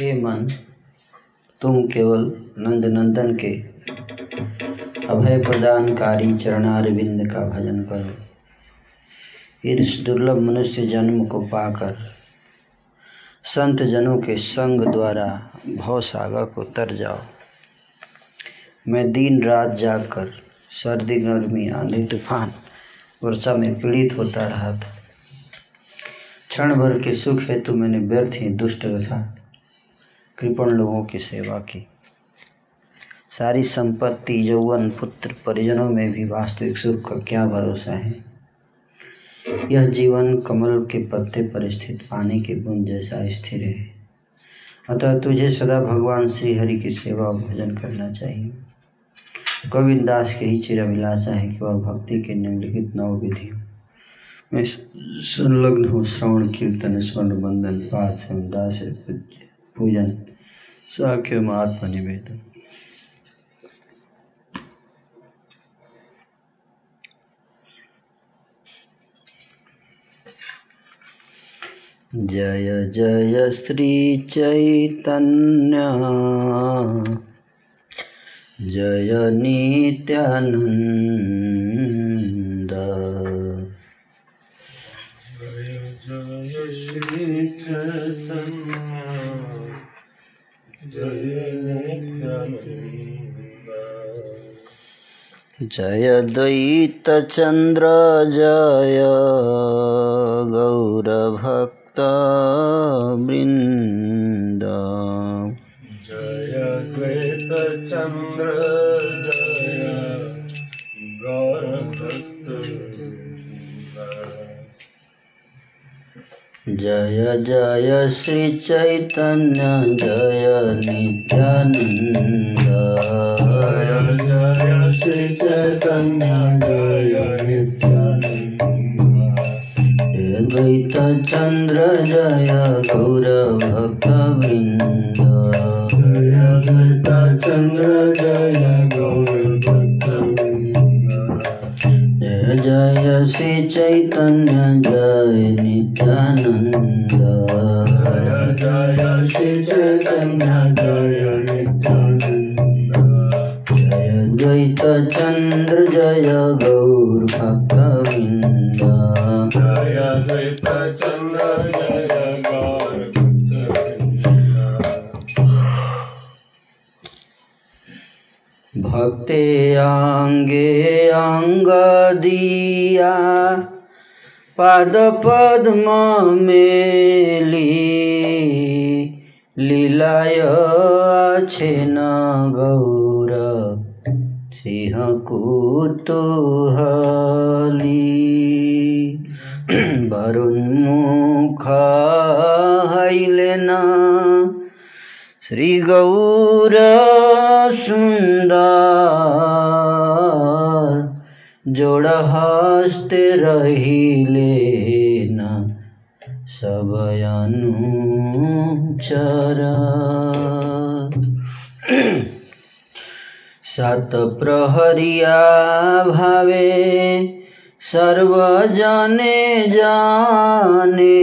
हे मन, तुम केवल नंद नंदन के अभय प्रदानकारी चरणारविंद का भजन करो। इस दुर्लभ मनुष्य जन्म को पाकर संत जनों के संग द्वारा भव सागर को तर जाओ। मैं दिन रात जागकर सर्दी, गर्मी, आंधी, तूफ़ान, वर्षा में पीड़ित होता रहा था। क्षण भर के सुख हेतु मैंने व्यर्थ ही दुष्ट तथा कृपण लोगों की सेवा की। सारी संपत्ति, यौवन, पुत्र, परिजनों में भी वास्तविक सुख का क्या भरोसा है? यह जीवन कमल के पत्ते पर स्थित पानी के बूंद जैसा स्थिर है। अतः तुझे सदा भगवान श्री हरि की सेवा और भजन करना चाहिए। गोविंद दास के ही चिराभिलाषा है कि वह भक्ति के निम्नलिखित नव विधि। में संलग्न हो, श्रवण, कीर्तन स्वर्ण बंधन पाद दास पूजन। साख्य आत्मनिवेदन जय जय श्री चैतन्य। जय नित्यानन्द जय द्वैतचन्द्र जय गौरभक्तवृन्द जय द्वैत चन्द्र जय गौरभक्त जय जय श्रीचैतन्य जय नित्यानन्द। श्री चैतन्य जय नित्यानन्द हे द्वैतचन्द्र जय गौरभक्तवृन्द जय द्वैत चन्द्र जय गौरभक्त जय जय श्री चैतन्य जय नित्यानन्द जय जय श्री चैतन्य जय नित्यानन्द जय द्वैत चन्द्र जय गौर भक्तवृन्द। जय द्वैत चन्द्र जय भक्ते आङ्गे अङ्ग दिया पाद पद्म मेली लीलाय छेन गौर सिंह कुतूहली वरुन्मुख हैलेन श्री गौर सुन्दर जोड हस्ते रहिले न। सबयनुचर सात प्रहरिया भावे, सर्वजने जाने।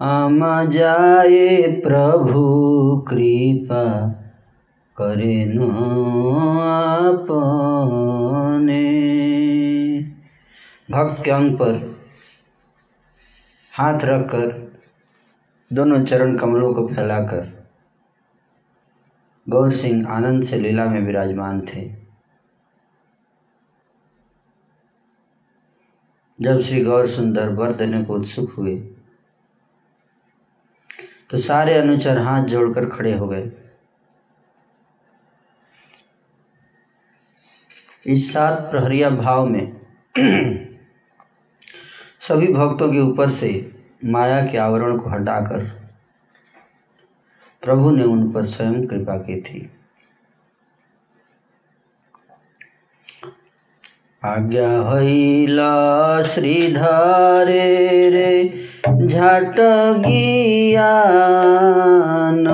आमा जाए प्रभु कृपा करे न आपने। भक्त के अंग पर हाथ रखकर दोनों चरण कमलों को फैलाकर गौर सिंह आनंद से लीला में विराजमान थे। जब श्री गौर सुंदर वर देने को उत्सुक हुए तो सारे अनुचर हाथ जोड़कर खड़े हो गए। इस सात प्रहरिया भाव में सभी भक्तों के ऊपर से माया के आवरण को हटाकर प्रभु ने उन पर स्वयं कृपा की थी। आज्ञा हईला श्रीधारे रे, झाट गियान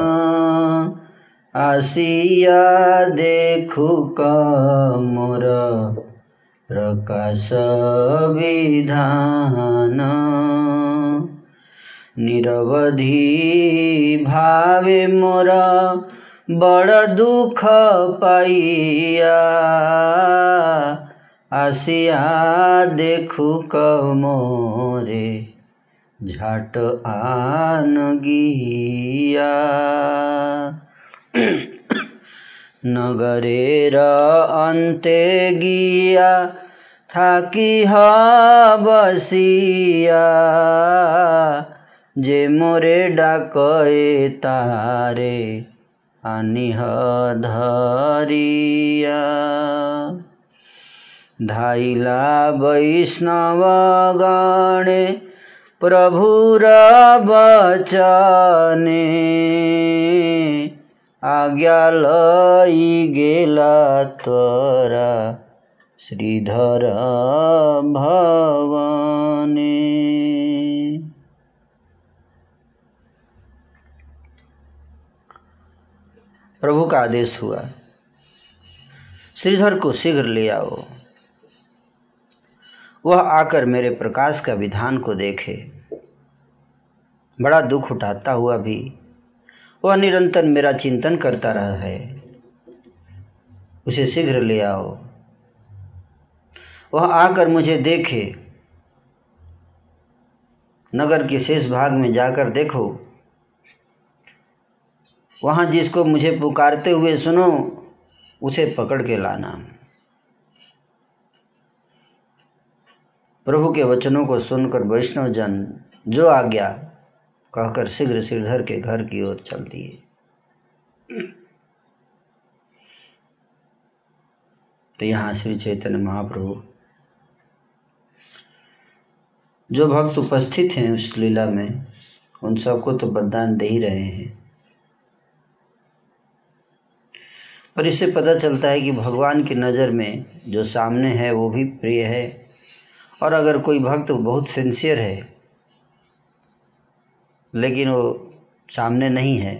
आसिया देखु मोर प्रकाश विधान। নিরবধি ভাবে মোর বড় দুঃখ পাইয়া আসিয়া দেখু কমরে ঝাট আন গিয়া। নগরের অন্তে গিয়া থাকি বসিয়া যে মোরে ডাকয়ে তারে আনিহ ধরিয়া ধাইলা বৈষ্ণব গণে প্রভুর বচনে, আজ্ঞা লই গেলা তোরা শ্রীধর ভবনে। प्रभु का आदेश हुआ। श्रीधर को शीघ्र ले आओ। वह आकर मेरे प्रकाश का विधान को देखे। बड़ा दुख उठाता हुआ भी वह निरंतर मेरा चिंतन करता रहा है। उसे शीघ्र ले आओ। वह आकर मुझे देखे। नगर के शेष भाग में जाकर देखो। वहाँ जिसको मुझे पुकारते हुए सुनो, उसे पकड़ के लाना। प्रभु के वचनों को सुनकर वैष्णव जन जो आज्ञा कहकर शीघ्र श्रीधर के घर की ओर चल दिए। तो यहाँ श्री चैतन्य महाप्रभु, जो भक्त उपस्थित हैं उस लीला में, उन सबको तो वरदान दे ही रहे हैं। पर इससे पता चलता है कि भगवान की नज़र में जो सामने है, वो भी प्रिय है। और अगर कोई भक्त बहुत सिंसियर है, लेकिन वो सामने नहीं है,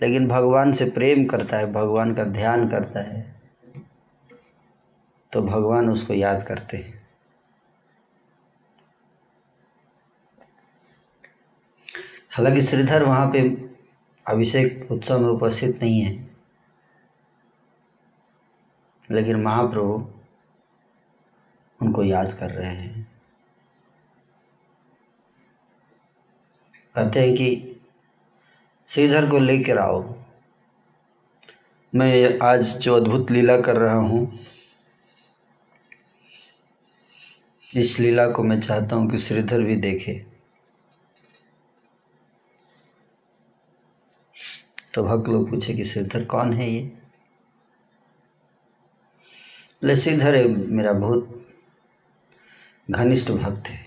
लेकिन भगवान से प्रेम करता है, भगवान का ध्यान करता है तो भगवान उसको याद करते हैं। हालाँकि श्रीधर वहाँ पे अभिषेक उत्सव में उपस्थित नहीं है। लेकिन महाप्रभु उनको याद कर रहे हैं। कहते हैं कि, श्रीधर को लेकर आओ। मैं आज जो अद्भुत लीला कर रहा हूँ, इस लीला को मैं चाहता हूँ कि श्रीधर भी देखे। तो भक्त लोग पूछे कि श्रीधर कौन है ये? है मेरा बहुत घनिष्ठ भक्त है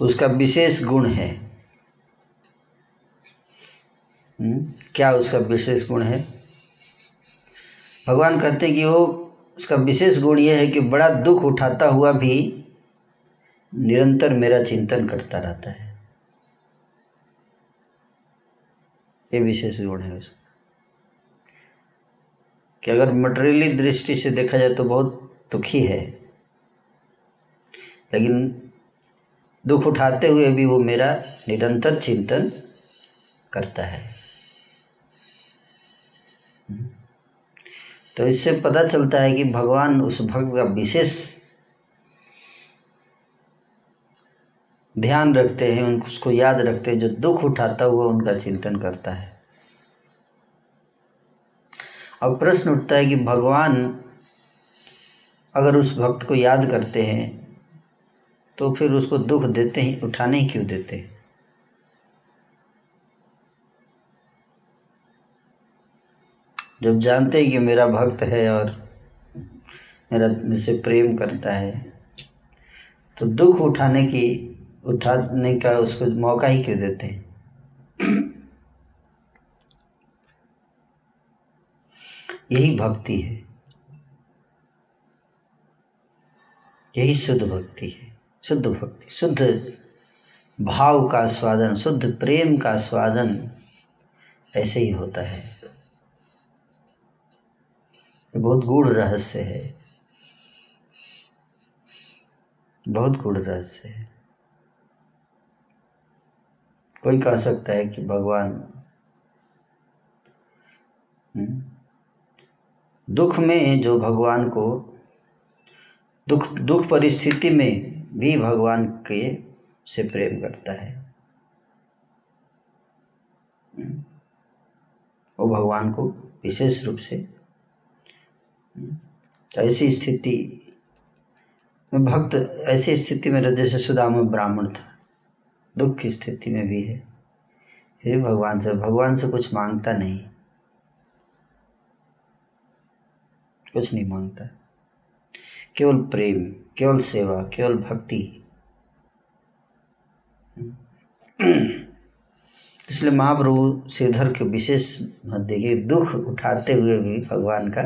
उसका विशेष गुण है हुँ? हम्म? क्या उसका विशेष गुण है भगवान कहते हैं कि वो, उसका विशेष गुण यह है कि बड़ा दुख उठाता हुआ भी निरंतर मेरा चिंतन करता रहता है ये विशेष गुण है उसका कि अगर मटेरियली दृष्टि से देखा जाए तो बहुत दुखी है। लेकिन दुख उठाते हुए भी वो मेरा निरंतर चिंतन करता है। तो इससे पता चलता है कि भगवान उस भक्त का विशेष ध्यान रखते हैं उसको याद रखते हैं, जो दुख उठाता हुआ उनका चिंतन करता है। अब प्रश्न उठता है कि भगवान अगर उस भक्त को याद करते हैं तो फिर उसको दुख देते ही, उठाने ही क्यों देते हैं? जब जानते हैं कि मेरा भक्त है और मेरा, मुझसे प्रेम करता है तो दुख उठाने की, उठाने का उसको मौका ही क्यों देते हैं? यही भक्ति है। यही शुद्ध भक्ति है। शुद्ध भक्ति शुद्ध भाव का स्वादन शुद्ध प्रेम का स्वादन ऐसे ही होता है। बहुत गूढ़ रहस्य है। बहुत गूढ़ रहस्य है। कोई कह सकता है कि भगवान हम्म, दुख में जो भगवान को दुख दुख परिस्थिति में भी भगवान के से प्रेम करता है। वो भगवान को विशेष रूप से हम्म, ऐसी स्थिति में भक्त ऐसी स्थिति में जैसे सुदामा ब्राह्मण था दुख की स्थिति में भी है। फिर भगवान से भगवान से कुछ माँगता नहीं। कुछ नहीं माँगता। केवल प्रेम, केवल सेवा, केवल भक्ति। इसलिए महाप्रभु श्रीधर के विशेष मत देखिए, दुख उठाते हुए भी भगवान का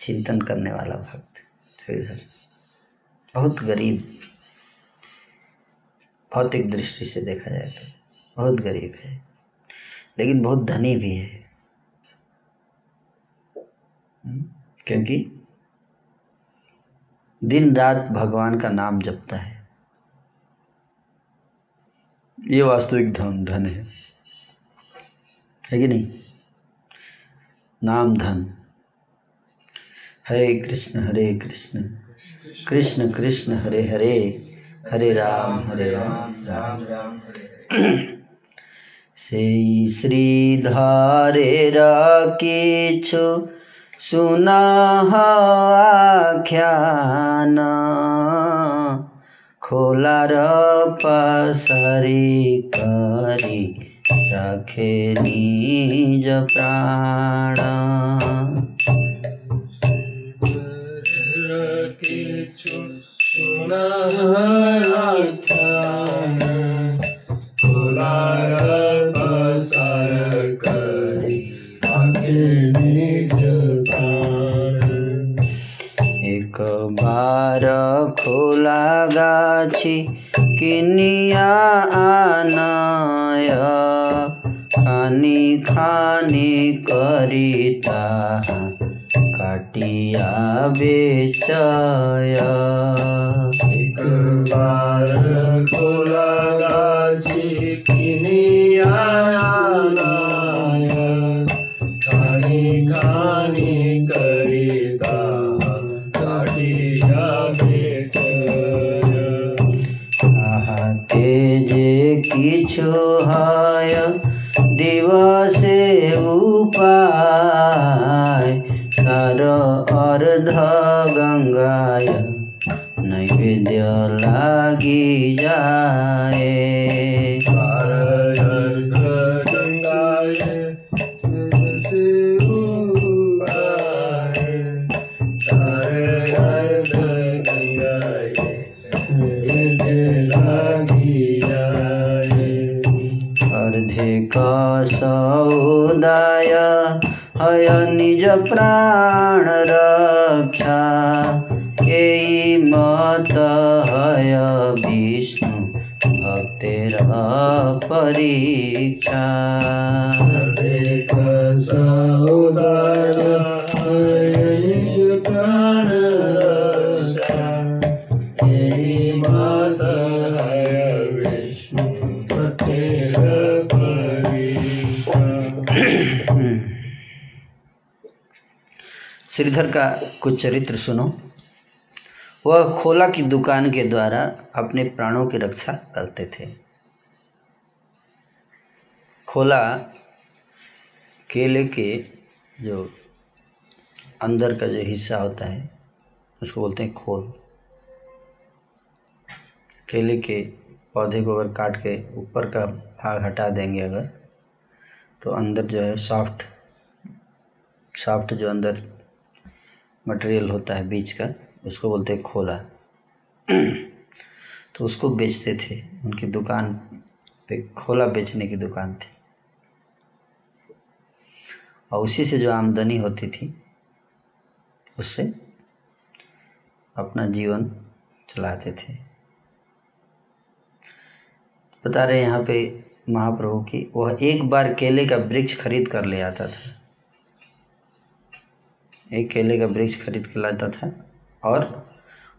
चिंतन करने वाला भक्त श्रीधर। बहुत गरीब, भौतिक दृष्टि से देखा जाए तो बहुत गरीब है, लेकिन बहुत धनी भी है। क्योंकि दिन रात भगवान का नाम जपता है। ये वास्तविक धन धन है। है कि नहीं? नाम धन। हरे कृष्ण हरे कृष्ण। कृष्ण कृष्ण, हरे हरे। हरे राम हरे राम। राम राम से श्री धारे रा किछु सुना आख्यान खोला र पसरी करी रखे निज प्राण। सुना দ্বার খোলা গাছি কিনিয়া আনায় খানি খানি করি তাহা কাটিয়া বেচয় একবার খোলা গাছি কিনিয়া আনায় খানি খানি যে কিছু হয় দিবসে উপায় তার অর্ধ গঙ্গায় নৈবেদ্য লাগি যায় দায় হয় নিজ প্রাণ রক্ষা এই মত হয় বিষ্ণু ভক্তের পরীক্ষা সৌদায় নিজ প্রাণ श्रीधर का कुछ चरित्र सुनो। वह खोला की दुकान के द्वारा अपने प्राणों की रक्षा करते थे। खोला केले के जो अंदर का जो हिस्सा होता है, उसको बोलते हैं खोल। केले के पौधे को अगर काट के ऊपर का भाग हटा देंगे अगर तो अंदर जो है सॉफ्ट सॉफ्ट जो अंदर मटेरियल होता है बीज का, उसको बोलते हैं खोला। तो उसको बेचते थे, उनकी दुकान पे खोला बेचने की दुकान थी। और उसी से जो आमदनी होती थी, उससे अपना जीवन चलाते थे। बता रहे यहाँ पे महाप्रभु की वह एक बार केले का वृक्ष खरीद कर ले आता था। एक केले का वृक्ष खरीद कर लाता था और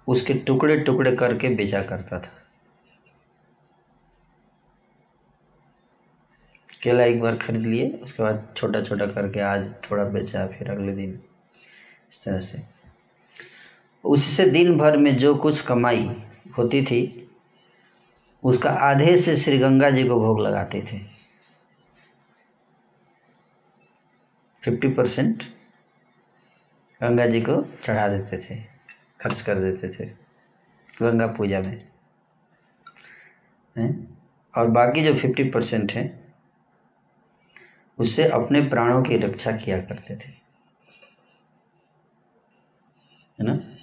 उसके टुकड़े टुकड़े करके बेचा करता था। केला एक बार खरीद लिए, उसके बाद छोटा छोटा करके आज थोड़ा बेचा, फिर अगले दिन इस तरह से। उससे दिन भर में जो कुछ कमाई होती थी, उसका आधे से श्री गंगा जी को भोग लगाते थे। फिफ्टी परसेंट गंगा जी को चढ़ा देते थे, खर्च कर देते थे, गंगा पूजा में। हैं? और बाकी जो फिफ्टी परसेंट है, उससे अपने प्राणों की रक्षा किया करते थे। है ना?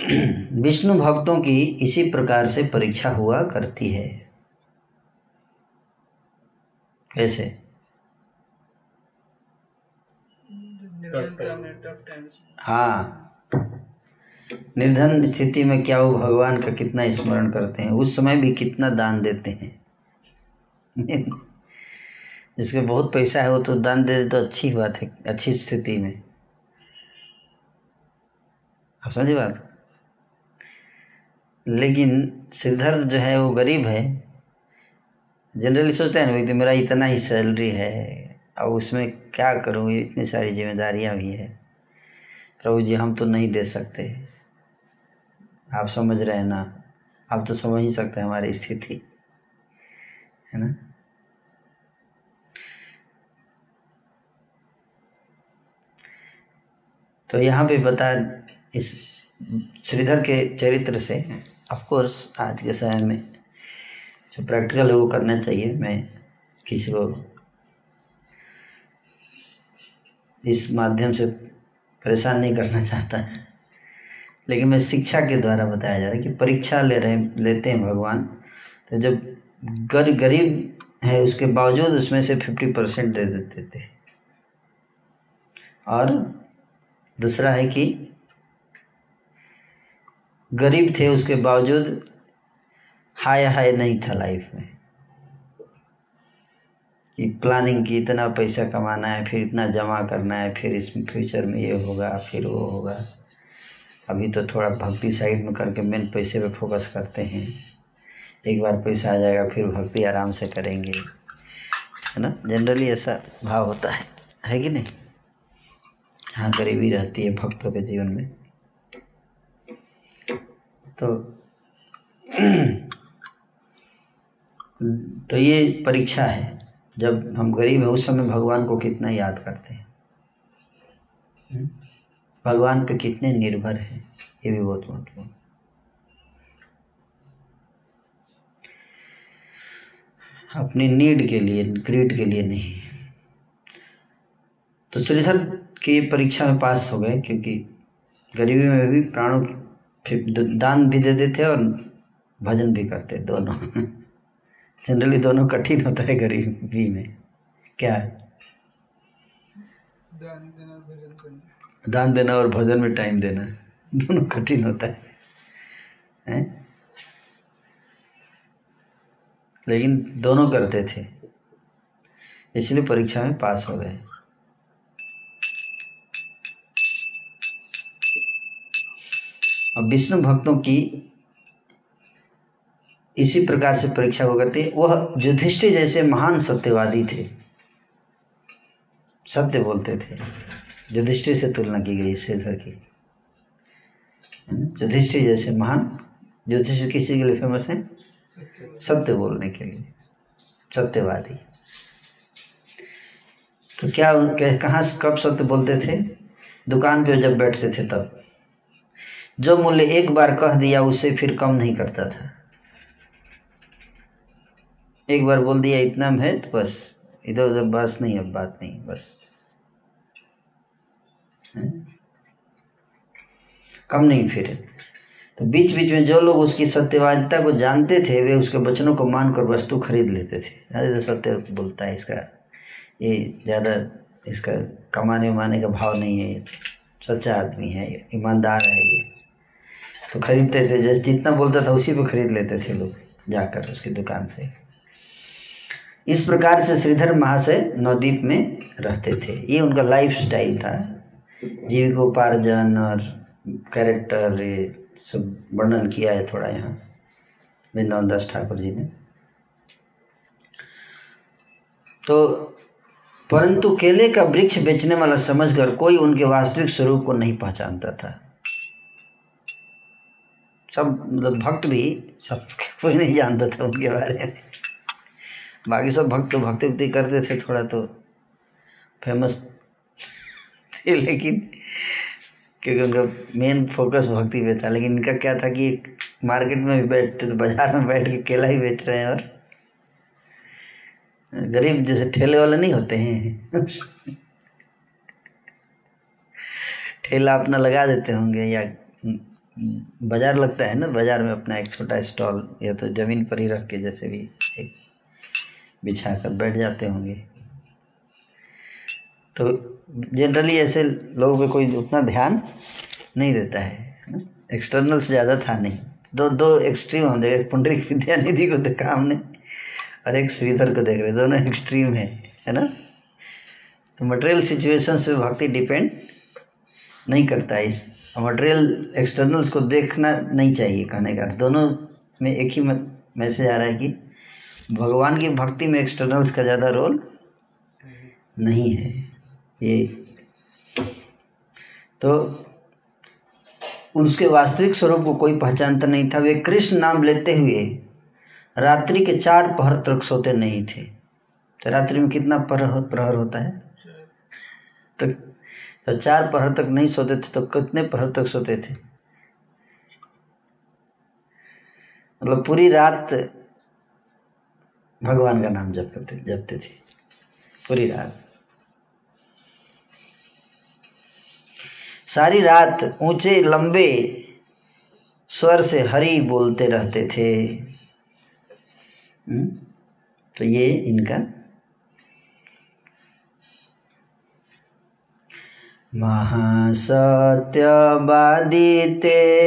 विष्णु भक्तों की इसी प्रकार से परीक्षा हुआ करती है। कैसे? हाँ। निर्धन स्थिति में क्या वो भगवान का कितना स्मरण करते हैं? उस समय भी कितना दान देते हैं? जिसके बहुत पैसा है वो तो दान दे दे तो अच्छी बात है अच्छी स्थिति में। आप समझे बात? लेकिन सिद्धार्थ जो है वो गरीब है। जनरली सोचते हैं ना व्यक्ति मेरा इतना ही सैलरी है और उसमें क्या करूँ? इतनी सारी जिम्मेदारियाँ भी है। प्रभु जी, हम तो नहीं दे सकते। आप समझ रहे हैं ना? आप तो समझ ही सकते हैं हमारी स्थिति। है ना? तो यहाँ पे बता, इस श्रीधर के चरित्र से ऑफ़ कोर्स आज के समय में जो प्रैक्टिकल है वो करना चाहिए। मैं किसी को इस माध्यम से परेशान नहीं करना चाहता। है लेकिन मैं शिक्षा के द्वारा बताया जा रहा है कि परीक्षा ले रहे लेते हैं भगवान। तो जब गर, गरीब है उसके बावजूद उसमें से फिफ्टी परसेंट दे देते थे। और दूसरा है कि गरीब थे उसके बावजूद हाय हाय नहीं था लाइफ में। कि प्लानिंग की इतना पैसा कमाना है, फिर इतना जमा करना है, फिर इस फ्यूचर में ये होगा, फिर वो होगा। अभी तो थोड़ा भक्ति साइड में करके मेन पैसे पे फोकस करते हैं। एक बार पैसा आ जाएगा, फिर भक्ति आराम से करेंगे। है ना? जनरली ऐसा भाव होता है। है कि नहीं? हाँ गरीबी रहती है भक्तों के जीवन में। तो तो ये परीक्षा है। जब हम गरीब हैं उस समय भगवान को कितना याद करते हैं? हम्म? भगवान पे कितने निर्भर हैं? ये भी बहुत महत्वपूर्ण अपनी नीड के लिए ग्रीड के लिए नहीं। तो श्रीधर की परीक्षा में पास हो गए क्योंकि गरीबी में भी प्राणों दान भी दे थे और भजन भी करते दोनों। जनरली दोनों कठिन होता है गरीबी में। क्या है? दान देना और भजन में टाइम देना दोनों कठिन होता है, है? लेकिन दोनों करते थे। इसलिए परीक्षा में पास हो गए। अब विष्णु भक्तों की इसी प्रकार से परीक्षा को करते वह युधिष्ठिर जैसे महान सत्यवादी थे। सत्य बोलते थे। युधिष्ठिर से तुलना की गई श्रीधर की। युधिष्ठिर जैसे महान, युधिष्ठिर किसी के लिए फ़ेमस है? सत्य बोलने के लिए। सत्यवादी। तो क्या कहाँ कब सत्य बोलते थे? दुकान पे जब बैठते थे तब। जो मूल्य एक बार कह दिया, उसे फिर कम नहीं करता था। एक बार बोल दिया, इतना है तो बस। इधर उधर, बस नहीं, अब बात नहीं, बस। कम नहीं फिर। तो बीच बीच में जो लोग उसकी सत्यवादिता को जानते थे, वे उसके वचनों को मानकर वस्तु खरीद लेते थे। अरे सत्य बोलता है इसका। ये ज़्यादा इसका कमाने उमाने का भाव नहीं है। सच्चा आदमी है, ईमानदार है ये। तो खरीदते थे, जैसे जितना बोलता था, उसी पे खरीद लेते थे लोग, जाकर उसकी दुकान से। इस प्रकार से श्रीधर महाशय नवद्वीप में रहते थे। ये उनका लाइफ स्टाइल था। जीविकोपार्जन और कैरेक्टर ये सब वर्णन किया है थोड़ा यहाँ। वृंदावन दास ठाकुर जी ने। तो परंतु केले का वृक्ष बेचने वाला समझकर कोई उनके वास्तविक स्वरूप को नहीं पहचानता था। सब मतलब भक्त भी सब कोई नहीं जानता था उनके बारे में। बाकी सब भक्त भक्ति उक्ति करते थे थोड़ा तो। फ़ेमस थे लेकिन, क्योंकि उनका मेन फोकस भक्ति पे था। लेकिन इनका क्या था कि मार्केट में भी बैठते तो बाज़ार में बैठ के केला ही बेच रहे हैं और गरीब जैसे ठेले वाले नहीं होते हैं। ठेला अपना लगा देते होंगे या बाज़ार लगता है ना, बाज़ार में अपना एक छोटा स्टॉल या तो ज़मीन पर ही रख के जैसे भी बिछा कर बैठ जाते होंगे। तो जनरली ऐसे लोगों पे कोई उतना ध्यान नहीं देता है एक्सटर्नल से ज़्यादा था नहीं। दो दो एक्सट्रीम हम देखे पुंडरिक विद्यानिधि को देखा हमने और एक श्रीधर को देख रहे दोनों एक्सट्रीम है है ना? तो मटेरियल सिचुएशन से भक्ति डिपेंड नहीं करता इस मटेरियल एक्सटर्नल्स को देखना नहीं चाहिए, कहने का दोनों में एक ही मैसेज आ रहा है कि भगवान की भक्ति में एक्सटर्नल्स का ज़्यादा रोल नहीं है। ये। तो उसके वास्तविक स्वरूप को कोई पहचानता नहीं था। वे कृष्ण नाम लेते हुए रात्रि के चार पहर तक सोते नहीं थे। तो रात्रि में कितना प्रहर प्रहर होता है? तो तो चार पहर तक नहीं सोते थे तो कितने पहर तक सोते थे? मतलब पूरी रात भगवान का नाम जप करते, जपते थे। पूरी रात। सारी रात ऊँचे, लंबे स्वर से हरी बोलते रहते थे। हुँ? तो ये इनका महासत्यवादिते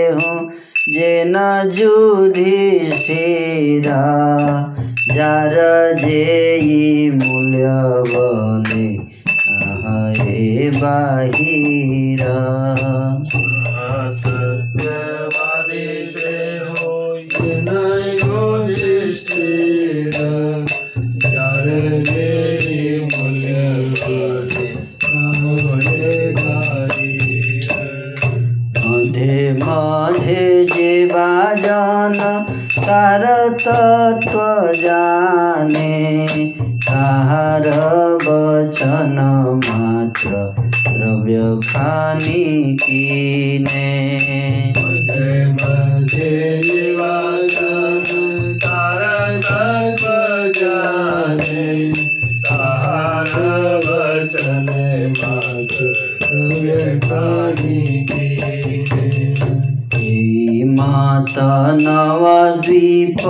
हूँ, जे न जुधिष्ठिरा। जार जे মূল্য বলে हे बाहिरा। तार तत्व जाने ताहार वचन मात्र द्रव्य खानी कीने। तारा तत्व जाने तार वचन मात्र व्यखानी कीने। মাতা নবদ্বীপ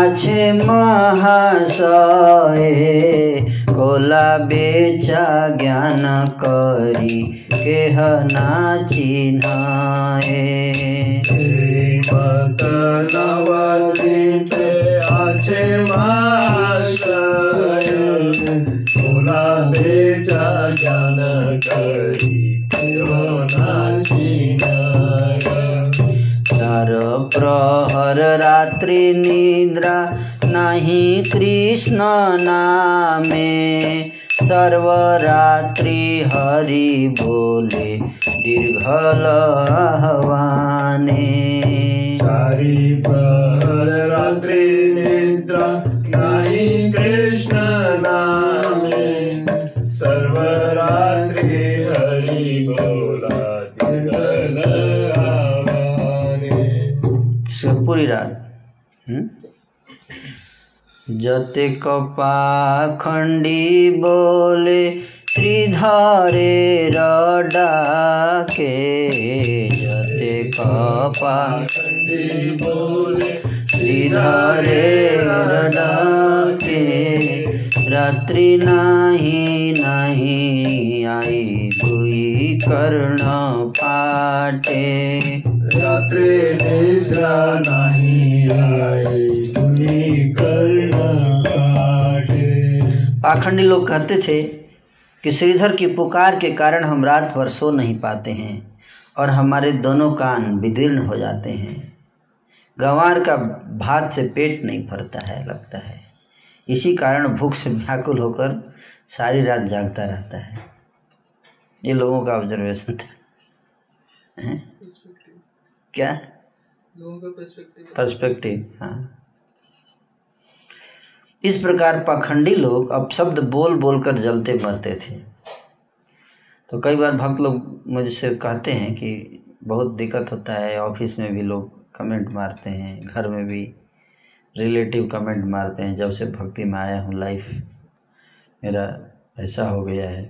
আছে মহাশয়ে। কোলা বেচা জ্ঞান করি, কেহ না চিহ্নয়ে মত নবদ্বীপে আছে মহাশয়। ভোলা বেচা জ্ঞান করি, কেহ নাচিনায় सर्प्रहर रात्रिनिन्द्रा नहि कृष्ण नाम। सर्वरात्रि हरि भोले दीर्घले हरि प्रहर रात्रि निद्रा नहि कृष्ण ना पूरी रात। हम्म? कपा खंडी बोले श्रीधरे डाके। जते कपा खंडी बोले श्रीधरे डाके। रात्रि नाही नाही आई दुई कर्ण पाटे। रात्रि निद्रा नाही आई तुनी कर्ण काटे पाखंडी लोग कहते थे कि श्रीधर की पुकार के कारण हम रात भर सो नहीं पाते हैं और हमारे दोनों कान विदीर्ण हो जाते हैं। गंवार का भात से पेट नहीं भरता है लगता है। इसी कारण भूख से व्याकुल होकर सारी रात जागता रहता है। ये लोगों का ऑब्जर्वेशन था। हैं? क्या? लोगों पर्सपेक्टिव पर्सपेक्टिव हाँ। इस प्रकार पाखंडी लोग अब शब्द बोल बोल कर जलते मरते थे। तो कई बार भक्त लोग मुझसे कहते हैं कि बहुत दिक्कत होता है ऑफ़िस में भी लोग कमेंट मारते हैं घर में भी रिलेटिव कमेंट मारते हैं, जब से भक्ति में आया हूँ लाइफ मेरा ऐसा हो गया है।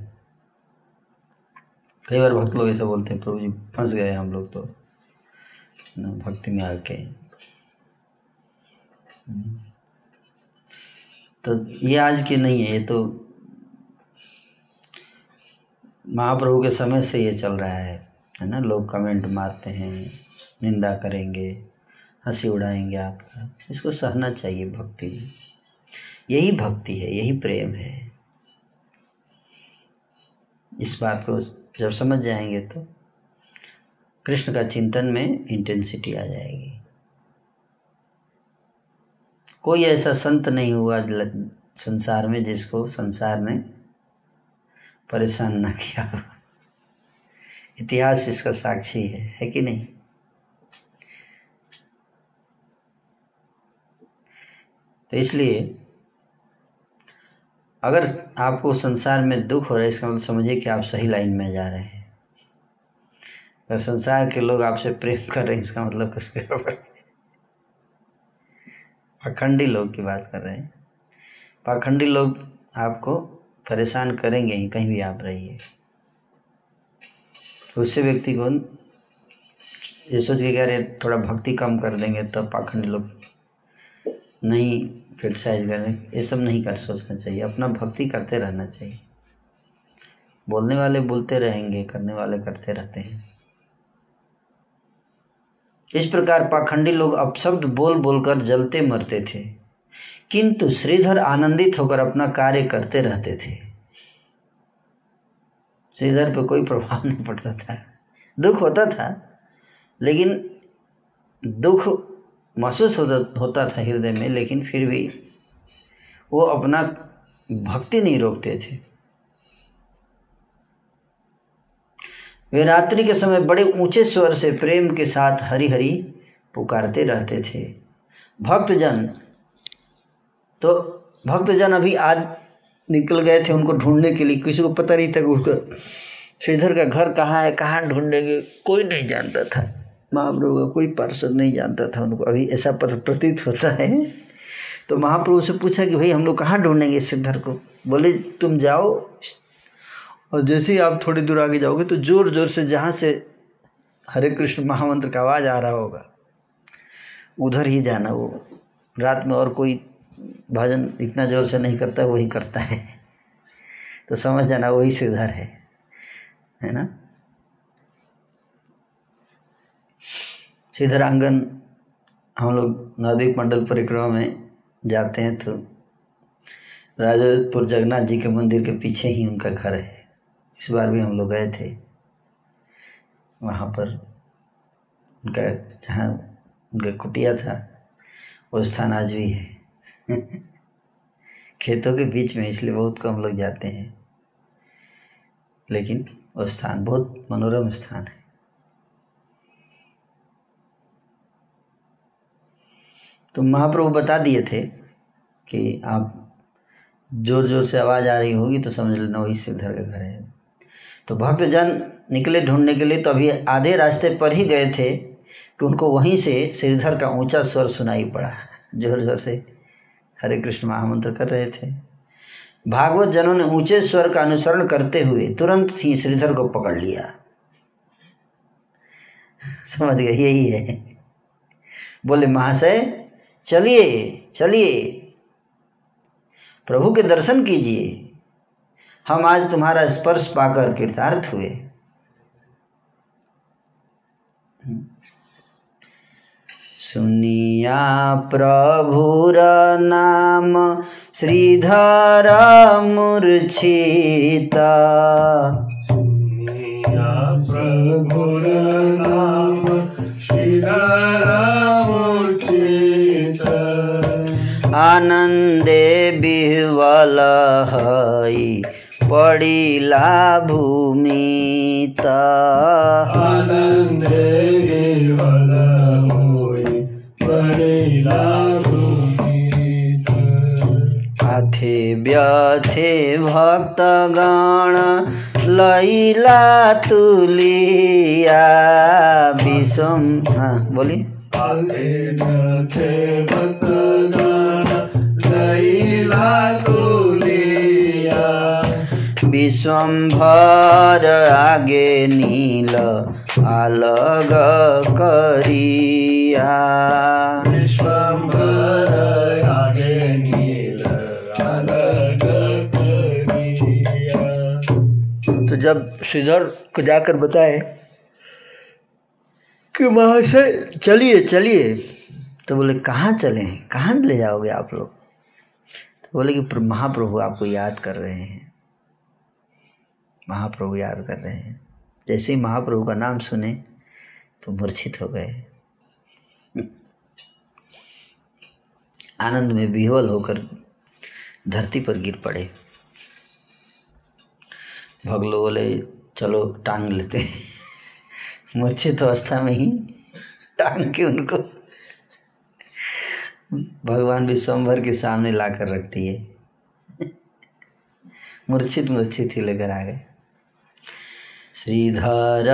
कई बार भक्त लोग ऐसा बोलते हैं, प्रभु जी, फंस गए हम लोग तो। भक्ति में आके। तो ये आज की नहीं है, ये तो महाप्रभु के समय से ये चल रहा है है ना? लोग कमेंट मारते हैं, निंदा करेंगे। हँसी उड़ाएँगे आपका इसको सहना चाहिए भक्ति यही भक्ति है, यही प्रेम है। इस बात को जब समझ जाएँगे तो कृष्ण का चिंतन में इंटेंसिटी आ जाएगी। कोई ऐसा संत नहीं हुआ संसार में जिसको संसार ने परेशान ना किया इतिहास इसका साक्षी है है कि नहीं? तो इसलिए अगर आपको संसार में दुख हो रहा है, इसका मतलब समझिए कि आप सही लाइन में जा रहे हैं। अगर संसार के लोग आपसे प्रेम कर रहे हैं, इसका मतलब कुछ पाखंडी लोग की बात कर रहे हैं। पाखंडी लोग आपको परेशान करेंगे ही, कहीं भी आप रहिए। उससे व्यक्ति को ये सोच के कह रहे थोड़ा भक्ति कम कर देंगे तो पाखंडी लोग नहीं क्रिटिसाइज करें ये सब नहीं कर, सोचना चाहिए। अपना भक्ति करते रहना चाहिए। बोलने वाले बोलते रहेंगे, करने वाले करते रहते हैं। इस प्रकार पाखंडी लोग अपशब्द बोल बोलकर जलते मरते थे। किंतु श्रीधर आनंदित होकर अपना कार्य करते रहते थे। श्रीधर पे कोई प्रभाव नहीं पड़ता था। दुख होता था, लेकिन दुख महसूस होता था हृदय में, लेकिन फिर भी वो अपना भक्ति नहीं रोकते थे। वे रात्रि के समय बड़े ऊँचे स्वर से प्रेम के साथ हरि हरि पुकारते रहते थे। भक्तजन तो भक्तजन अभी आज निकल गए थे उनको ढूँढने के लिए। किसी को पता नहीं था कि उसका, श्रीधर का घर कहाँ है, कहाँ ढूंढेंगे, कोई नहीं जानता था। महाप्रभु का कोई पार्षद नहीं जानता था, उनको अभी ऐसा प्रतीत होता है। तो महाप्रभु से पूछा कि भाई हम लोग कहाँ ढूंढेंगे सिद्धर को? बोले, तुम जाओ और जैसे ही आप थोड़ी दूर आगे जाओगे तो ज़ोर ज़ोर से जहाँ से हरे कृष्ण महामंत्र का आवाज़ आ रहा होगा, उधर ही जाना वो। रात में और कोई भजन इतना ज़ोर से नहीं करता, वही करता है। तो समझ जाना वही सिद्धर है। है ना? सीधरांगन हम लोग नवदीप मंडल परिक्रमा में जाते हैं तो राजपुर जगन्नाथ जी के मंदिर के पीछे ही उनका घर है। इस बार भी हम लोग गए थे। वहाँ पर उनका, जहाँ उनका कुटिया था, वो स्थान आज भी है। खेतों के बीच में इसलिए बहुत कम लोग जाते हैं। लेकिन वो स्थान बहुत मनोरम स्थान है। तो महाप्रभु बता दिए थे कि आप ज़ोर ज़ोर से आवाज़ आ रही होगी तो समझ लेना वही श्रीधर का घर है। तो भक्तजन निकले ढूँढने के लिए तो अभी आधे रास्ते पर ही गए थे कि उनको वहीं से श्रीधर का ऊँचा स्वर सुनाई पड़ा। ज़ोर ज़ोर से हरे कृष्ण महामंत्र कर रहे थे। भागवत जनों ने ऊँचे स्वर का अनुसरण करते हुए तुरंत ही श्रीधर को पकड़ लिया। समझ गए, यही है। बोले, महाशय चलिए चलिए। प्रभु के दर्शन कीजिए। हम आज तुम्हारा स्पर्श पाकर कृतार्थ हुए। सुनिया प्रभुर नाम, श्रीधर मूर्छिता। प्रभुर नाम, श्रीधर आनन्दे विह्वल हई पडिला भूमिता। आनन्दे परिला भूमित। आथे व्यथे भक्तगण लैला तुलिया विषम। हाँ बोली। भक्तगण विश्वम्भर आगे नील आलग करिया। विश्वम्भर आगे नील अलग करिया। तो जब श्रीधर को जाकर बताए कि महाशय चलिए चलिए तो बोले कहाँ चले कहाँ ले जाओगे आप लोग? तो बोले कि महाप्रभु आपको याद कर रहे हैं। महाप्रभु याद कर रहे हैं। जैसे ही महाप्रभु का नाम सुने तो मूर्छित हो गए। आनंद में विह्वल होकर धरती पर गिर पड़े। भगलो बोले, चलो, टांग लेते मूर्छित अवस्था में ही टांग के उनको भगवान विश्वम्भर के सामने ला कर रख दिए मूर्छित मूर्छित ही लेकर आ गए। श्रीधर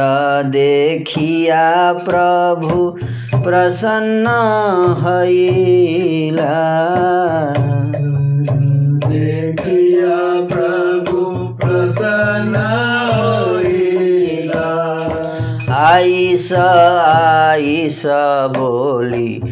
देखिया प्रभु प्रसन्न हईला। देखिया प्रभु प्रसन्न आइस आइस बोली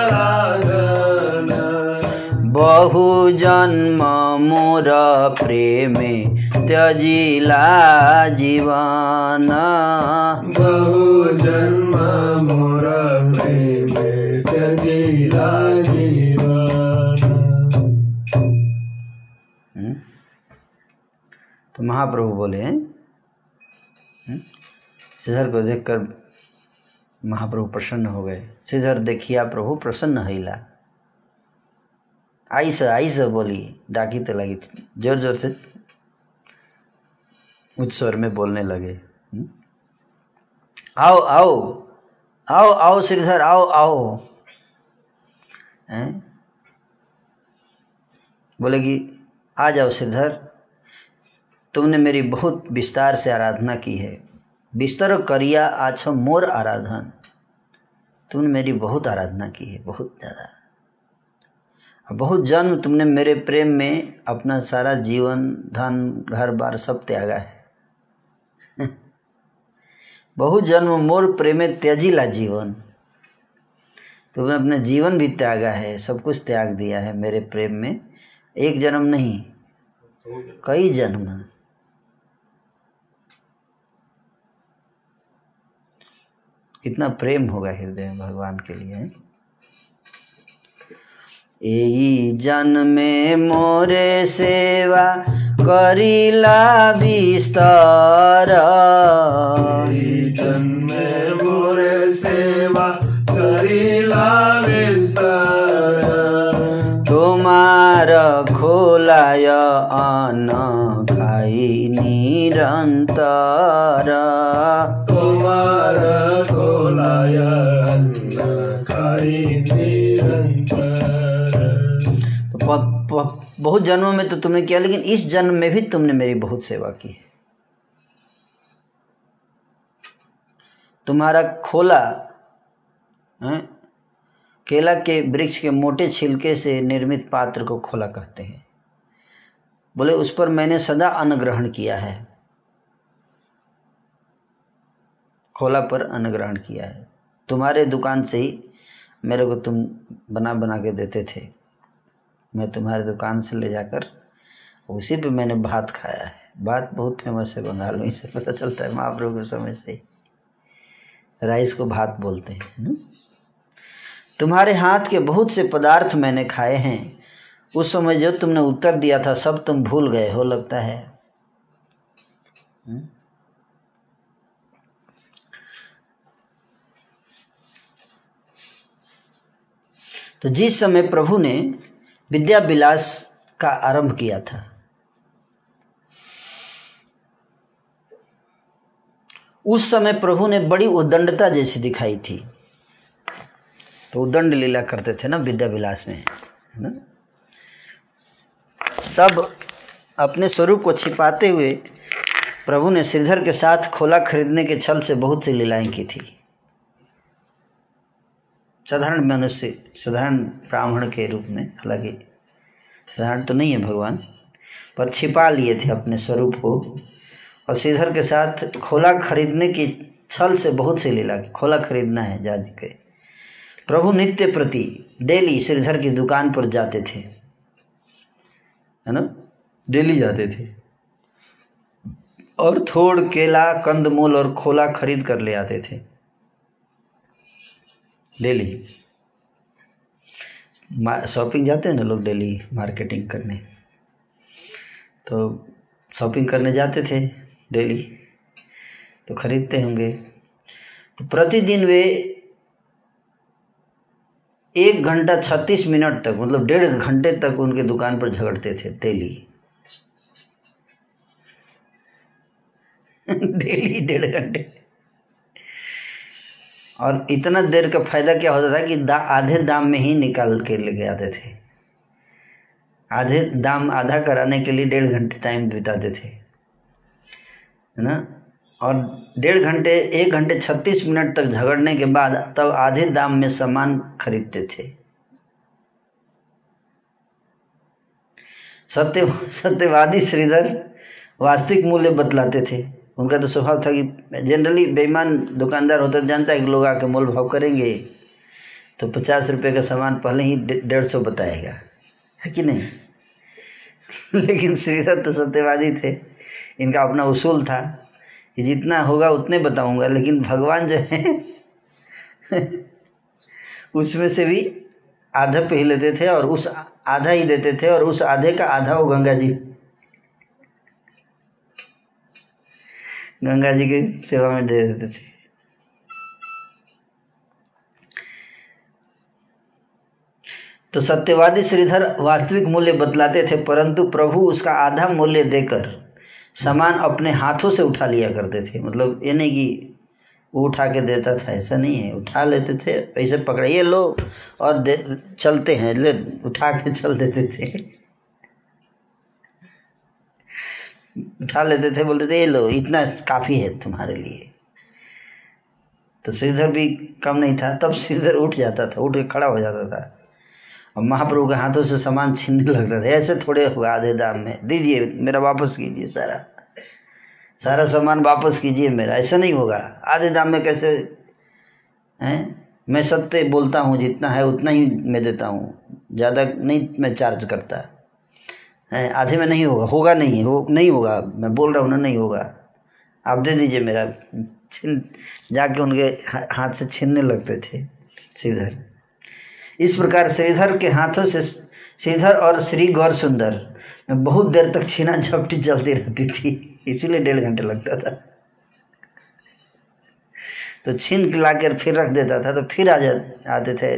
बहु जन्म मोर प्रेमे त्यजिला जीवन बहु जन्म मोर प्रेम त्यजिला जीवन हम्म? तो महाप्रभु बोले हम्म? श्रीधर को देखकर महाप्रभु प्रसन्न हो गए श्रीधर देखिया प्रभु प्रसन्न हैला आई से आई से बोली, डाकी तो लगी। ज़ोर ज़ोर से उच्च स्वर में बोलने लगे। हम्म? आओ आओ आओ आओ श्रीधर आओ आओ। हैं? बोले कि, आ जाओ श्रीधर तुमने मेरी बहुत विस्तार से आराधना की है। बिस्तर करिया आछ मोर आराधन। तुमने मेरी बहुत आराधना की है, बहुत ज़्यादा। बहुत जन्म तुमने मेरे प्रेम में अपना सारा जीवन, धन घर बार सब त्यागा है। बहुत जन्म मोर प्रेमे त्याजिला जीवन। तुमने अपना जीवन भी त्यागा है, सब कुछ त्याग दिया है मेरे प्रेम में। एक जन्म नहीं, कई जन्म। कितना प्रेम होगा हृदय में भगवान के लिए एई जन्मे मोरे सेवा करिला विस्तार जन्मे मोरे सेवा करिला विस्तार তোমার খোলায় অন খাই নিরন্তর कुमार कोलाय अन्न खाई निरंतर तो प- प- बहुत जन्मों में तो तुमने किया लेकिन इस जन्म में भी तुमने मेरी बहुत सेवा की है। तुम्हारा खोला हैं, केला के वृक्ष के मोटे छिलके से निर्मित पात्र को खोला कहते हैं। बोले उस पर मैंने सदा अन्न किया है। खोला पर अन्न किया है। तुम्हारे दुकान से ही मेरे को तुम बना बना के देते थे। मैं तुम्हारे दुकान से ले जाकर, उसी पे मैंने भात खाया है भात बहुत फ़ेमस है बंगाल में, इसे पता चलता है महाप्रभु के समय से राइस को भात बोलते हैं न? तुम्हारे हाथ के बहुत से पदार्थ मैंने खाए हैं उस समय जो तुमने उत्तर दिया था, सब तुम भूल गए हो, लगता है हम्म? तो जिस समय प्रभु ने विद्या विलास का आरंभ किया था। उस समय प्रभु ने बड़ी उदंडता जैसी दिखाई थी। तो उदंड लीला करते थे ना विद्या विलास में ना? तब अपने स्वरूप को छिपाते हुए प्रभु ने श्रीधर के साथ खोला खरीदने के छल से बहुत सी लीलाएँ की थी। साधारण मनुष्य साधारण ब्राह्मण के रूप में हालाँकि साधारण तो नहीं है भगवान पर छिपा लिए थे अपने स्वरूप को और श्रीधर के साथ खोला खरीदने की छल से बहुत सी लीला की खोला खरीदना है जाज के। प्रभु नित्य प्रति डेली श्रीधर की दुकान पर जाते थे। है ना? डेली जाते थे। और थोड़ केला कंदमूल और खोला खरीद कर ले आते थे। डेली। शॉपिंग जाते हैं ना लोग डेली मार्केटिंग करने? तो शॉपिंग करने जाते थे डेली तो खरीदते होंगे। तो प्रतिदिन वे एक घंटा छत्तीस मिनट तक मतलब डेढ़ घंटे तक उनके दुकान पर झगड़ते थे डेली। डेली डेढ़ घंटे। और इतना देर का फ़ायदा क्या होता था कि दा, आधे दाम में ही निकाल के लेके आते थे। आधे दाम आधा कराने के लिए डेढ़ घंटे टाइम बिताते थे। है ना? और डेढ़ घंटे एक घंटे छत्तीस मिनट तक झगड़ने के बाद तब आधे दाम में सामान खरीदते थे। सत्य सत्यवादी श्रीधर वास्तविक मूल्य बतलाते थे। उनका तो स्वभाव था कि जनरली बेईमान दुकानदार होता जानता है कि लोग आके मोल भाव करेंगे। तो पचास रुपये का सामान पहले ही डेढ़ सौ बताएगा। है कि नहीं? लेकिन श्रीधर तो सत्यवादी थे। इनका अपना उसूल था कि जितना होगा उतने बताऊँगा, लेकिन भगवान जो है, उसमें से भी आधा पे ही लेते थे और उस आधा ही देते थे और उस आधे का आधा वो गंगा जी गंगा जी की सेवा में दे देते थे। तो सत्यवादी श्रीधर वास्तविक मूल्य बतलाते थे, परंतु प्रभु उसका आधा मूल्य देकर सामान अपने हाथों से उठा लिया करते थे। मतलब ये नहीं कि वो उठा के देता था, ऐसा नहीं है। उठा लेते थे, ऐसे पकड़ाइए लो और दे, चलते हैं, ले, उठा के चल देते थे। उठा लेते थे, बोलते थे, ये लो, इतना काफ़ी है तुम्हारे लिए। तो श्रीधर भी कम नहीं था, तब श्रीधर उठ जाता था, उठ के खड़ा हो जाता था। और महाप्रभु के हाथों से सामान छीनने लगता था, ऐसे थोड़े होगा आधे दाम में, दीजिए, मेरा वापस कीजिए सारा। सारा सामान वापस कीजिए मेरा, ऐसा नहीं होगा। आधे दाम में कैसे, हैं? मैं सत्य बोलता हूँ, जितना है उतना ही मैं देता हूँ, ज़्यादा नहीं मैं चार्ज करता। आधे में नहीं होगा होगा नहीं, हो, नहीं होगा, मैं बोल रहा हूँ ना, नहीं होगा। आप दे दीजिए मेरा, छिन, जाके उनके हाथ से छीनने लगते थे, श्रीधर। इस प्रकार श्रीधर के हाथों से श्रीधर और श्री गौर सुंदर, में बहुत देर तक छीना झपटी चलती रहती थी, इसीलिए डेढ़ घंटे लगता था। तो छीन के ला कर फिर रख देता था तो फिर आ जा, आते थे।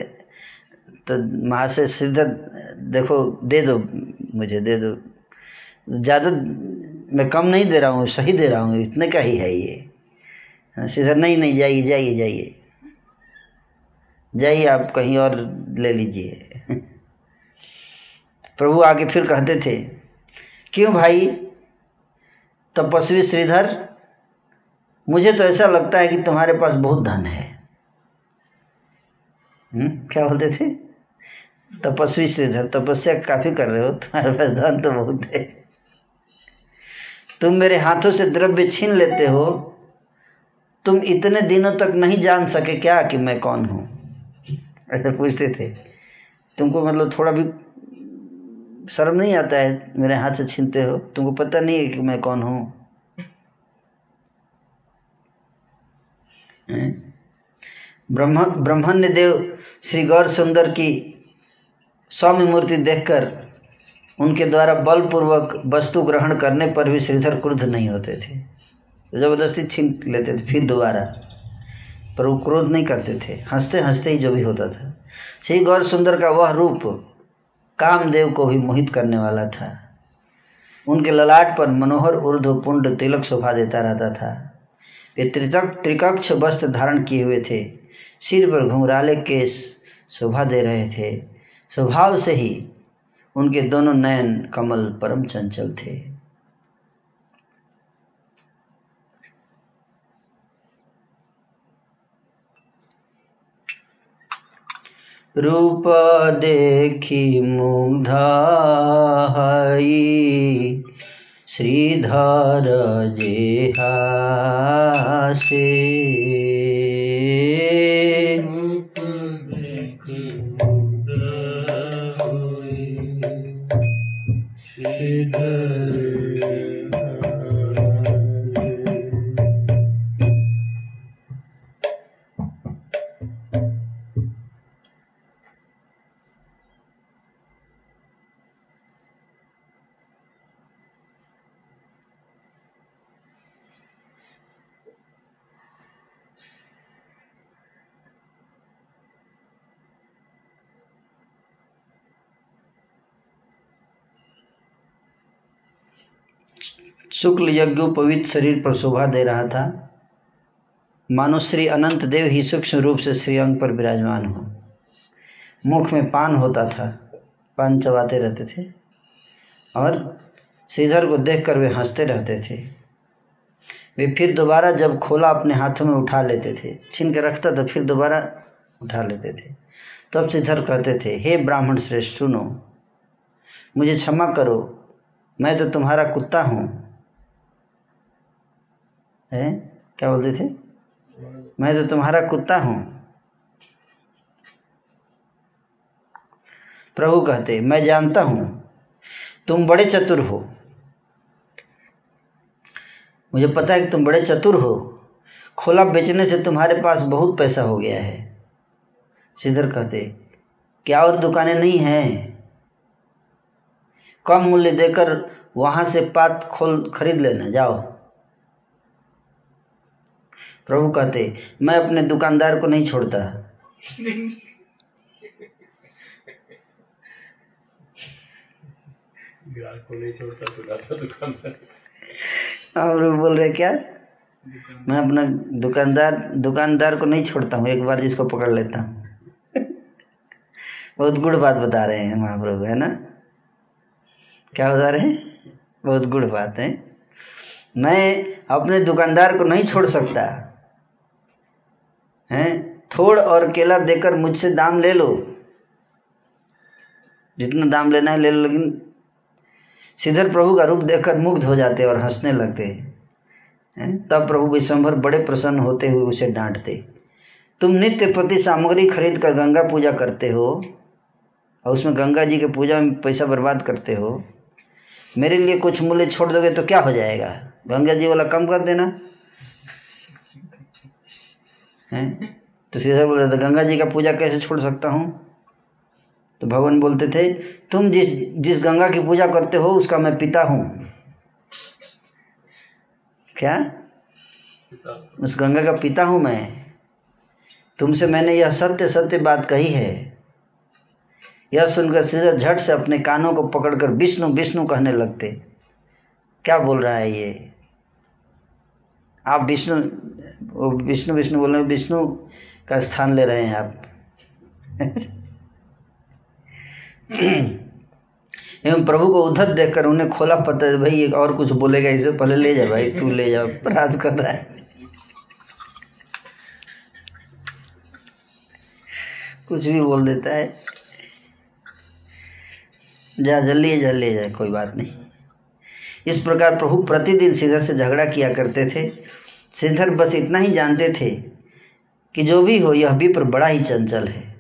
तो से श्रीधर, देखो, दे दो मुझे दे दो। ज़्यादा मैं कम नहीं दे रहा हूँ, सही दे रहा हूँ, इतने का ही है ये। श्रीधर नहीं नहीं, जाइए जाइए जाइए। जाइए, आप कहीं और ले लीजिए। प्रभु आगे फिर कहते थे, क्यों भाई? तपस्वी श्रीधर, मुझे तो ऐसा लगता है कि तुम्हारे पास बहुत धन है। हुँ? क्या बोलते थे? तपस्वी श्रीधर तपस्या काफ़ी कर रहे हो, तुम्हारे पास धन तो बहुत है। तुम मेरे हाथों से द्रव्य छीन लेते हो, तुम इतने दिनों तक नहीं जान सके क्या कि मैं कौन हूँ? ऐसे पूछते थे। तुमको मतलब थोड़ा भी शर्म नहीं आता है मेरे हाथ से छीनते हो? तुमको पता नहीं है कि मैं कौन हैं? ब्रह्म, ब्रह्मण्य देव श्री गौर सुंदर की सौम्य मूर्ति देखकर उनके द्वारा बलपूर्वक वस्तु ग्रहण करने पर भी श्रीधर क्रुद्ध नहीं होते थे। ज़बरदस्ती छीन लेते थे फिर दोबारा, पर वो क्रोध नहीं करते थे। हँसते हँसते ही जो भी होता था। श्री गौर सुंदर का वह रूप कामदेव को भी मोहित करने वाला था। उनके ललाट पर मनोहर, ऊर्ध्व, पुंड, तिलक शोभा देता रहता था। वे त्रितक, त्रिकक्ष वस्त्र धारण किए हुए थे। सिर पर घुंघराले केस शोभा दे रहे थे। स्वभाव से ही उनके दोनों नयन कमल परम चंचल थे। रूप देखी मुग्धा हई, श्रीधर जेहा से। शुक्ल यज्ञोपवित शरीर पर शोभा दे रहा था। मानो श्री अनंत देव ही सूक्ष्म रूप से श्री अंग पर विराजमान हो। मुख में पान होता था, पान चबाते रहते थे और श्रीधर को देखकर वे हँसते रहते थे। वे फिर दोबारा जब खोला अपने हाथों में उठा लेते थे, छीन के रखता तो फिर दोबारा उठा लेते थे। तब श्रीधर कहते थे, हे ब्राह्मण श्रेष्ठ सुनो, मुझे क्षमा करो, मैं तो तुम्हारा कुत्ता हूँ। है? क्या बोलते थे? मैं तो तुम्हारा कुत्ता हूँ। प्रभु कहते, मैं जानता हूँ, तुम बड़े चतुर हो। मुझे पता है कि तुम बड़े चतुर हो। खोला बेचने से तुम्हारे पास बहुत पैसा हो गया है। श्रीधर कहते, क्या और दुकानें नहीं हैं? कम मूल्य देकर वहाँ से पात खोल खरीद लेना, जाओ। प्रभु कहते मैं अपने दुकानदार को नहीं छोड़ता। ग्राहक को नहीं छोड़ता सुनाता दुकानदार। और वो बोल रहे क्या? मैं अपना दुकानदार दुकानदार को नहीं छोड़ता हूँ एक बार जिसको पकड़ लेता हूँ। बहुत गुड़ बात बता रहे हैं महाप्रभु है ना? क्या बता रहे हैं? बहुत गुड़ बात है। मैं अपने दुकानदार को नहीं छोड़ सकता। हैं? थोड़ और केला देकर मुझसे दाम ले लो। जितना दाम लेना है ले लो, लेकिन श्रीधर प्रभु का रूप देखकर मुग्ध हो जाते और हंसने लगते। हैं? तब प्रभु विश्वभर बड़े प्रसन्न होते हुए उसे डांटते। तुम नित्य प्रति सामग्री खरीद कर गंगा पूजा करते हो और उसमें गंगा जी के पूजा में पैसा बर्बाद करते हो। मेरे लिए कुछ मूल्य छोड़ दोगे तो क्या हो जाएगा? गंगा जी वाला कम कर देना। हैं? तो सीधा बोलते थे गंगा जी का पूजा कैसे छोड़ सकता हूँ? तो भगवान बोलते थे तुम जिस जिस गंगा की पूजा करते हो उसका मैं पिता हूँ। क्या? पिता। उस गंगा का पिता हूँ मैं। तुमसे मैंने यह सत्य सत्य बात कही है। यह सुनकर सीधा झट से अपने कानों को पकड़कर विष्णु विष्णु कहने लगते। क्या बोल रहा है ये? आप विष्णु वो विष्णु विष्णु बोल रहे हैं, विष्णु का स्थान ले रहे हैं आप। एवं प्रभु को उद्धत देखकर उन्हें खोला पता भाई एक और कुछ बोलेगा, इसे पहले ले जा भाई, तू ले जा, अपराध कर रहा है। कुछ भी बोल देता है। जा, जल्दी जा ले जाए कोई बात नहीं। इस प्रकार प्रभु प्रतिदिन सीधर से झगड़ा किया करते थे। श्रीधर बस इतना ही जानते थे कि जो भी हो, यह विप्र बड़ा ही चंचल है।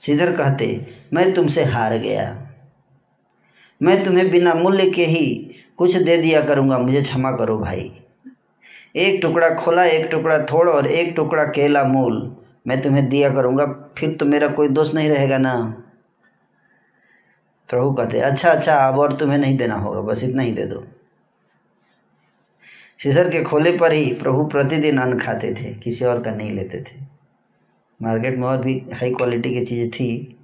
श्रीधर कहते, मैं तुमसे हार गया। मैं तुम्हें बिना मूल्य के ही कुछ दे दिया करूँगा। मुझे क्षमा करो भाई। एक टुकड़ा खोला, एक टुकड़ा थोड़ और एक टुकड़ा केला मूल मैं तुम्हें दिया करूँगा। फिर तो मेरा कोई दोष नहीं रहेगा ना? प्रभु कहते अच्छा अच्छा अब और तुम्हें नहीं देना होगा। बस इतना ही दे दो। सीधर के खोले पर ही प्रभु प्रतिदिन अन्न खाते थे, किसी और का नहीं लेते थे। मार्केट में और भी हाई क्वालिटी की चीज़ें थी,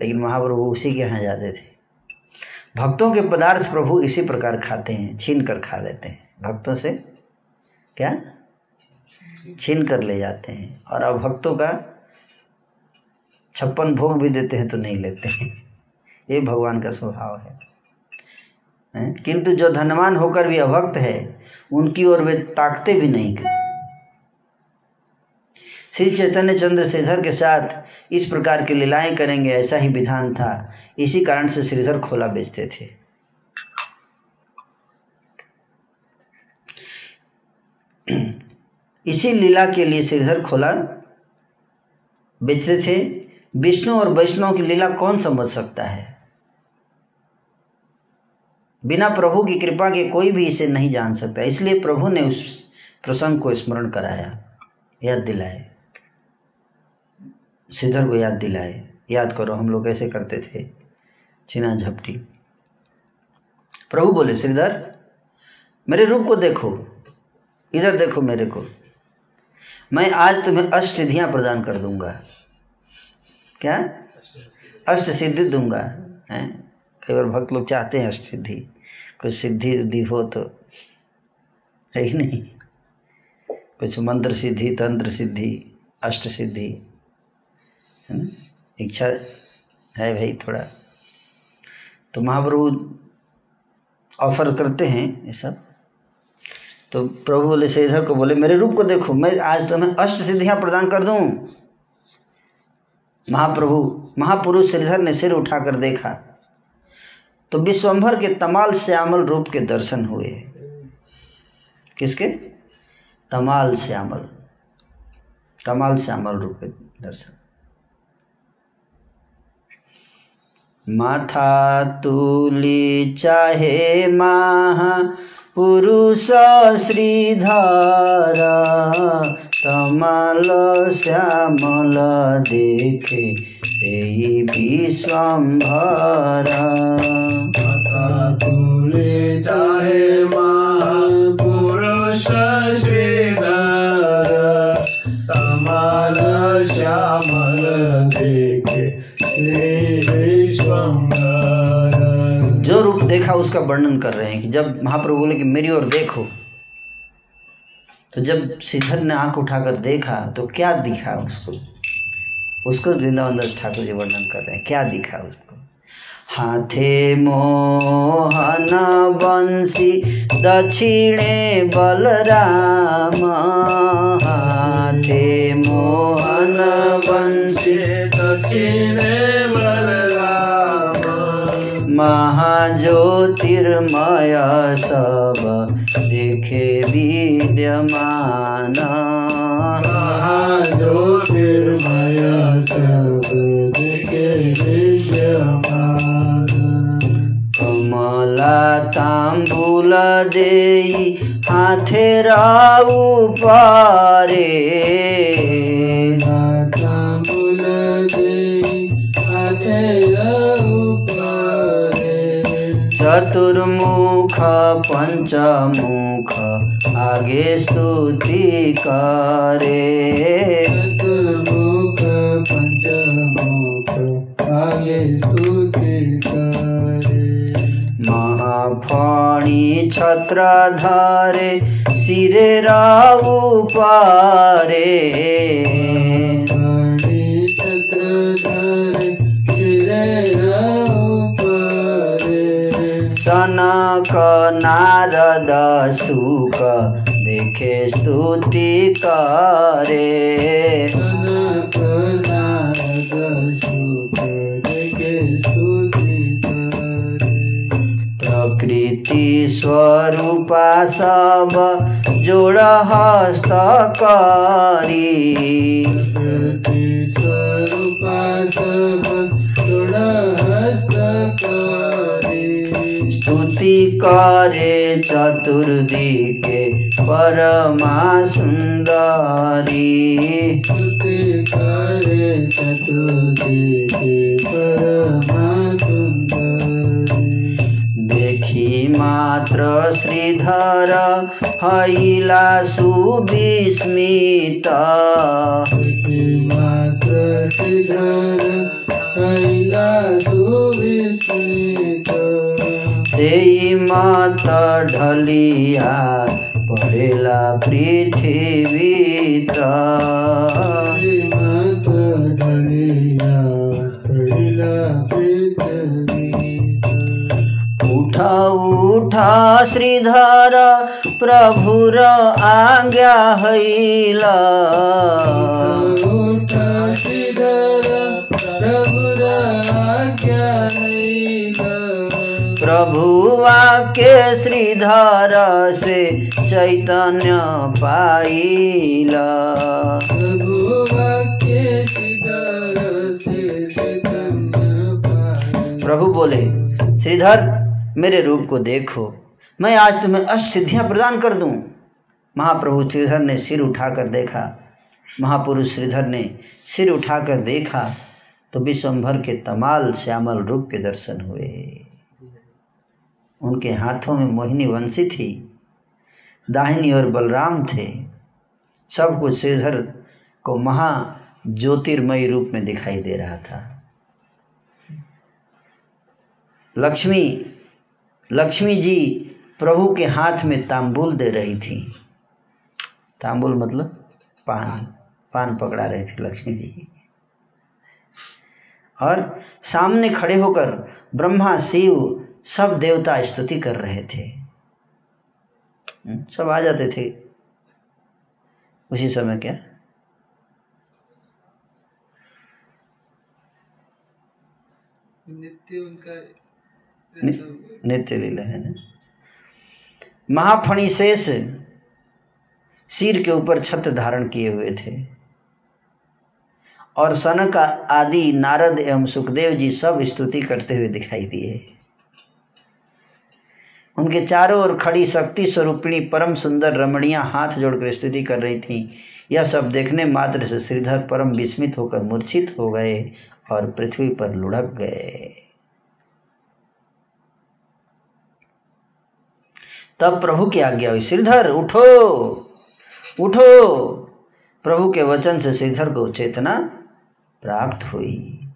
लेकिन महाप्रभु उसी के यहाँ जाते थे। भक्तों के पदार्थ प्रभु इसी प्रकार खाते हैं, छीन कर खा लेते हैं। भक्तों से क्या? छीन कर ले जाते हैं। और अब भक्तों का छप्पन भोग भी देते हैं तो नहीं लेते हैं। ये भगवान का स्वभाव है? किंतु जो धनवान होकर भी अभक्त है उनकी ओर वे ताकते भी नहीं गए श्री चैतन्य चंद्रशेखर के साथ इस प्रकार की लीलाएँ करेंगे, ऐसा ही विधान था। इसी कारण से श्रीधर खोला बेचते थे। इसी लीला के लिए श्रीधर खोला बेचते थे। विष्णु और वैष्णव की लीला कौन समझ सकता है? बिना प्रभु की कृपा के कोई भी इसे नहीं जान सकता। इसलिए प्रभु ने उस प्रसंग को स्मरण कराया, याद दिलाए। श्रीधर को याद दिलाए। याद करो, हम लोग ऐसे करते थे। छिना झपटी। प्रभु बोले श्रीधर मेरे रूप को देखो। इधर देखो मेरे को। मैं आज तुम्हें अष्ट सिद्धियाँ प्रदान कर दूँगा। क्या? अष्ट सिद्धि दूँगा। हैं? कई बार भक्त लोग चाहते हैं अष्ट सिद्धि कुछ सिद्धि उद्धि हो तो है ही नहीं। कुछ मंत्र सिद्धि, तंत्र सिद्धि, अष्ट सिद्धि, है ना? इच्छा है भाई थोड़ा। तो महाप्रभु ऑफ़र करते हैं ये सब। तो प्रभु बोले श्रीधर को बोले, मेरे रूप को देखो, मैं आज तुम्हें अष्ट सिद्धियाँ प्रदान कर दूँ। महाप्रभु, महापुरुष श्रीधर ने सिर उठाकर देखा। तो विश्वंभर के तमाल श्यामल रूप के दर्शन हुए। किसके? तमाल श्यामल। तमाल श्यामल रूप के दर्शन। माथा तुली चाहे महा पुरुष श्रीधर, तमाल श्यामल देखे। यही विश्वम्भर तुले चाहे महापुरुष श्रीधर तमाल श्यामल देखे जो रूप देखा उसका वर्णन कर रहे हैं कि जब महाप्रभु बोले कि मेरी ओर देखो तो जब श्रीधर ने आँख उठाकर देखा तो क्या दिखा उसको? उसको वृंदावन दास ठाकुर जी वर्णन कर रहे हैं। क्या दिखा उसको? हाथे मोहन बंसी, दक्षिणे बलराम। हाथे मोहन बंसी, दक्षिणे बलराम। महाज्योतिर्मय सब, देखे विद्यमान। तांबूल देई हाथे राउ पारे तांबुल देई हाथेरा उपरे चतुर्मुख पंचमुख आगे स्तुति करे। चतुर्मुख पंचमुख आगे स्तुति करे। महाफणी छत्रधारे सिरे राउ पारे। सनक नारद सुख देखे स्तुति करे। कनक नारद सुख देखे स्तुति करे। प्रकृति स्वरूपा सब जोड़ हस्त करी स्वरूपा सब जोड़ हस्त करे स्तुति करे चतुर्दिके परमा सुन्दरी स्तुति करे चतुर्दिके परमा सुन्दरी देखि मात्र श्रीधर हैला सुविस्मित मात्र कैला सुविस्मित सेई मत ढलिया पड़ेला पृथ्वी ढलिया पढ़िला पृथ्वी उठ उठ श्रीधर प्रभुर आज्ञा हैला उठ श्रीधर प्रभुर प्रभु वाक्य श्रीधर से चैतन्य पाइला। प्रभु बोले श्रीधर मेरे रूप को देखो। मैं आज तुम्हें अष्ट सिद्धियाँ प्रदान कर दूँ। महाप्रभु श्रीधर ने सिर उठाकर देखा। महापुरुष श्रीधर ने सिर उठाकर देखा। तो विश्वभर के तमाल श्यामल रूप के दर्शन हुए। उनके हाथों में मोहिनी वंशी थी, दाहिनी और बलराम थे। सब कुछ श्रीधर को महा ज्योतिर्मय रूप में दिखाई दे रहा था। लक्ष्मी लक्ष्मी जी प्रभु के हाथ में तांबुल दे रही थी। तांबुल मतलब पान पान पकड़ा रही थी लक्ष्मी जी। और सामने खड़े होकर ब्रह्मा शिव सब देवता स्तुति कर रहे थे। हम्म, सब आ जाते थे। उसी समय क्या? नित्य उनका नि- नित्य लीला है ना? महाफणिशेष सिर के ऊपर छत धारण किए हुए थे। और सनक आदि, नारद एवं सुखदेव जी सब स्तुति करते हुए दिखाई दिए। उनके चारों ओर खड़ी शक्ति स्वरूपिणी, परम सुंदर रमणियाँ हाथ जोड़कर स्तुति कर रही थीं। यह सब देखने मात्र से श्रीधर परम विस्मित होकर मूर्छित हो गए और पृथ्वी पर लुढ़क गए। तब प्रभु की आज्ञा हुई, श्रीधर, उठो! उठो! प्रभु के वचन से श्रीधर को चेतना प्राप्त हुई।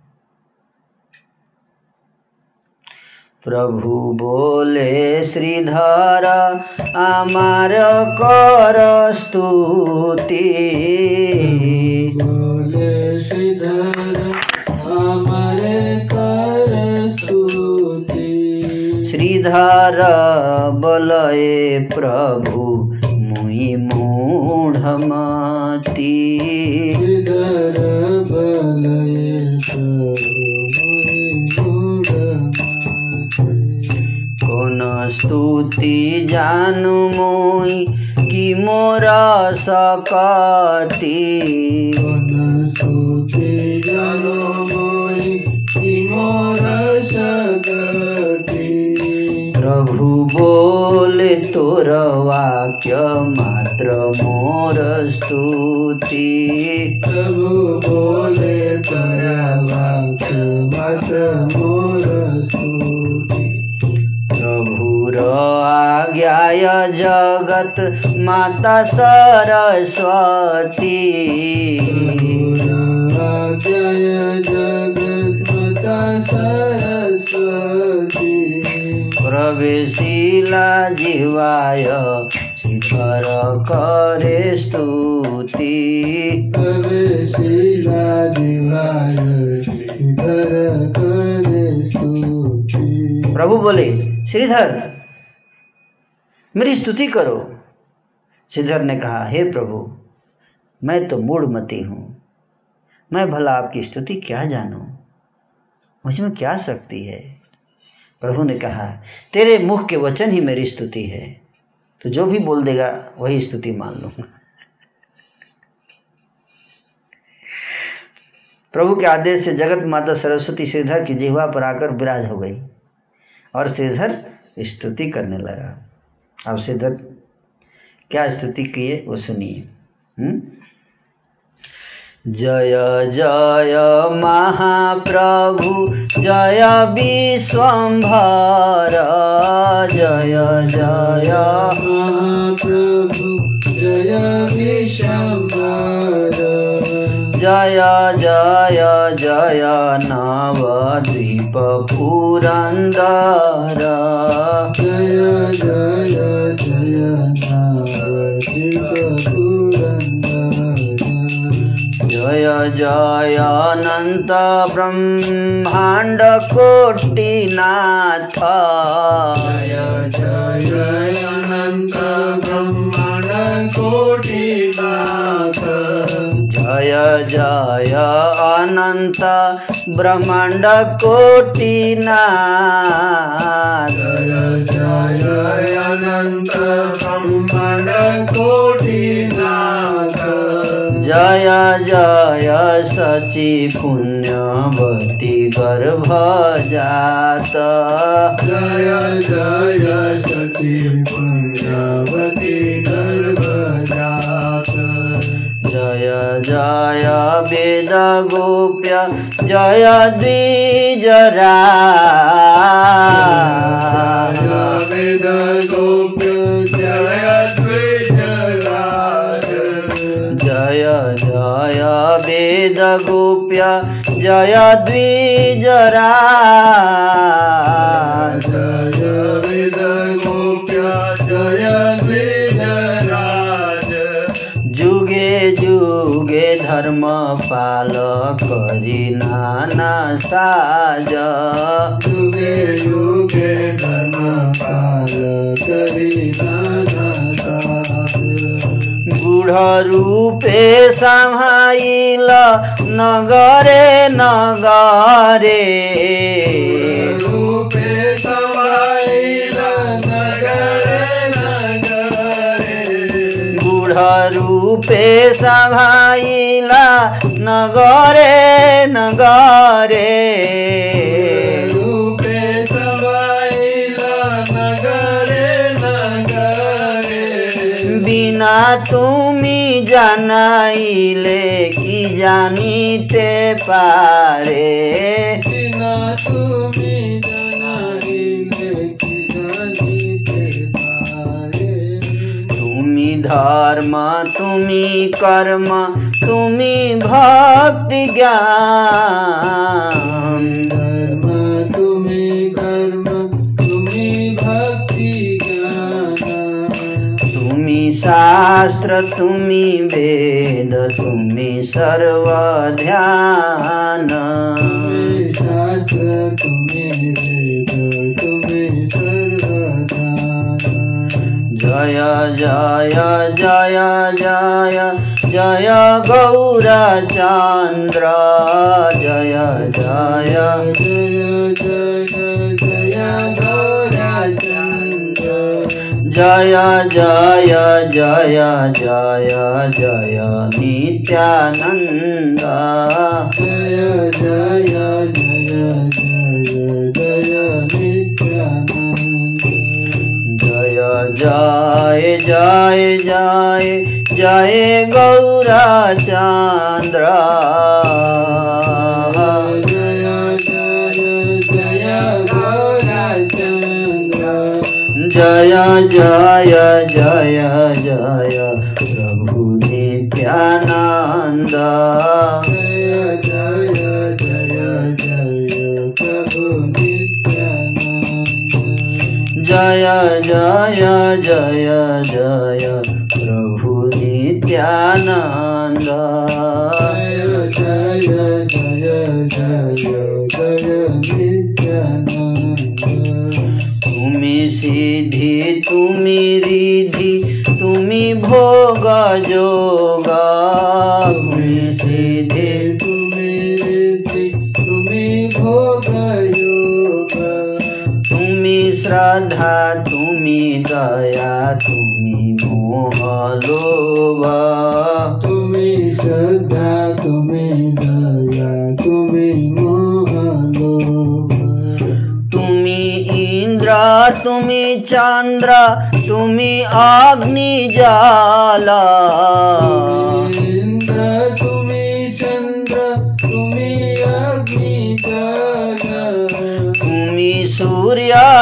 प्रभु बोले श्रीधर आमार कर स्तुति। बोले श्रीधर हमारे कर स्तुति। श्रीधर बलये प्रभु मोहि मूढ़मति। कोन स्तुति जानु मोई कि मोर सकती प्रभु बोले तोर वाक्य मात्र मोर स्तुति। प्रभु बोले तोरा वाक्य मात्र मोर स्तुति। प्रभुर आज्ञाय जगत माता सरस्वती। जय जगन्माता सरस्वती। प्रवेशिला जीवाय शिखर करे स्तुति। प्रवेशिला दिवाय श्रीधर करे स्तुति। प्रभु बोले श्रीधर मेरी स्तुति करो। श्रीधर ने कहा हे प्रभु मैं तो मूढ़मती हूँ। मैं भला आपकी स्तुति क्या जानूं? मुझमें क्या शक्ति है? प्रभु ने कहा, तेरे मुख के वचन ही मेरी स्तुति है। तो जो भी बोल देगा, वही स्तुति मान लूँगा। प्रभु के आदेश से जगत माता सरस्वती श्रीधर की जिहवा पर आकर विराज हो गई और श्रीधर स्तुति करने लगा। अब श्रीधर, क्या स्तुति किए वो सुनिए। हम्म? जय जय महाप्रभु जय विश्वम्भर जय जय महाप्रभु जय विशम्बर जय जय जय नवद्वीप पुरन्दर जय जय जय नवद्वीप पुरन्दर जय अनन्त ब्रह्माण्डकोटिनाथ। जय अनन्त ब्रह्माण्डकोटिनाथ। जय जय अनन्त ब्रह्माण्ड कोटिनाथ। जय जय अनन्त ब्रह्माण्ड कोटिनाथ। जय जय सचि पुण्यवती गर्भजात। जय जय सती पुण्यवती जय जय वेद गोप्य जय द्विजरा जय वेद गोप्य जय द्विजराज जय जय वेद गोप्य जय द्विजरा जय वेद गोप्य जय द्विजराज जुगे जुगे धर्म पाल करी नाना साज युगे युगे धर्म पाल करी नाना साध गुढ रूपे समाइल नगरे রূপে সভাইলা নগরে নগরে রূপে বিনা তুমি জানাইলে কি জানিতে পারে বিনা তুমি धर्म तुम्हें कर्म तुम्हें भक्ति ज्ञान। शास्त्र तुम्हें वेद तुम्हें सर्व ध्यान। शास्त्र तुम्हें जया जया जया जया जया गौरचन्द्र जया जया जया। गौरचन्द्र जया जया जया जया जया नित्यानन्द जया जया जया जाए जाए जाए जाए गौरा चंद्रा जय जय जय जय प्रभु नित्यानंद जय जय जय जय प्रभु জয় জয় জয় জয় প্রভু নিত্যানন্দ जय जय जय जय जय नित्यानन्द তুমি সিদ্ধি তুমি রিধি তুমি ভোগ যোগ श्रद्धा तुम्हें दया तुम्हें मोह लोभ तुम्हें श्रद्धा तुम्हें दया तुम्हें मोह लोभ तुम्हें इंद्र तुम्हें चंद्र तुम्हें अग्नि जाला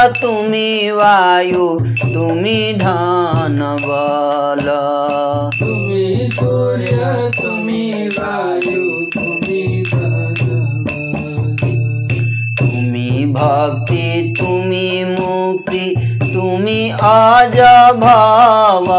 तुम्हें वायु तुम्हें धन बल तुम्हें तुम्हें तुम्हें भक्ति तुम्हें मुक्ति तुम्हें आज भावा।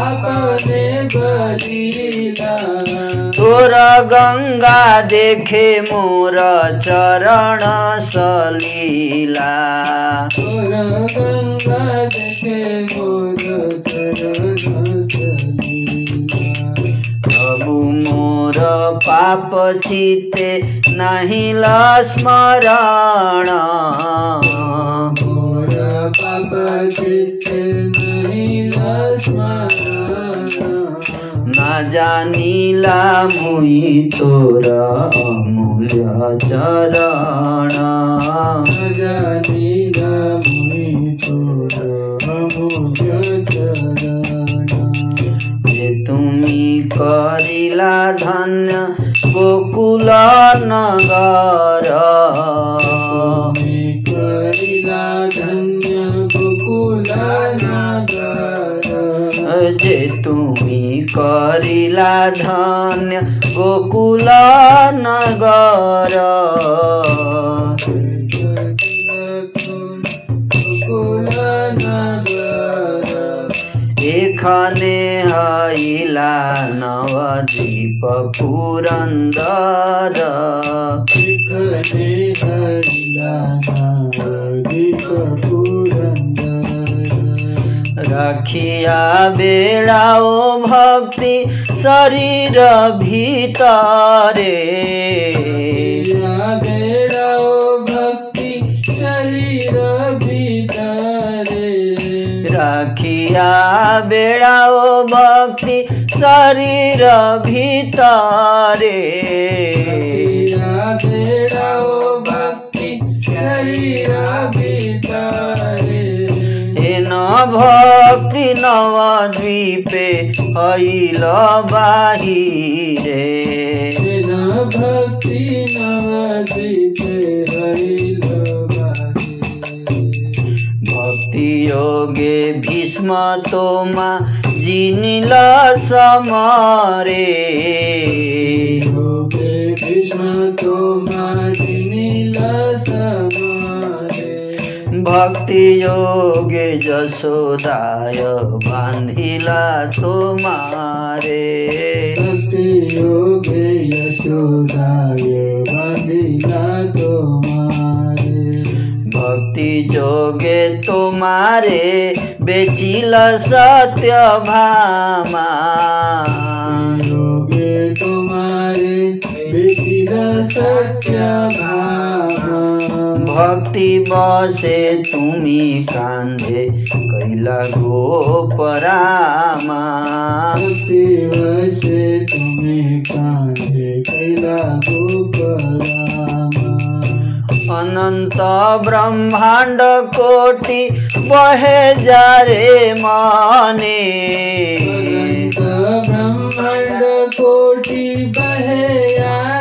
अपने तोर गंगा देखे मोर चरण सलीला। तोर गंगा देखे प्रभु मोर पाप चिते नहीं लस्मरण না জানিলা মুই তোর অমূল্য চরণ। জানিলা মুই অমূল্য চরণ। যে তুমি করিলা ধন্য গোকুল নগর। যে তুমি করিলা ধন্য গোকুল নগর खाने आइला नवदीप पुरन्दर रखिया बेडाओ भक्ति शरीर भितरे। রাখিয়া বেড়াও ভক্তি শরীর ভিতরে বেড়াও ভক্তি শরীর ভিতরে হেন ভক্তি নবদ্বীপে হইল বাহিরে সেন ভক্তি নবদ্বীপে হইল योगे भीष्म तोमा जिनिला समारे योगे भीष्म तोमा जिनिला समारे भक्ति योगे जसोदाय बांधिला तो तुम्हारे भक्ति योगे यशोदाय बांधिला तुम्हारे যোগে তোমারে বেচিল সত্য ভামা। যোগে তোমারে বেচিল সত্য ভক্তি বসে তুমি কান্ধে কইলা গো পরামা। ভক্তি বসে তুমি কান্ধে কইলা গো পরামা। अनन्त ब्रह्माण्ड कोटि बहे मने। ब्रह्माण्ड कोटि बहे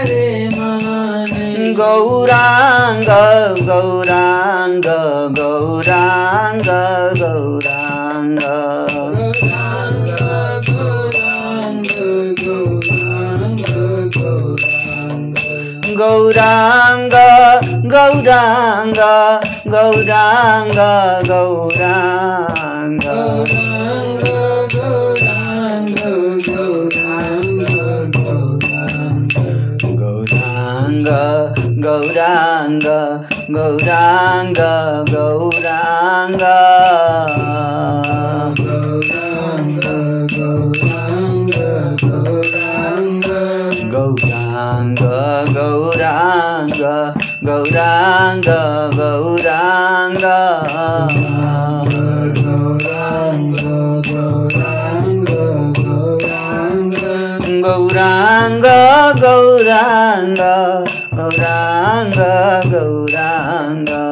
रे माने। Gauranga Gauranga Gauranga Gauranga Gauranga Gauranga Gauranga Gauranga Gauranga Gauranga Gauranga Gauranga Gauranga Gauranga, Gauranga, Gauranga, Gauranga. Gauranga, Gauranga, Gauranga. Gauranga, Gauranga, Gauranga, Gauranga.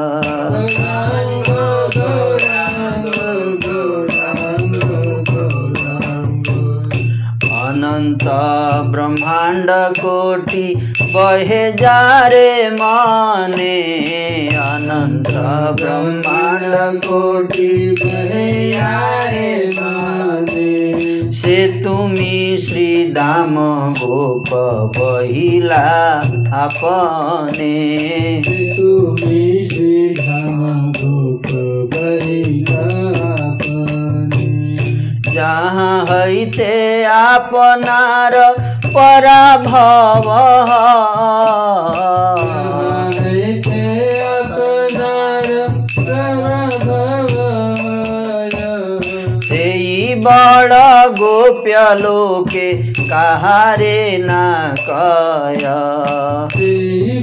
अनंत ब्रह्मांड कोटि बहे जा रे माने। अनंत ब्रह्मांड कोटि बहे जा माने। से तुम्ही श्री दाम गोप बहिला आपने तुम्ही श्री दाम गोप बहिला যাহা হইতে আপনার পরাভব সেই বড় গোপ্য লোকে কাহারে না কয়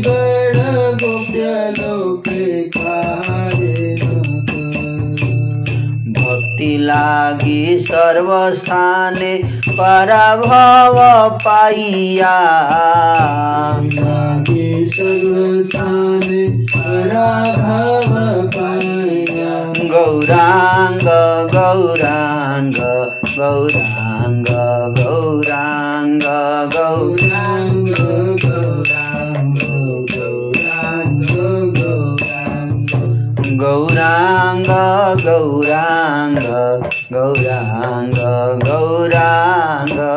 বড় গোপ্য লোকে কাহারে लागी सर्वस्थाने पराभव पाइया। सर्वस्थाने पराभव पाइया। Gaurang Gaurang Gaurang Gaurang. Gaurang Gaurang. Gauranga, Gauranga, Gauranga, Gauranga.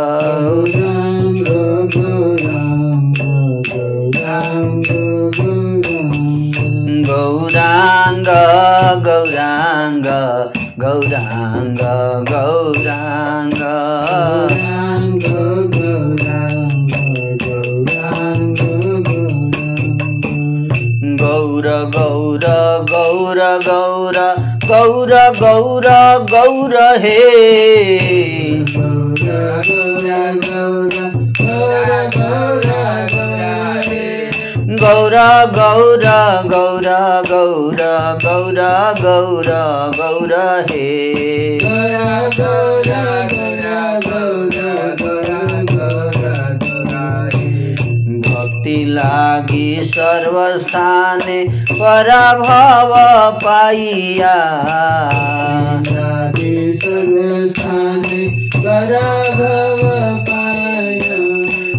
Gauranga, Gauranga, Gauranga, Gauranga. ಗೌರ ಗೌರ ಗೌರ ಗೌರ ಗೌರ ಗೌರ ಗೌರ ಹೇ ಗೌರ ಗೌರ ಗೌರ ಗೌರ ಗೌರ ಗೌರ ಗೌರ ಹೇ ಗೌರ ಗೌರ ಗೌರ ಗೌರ भक्ति लागी सर्वस्थाने पराभव पाइया।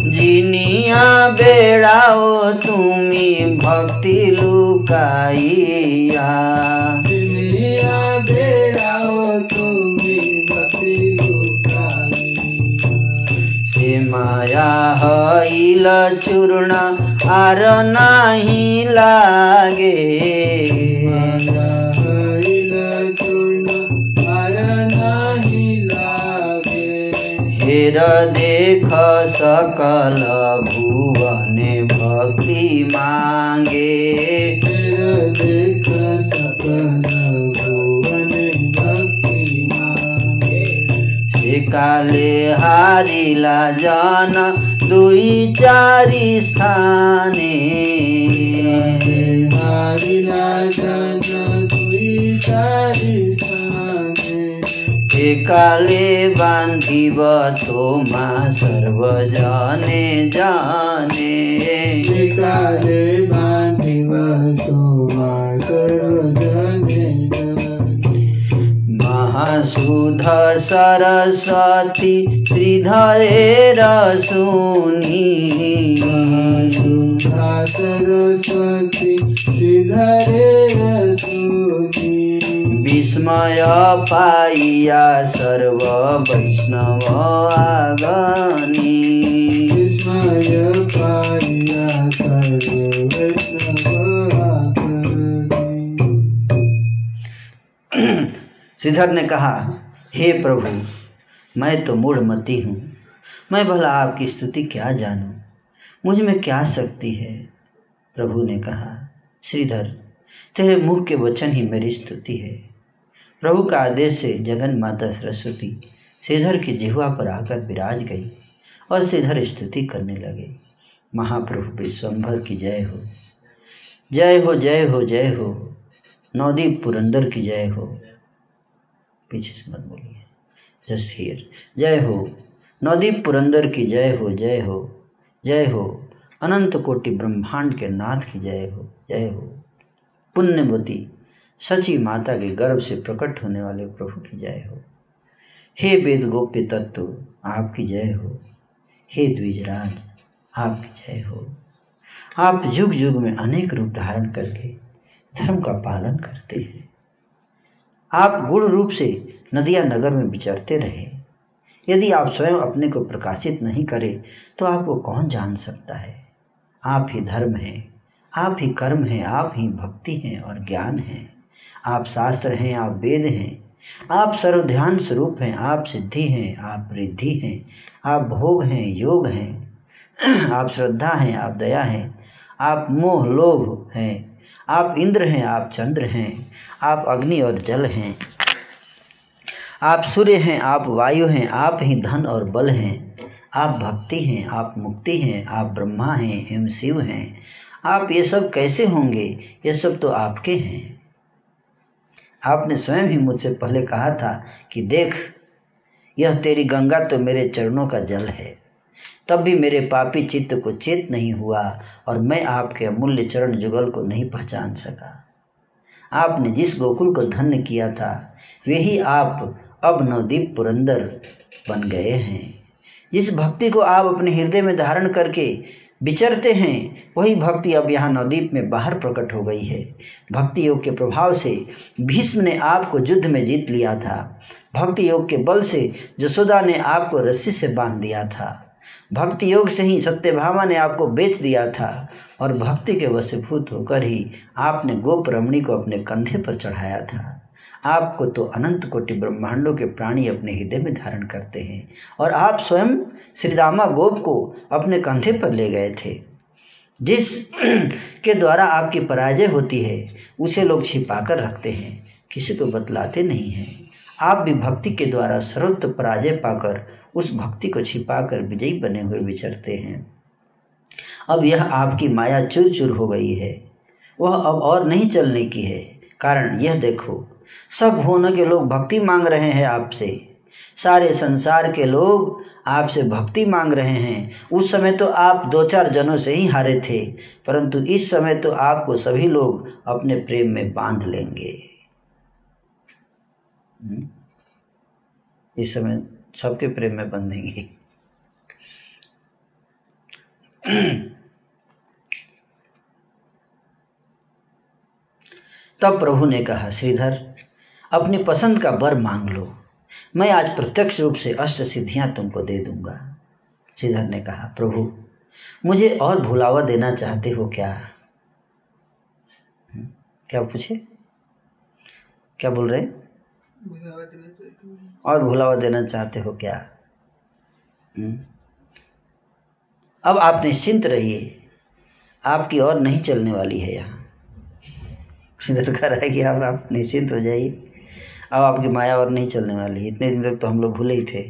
जिनिया बेड़ाओ तुमी भक्ति लुकाइया। माया हईल चूर्ण आर नाही लागे। हेर देख सकल भुवने भक्ति मागे। सिकाले একালে হারিলা জন দুই চারি স্থানে হারিলা জন দুই চারি স্থানে একালে বান্ধিব তোমা সর্বজনে জানে একালে বান্ধিব তোমা সর্বজনে महासुध सरस्वती श्रीधरेर सुनी सुधा सरस्वती श्रीधरे विस्मय पाइया सर्व वैष्णव आगनी। विस्मय पाया श्रीधर ने कहा, हे प्रभु, मैं तो मूढ़मती हूँ। मैं भला आपकी स्तुति क्या जानूं? मुझमें क्या शक्ति है? प्रभु ने कहा, श्रीधर, तेरे मुख के वचन ही मेरी स्तुति है। प्रभु का आदेश से जगन माता सरस्वती श्रीधर की जिह्वा पर आकर विराज गई और श्रीधर स्तुति करने लगे। महाप्रभु विश्वम्भर की जय हो। जय हो जय हो जय हो। नवदीप पुरंदर की जय हो। पीछे से मत बोलिए। जस्ट हियर जय हो। नवदीप पुरंदर की जय हो जय हो। जय हो। अनंत कोटि ब्रह्मांड के नाथ की जय हो जय हो। पुण्यवती सची माता के गर्भ से प्रकट होने वाले प्रभु की जय हो। हे वेद गोप्य तत्व, आपकी जय हो। हे द्विजराज, आपकी जय हो। आप युग युग में अनेक रूप धारण करके धर्म का पालन करते हैं। आप गुण रूप से नदिया नगर में विचरते रहे यदि आप स्वयं अपने को प्रकाशित नहीं करें तो आपको कौन जान सकता है आप ही धर्म हैं आप ही कर्म हैं आप ही भक्ति हैं और ज्ञान हैं आप शास्त्र हैं आप वेद हैं आप सर्वध्यान स्वरूप हैं आप सिद्धि हैं आप रिद्धि हैं आप भोग हैं योग हैं आप श्रद्धा हैं आप दया हैं आप मोह लोभ हैं आप इंद्र हैं आप चंद्र हैं आप अग्नि और जल हैं। आप सूर्य हैं, आप वायु हैं, आप ही धन और बल हैं। आप भक्ति हैं, आप मुक्ति हैं, आप ब्रह्मा हैं, हिम शिव हैं। आप ये सब कैसे होंगे? ये सब तो आपके हैं। आपने स्वयं ही मुझसे पहले कहा था कि देख, यह तेरी गंगा तो मेरे चरणों का जल है। तब भी मेरे पापी चित्त को चेत नहीं हुआ और मैं आपके अमूल्य चरण जुगल को नहीं पहचान सका। आपने जिस गोकुल को धन्य किया था वही आप अब नवदीप पुरंदर बन गए हैं। जिस भक्ति को आप अपने हृदय में धारण करके विचरते हैं, वही भक्ति अब यहाँ नवदीप में बाहर प्रकट हो गई है। भक्ति योग के प्रभाव से भीष्म ने आपको युद्ध में जीत लिया था। भक्ति योग के बल से जसोदा ने आपको रस्सी से बाँध दिया था। भक्ति योग से ही सत्य सत्यभामा ने आपको बेच दिया था और भक्ति के वशीभूत होकर ही आपने गोप रमणी को अपने कंधे पर चढ़ाया था। आपको तो अनंत कोटि ब्रह्मांडों के प्राणी अपने हृदय में धारण करते हैं और आप स्वयं श्री रामा गोप को अपने कंधे पर ले गए थे। जिस के द्वारा आपकी पराजय होती है, उसे लोग छिपा कर रखते हैं, किसी को बतलाते नहीं हैं। आप भी भक्ति के द्वारा सर्वत्र पराजय पाकर उस भक्ति को छिपाकर विजयी बने हुए विचरते हैं। अब यह आपकी माया चूर चूर हो गई है। वह अब और नहीं चलने की है। कारण यह देखो, सब होने के लोग भक्ति मांग रहे हैं आपसे। सारे संसार के लोग आपसे भक्ति मांग रहे हैं। उस समय तो आप दो चार जनों से ही हारे थे, परंतु इस समय तो आपको सभी लोग अपने प्रेम में बाँध लेंगे? इस समय सबके प्रेम में बंधेंगे तब प्रभु ने कहा श्रीधर अपनी पसंद का वर मांग लो। मैं आज प्रत्यक्ष रूप से अष्ट सिद्धियाँ तुमको दे दूँगा। श्रीधर ने कहा प्रभु मुझे और भुलावा देना चाहते हो क्या? हम्म, क्या पूछे? क्या बोल रहे? हूँ और भुलावा देना चाहते हो क्या? हम्म? अब आप निश्चिंत रहिए। आपकी और नहीं चलने वाली है यहाँ। रहा है कि आप आप निश्चिंत हो जाइए। अब आपकी माया और नहीं चलने वाली। इतने दिन तक तो हम लोग भूले ही थे।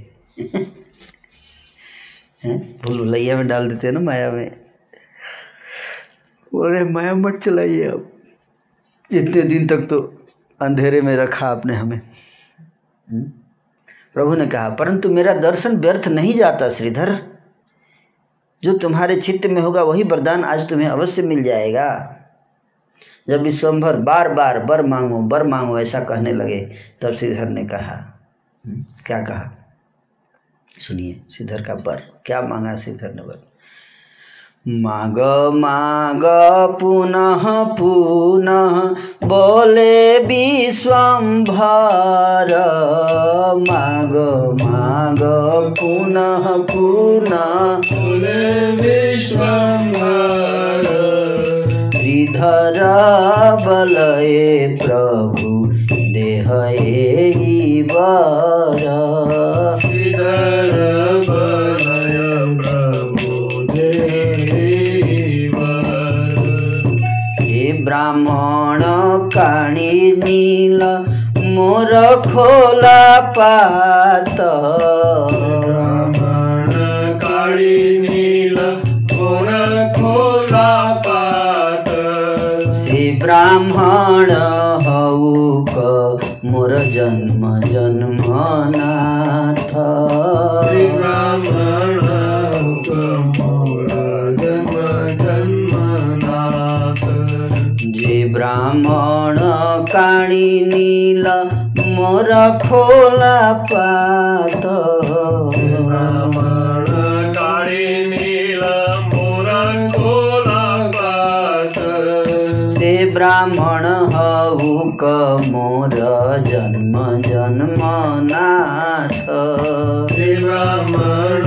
भूल भुलैया में डाल देते हैं ना माया में। बोले, माया मत चलाइए अब इतने दिन तक तो अंधेरे में रखा आपने हमें। हम्म? प्रभु ने कहा परंतु मेरा दर्शन व्यर्थ नहीं जाता श्रीधर। जो तुम्हारे चित्त में होगा वही वरदान आज तुम्हें अवश्य मिल जाएगा। जब विश्वम्भर बार बार बर मांगो बर मांगो ऐसा कहने लगे तब श्रीधर ने कहा "हम्म, क्या कहा? सुनिए श्रीधर का बर क्या मांगा श्रीधर ने बर? माग माग पुनः पुनः बोले विश्वम्भर। माग माग पुनः पुनः बोले विश्वम्भर। श्रीधर बलये प्रभु देह बोधये वर श्रीधर बलय ब्राह्मण काणी नील मोर खोला पात ब्राह्मण ब्राह्मण हौक मोर जन्म जन्मनाथ श्री ब्राह्मण ব্রাহ্মণ কাণি নীল মোর খোলা পাত ব্রাহ্মণ হুক মোর জন্ম জন্ম নাথ ব্রাহ্মণ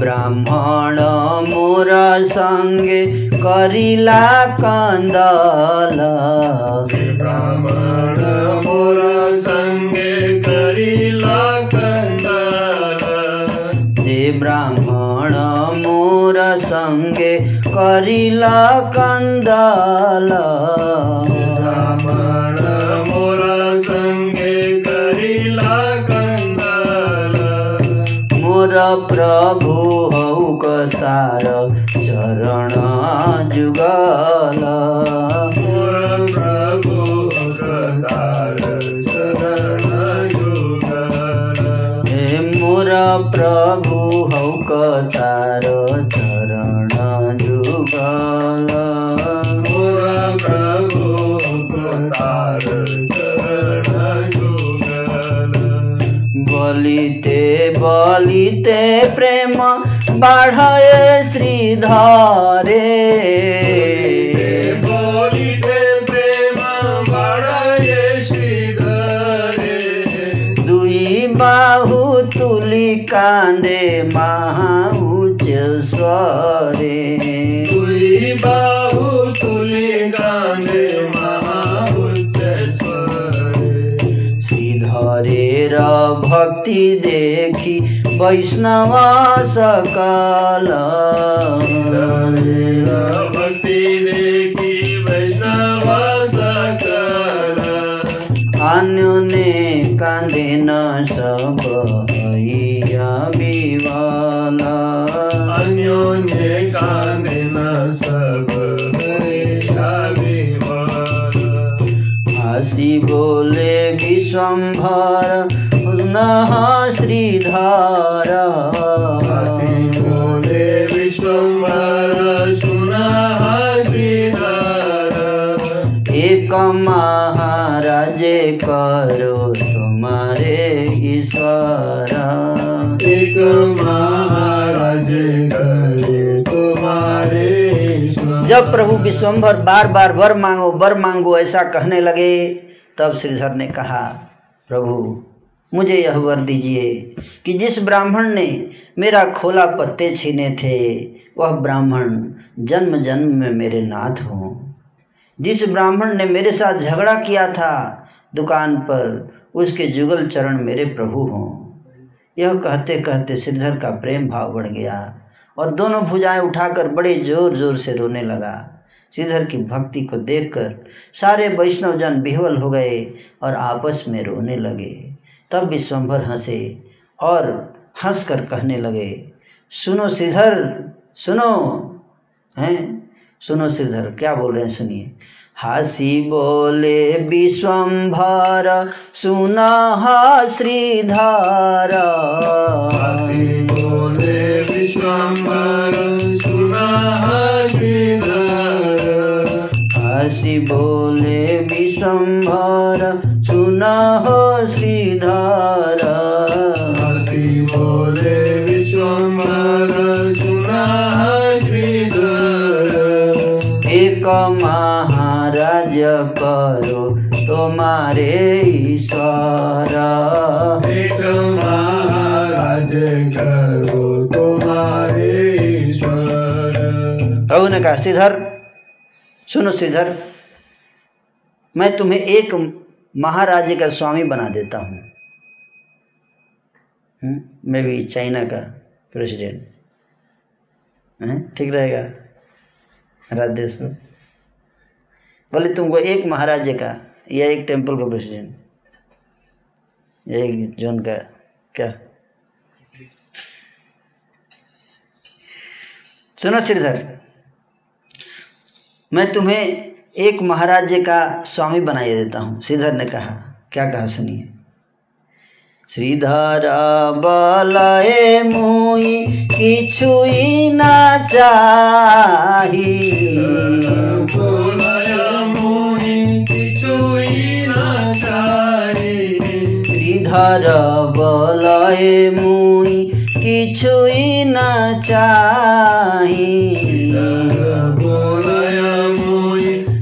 ब्राह्मण मोर संगे करिला कंदल। ब्राह्मण मोर संगे करिला कंदल। जे ब्राह्मण मोर संगे करिला कंदल। ब्राह्मण मोर संगे करिला प्रभु हौक तार चरण जुगल। मोर प्रभु हे मोर प्रभु हौक तार चरण जुगल। बलिते बलिते प्रेम बाढये श्रीधरे बोलिते प्रेम बाळये श्रीधरे दुई बाहु तुली कान्दे महाउच्च स्वरे तुई बाहु तुली गांधे महाउच्च स्वरे श्रीधरेर भक्ति देखि वैष्णव सकल। भक्ति देखी वैष्णव सकल। अन्योने कान्देन सब हैया विवाल अन्योन्ये कांदेन सब हरिया विमल हाँसी बोले विश्वम्भर पुनः श्रीधर। विश्वम्भर सुनः श्रीधर। एक महाराजे करो तुम्हारे ईश्वर एक महाराज करे तुम्हारे जब प्रभु विश्वम्भर बार बार वर मांगो वर मांगो ऐसा कहने लगे तब श्रीधर ने कहा प्रभु मुझे यह वर दीजिए कि जिस ब्राह्मण ने मेरा खोला पत्ते छीने थे, वह ब्राह्मण जन्म जन्म में मेरे नाथ हो। जिस ब्राह्मण ने मेरे साथ झगड़ा किया था, दुकान पर उसके जुगल चरण मेरे प्रभु हों। यह कहते कहते श्रीधर का प्रेम भाव बढ़ गया और दोनों भुजाएँ उठाकर बड़े ज़ोर ज़ोर से रोने लगा। श्रीधर की भक्ति को देखकर सारे वैष्णव जन बिहवल हो गए और आपस में रोने लगे। तब विश्वम्भर हंसे और हंसकर कहने लगे सुनो श्रीधर सुनो। हैं? सुनो श्रीधर क्या बोल रहे हैं सुनिए। हसी बोले विश्वम्भर सुना श्रीधर। हसी बोले विश्वम्भर सुनः श्रीधर। हसी बोले विश्वम्भर सुनः श्रीधर हसी बोले विश्वम्भर सुनः श्रीधर। एक महाराज करो तुम्हारे ईश्वर एक महाराज करो तुम्हारे ईश्वर। प्रभु ने कहा श्रीधर सुनो श्रीधर मैं तुम्हें एक महाराज्य का स्वामी बना देता हूँ। मैं भी चाइना का प्रेसिडेंट। ठीक रहेगा? राज्य बोले तुमको एक महाराज्य का या एक टेंपल का प्रेसिडेंट, या एक जोन का, क्या? सुनो श्रीधर, मैं तुम्हें एक महाराज्य का स्वामी बनाई देता हूँ, श्रीधर ने कहा। क्या कहा सुनिए? শ্রীধারা বলায় মুই কিছুই না চাহি। শ্রীধারা বলায় মুই কিছুই না চাহি।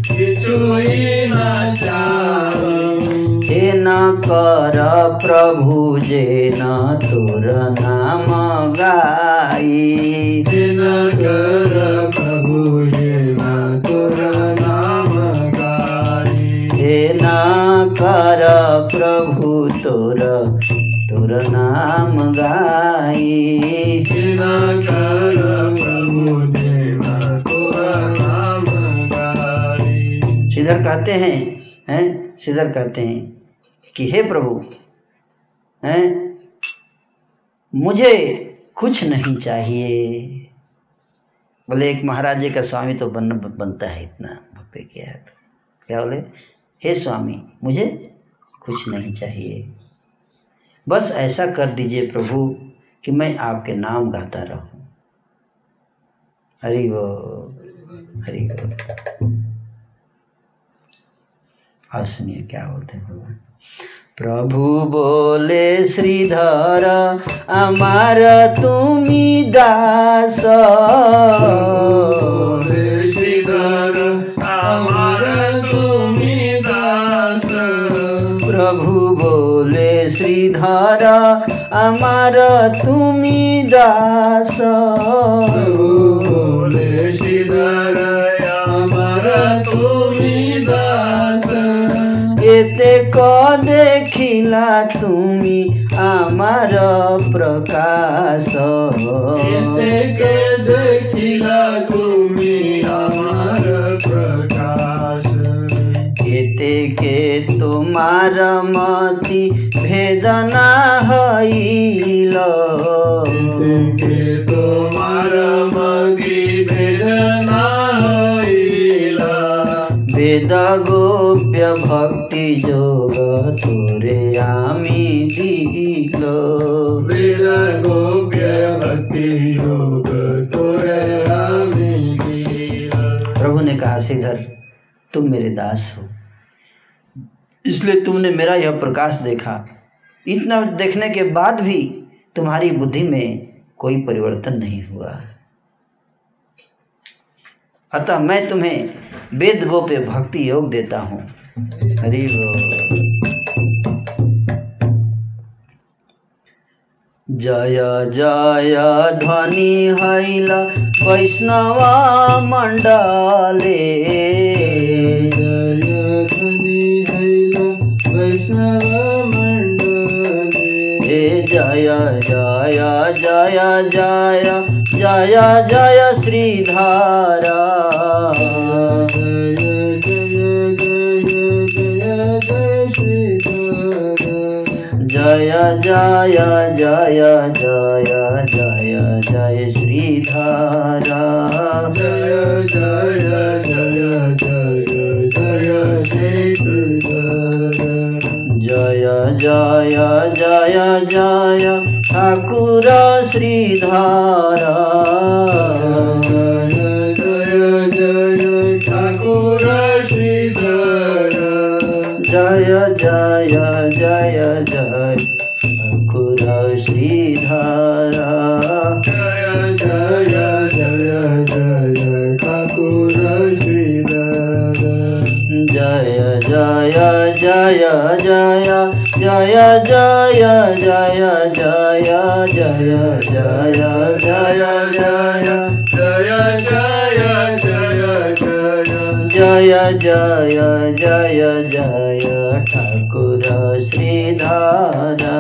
কিছুই कर प्रभु जे न तोर नाम गाई। दिनकर प्रभु जेन तोर नाम गाई। न कर प्रभु तोर तोर नाम गाई। दिनकर प्रभु जेन तोर नाम गाई। श्रीधर कहते हैं हैं? श्रीधर कहते हैं कि हे प्रभु, हैं? मुझे कुछ नहीं चाहिए। बोले, एक महाराजे का स्वामी तो बन, बनता है इतना, भक्ति किया है तो क्या बोले? हे स्वामी, मुझे कुछ नहीं चाहिए। बस ऐसा कर दीजिए प्रभु कि मैं आपके नाम गाता रहूँ। हरि वो हरि बोल। और सुनिए क्या बोलते हैं? भगवान প্রভু বলে শ্রীধর আমার তুমি দাস। শ্রীধর আমার তুমি দাস। প্রভু বলে শ্রীধর আমার তুমি দাস। বলে শ্রীধর আমার তুমি দাস। এতে কর দেখিলা তুমি আমার প্রকাশ। এতেকে দেখিলা তুমি আমার প্রকাশ। এতে কে তোমার মতি ভেদনা হইল। এতেকে তোমার মগি বেদনা হইলা। বেদ গোপ্য ভক্তি যোগ তোরে আমি দিল বেদ গোপ্য ভক্তি योग तोरे আমি দিলা प्रभु ने कहा श्रीधर तुम मेरे दास हो इसलिए तुमने मेरा यह प्रकाश देखा इतना देखने के बाद भी तुम्हारी बुद्धि में कोई परिवर्तन नहीं हुआ अतः मैं तुम्हें वेद गोप्य भक्ति योग देता हूँ हरि जय जय ध्वनि हैल वैष्णव मण्डले जय धनी हैल वैष्णव मण्डले हे जय जय जय जय जय जय श्रीधारा। जय जय जय जय जय श्रीधारा जय जय जय जय जय जय जय जय जय ठाकुर श्रीधारा जय जय जय ठाकुर श्रीधर जय जय जय जय Jaya Jaya Jaya Jaya Jaya Jaya Jaya जय जय जय जय ठाकुर श्रीधारा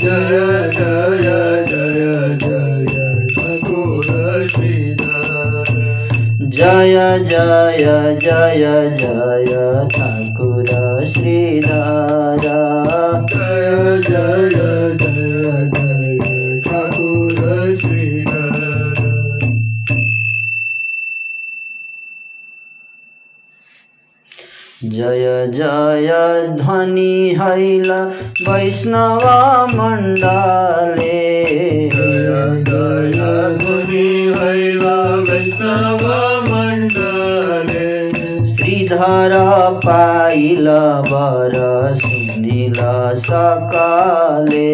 जय जय जय जय ठाकुर श्रीधारा जय जय जय जय ठाकुर श्रीधारा जय जय जय जय जय जय ध्वनि हैल वैष्णव मण्डले जय जय मुनि हैला वैष्णव मण्डले श्रीधर पाइल वर सुनिल सकले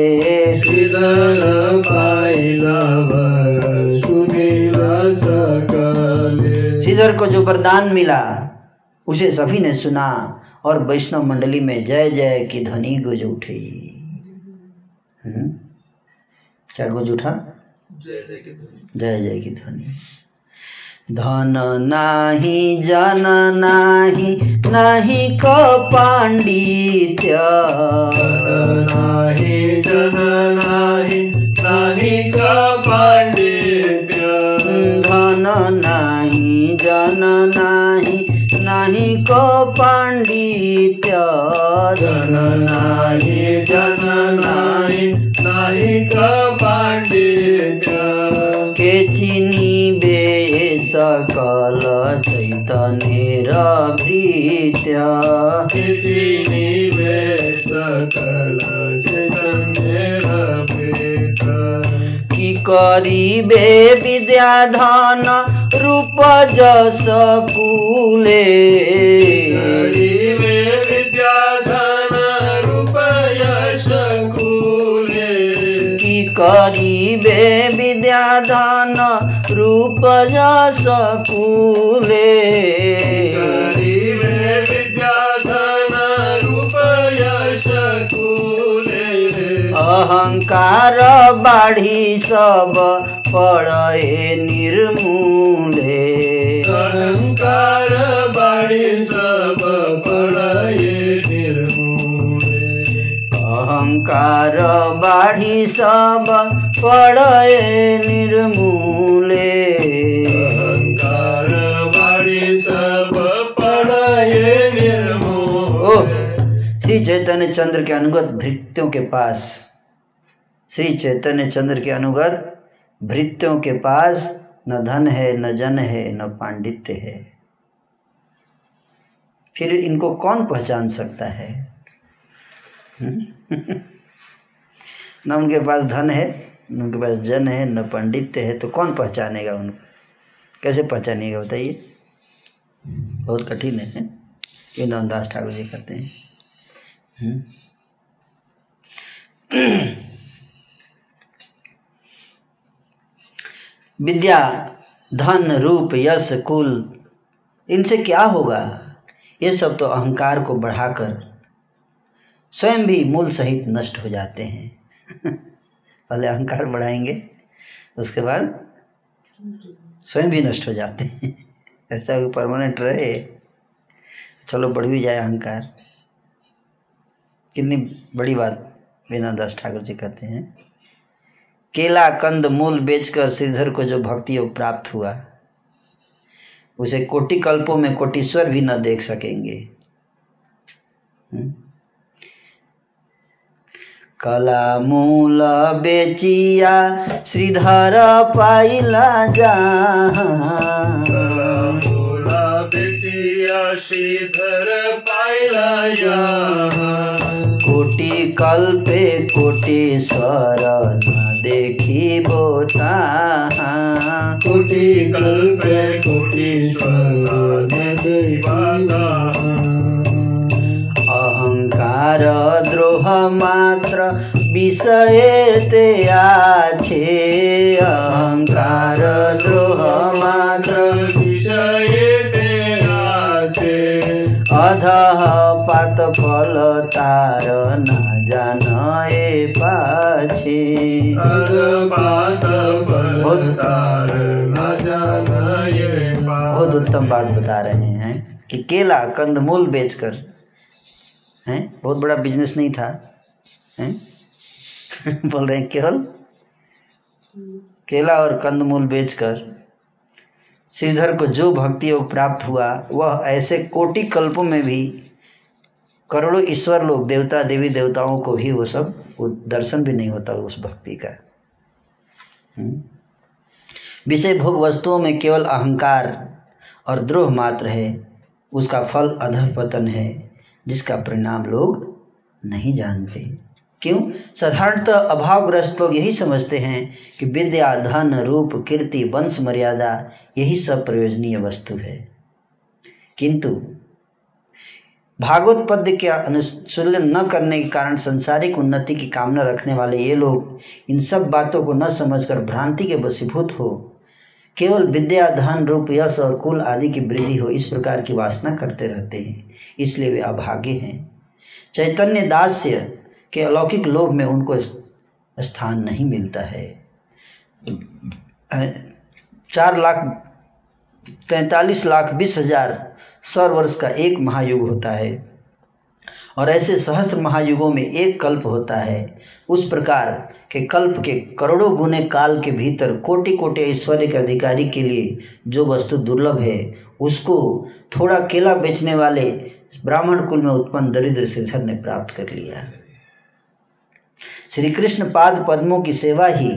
श्रीधर पाइला वर सुनील सकले श्रीधर को जो वरदान मिला उसे सभी ने सुना और वैष्णव मंडली में जय जय की ध्वनि गुज उठी। हम्म? क्या गुज उठा? जय जय के जय जय की ध्वनि। धन नाही जन नाही नाही क पाण्डित्य नाही जन नाही नाही का पांडित्य। धन नाही जन नाही। नाही क पाण्डित्य जन नाही जन नाही नाही का पांडित्य के चिनिबे सकल चैतन्य भृत्य किसी सकल चैतन्य करिबे विद्याधन रूप जस कुले। विद्याधन रूप यश कुले। की करिबे विद्याधन रूप जस अहंकार बाढ़ी सब पड़े निर्मूले। अहंकार बाड़ी सब पड़े निर्मूले। अहंकार बाढ़ी सब पड़े निर्मूले। अहंकार बाढ़ी सब पड़े निर्मूले। श्री चैतन्य चंद्र के अनुगत भृत्यों के पास श्री चैतन्य चंद्र के अनुगत भृत्यों के पास न धन है, न जन है, न पांडित्य है। फिर इनको कौन पहचान सकता है? हम्म? न उनके पास धन है, न उनके पास जन है, न पंडित्य है तो कौन पहचानेगा उनको? कैसे पहचानेगा बताइए? बहुत कठिन है ये दास ठाकुर जी करते हैं? विद्या, धन, रूप, यश, कुल, इनसे क्या होगा? ये सब तो अहंकार को बढ़ाकर स्वयं भी मूल सहित नष्ट हो जाते हैं। पहले अहंकार बढ़ाएँगे, उसके बाद स्वयं भी नष्ट हो जाते हैं। ऐसा कोई परमानेंट रहे। चलो बढ़ भी जाए अहंकार। कितनी बड़ी बात वीना दास ठाकुर जी कहते हैं। केला कंद मूल बेचकर श्रीधर को जो भक्ति योग प्राप्त हुआ उसे कोटि कल्पों में कोटीश्वर भी न देख सकेंगे? कला मूल बेचिया श्रीधर पाइला जा श्रीधर पाइला यहाँ कोटि कल्पे कोटि कल्पे कोटीश्वर अहंकार द्रोह मात्र विषय ते आछे अहंकार द्रोह मात्र विषय तेराचे अधः पात फल तार न जान ए पाछे बहुत उत्तम बात बता रहे हैं कि केला कंदमूल बेचकर हैं? बहुत बड़ा बिज़नेस नहीं था हैं? बोल रहे हैं केवल? केला और कंदमूल बेचकर श्रीधर को जो भक्ति योग प्राप्त हुआ वह ऐसे कोटि कल्पों में भी करोड़ों ईश्वर लोग, देवता, देवी देवताओं को भी वो सब दर्शन भी नहीं होता उस भक्ति का। हम्म? विषय भोग वस्तुओं में केवल अहंकार और द्रोह मात्र है, उसका फल अधः पतन है, जिसका परिणाम लोग नहीं जानते। क्यों? साधारणतः अभावग्रस्त लोग यही समझते हैं कि विद्या, धन, रूप, कीर्ति, वंश, मर्यादा, यही सब प्रयोजनीय वस्तु है। किंतु भागवत पद्य के अनुशीलन न करने के कारण संसारिक उन्नति की कामना रखने वाले ये लोग इन सब बातों को न समझकर भ्रांति के वशीभूत हो। केवल विद्या धन रूप यश और कुल आदि की वृद्धि हो, इस प्रकार की वासना करते रहते हैं। इसलिए वे अभागे हैं। चैतन्य दास्य के अलौकिक लोभ में उनको स्थान नहीं मिलता है। चार लाख, तैतालीस लाख, बीस हज़ार सौ वर्ष का एक महायुग होता है। और ऐसे सहस्त्र महायुगों में एक कल्प होता है। उस प्रकार के कल्प के करोड़ों गुने काल के भीतर कोटि कोटि ऐश्वर्य के अधिकारी के लिए जो वस्तु दुर्लभ है, उसको थोड़ा केला बेचने वाले ब्राह्मण कुल में उत्पन्न दरिद्र श्रीधर ने प्राप्त कर लिया। श्री कृष्ण पाद पद्मों की सेवा ही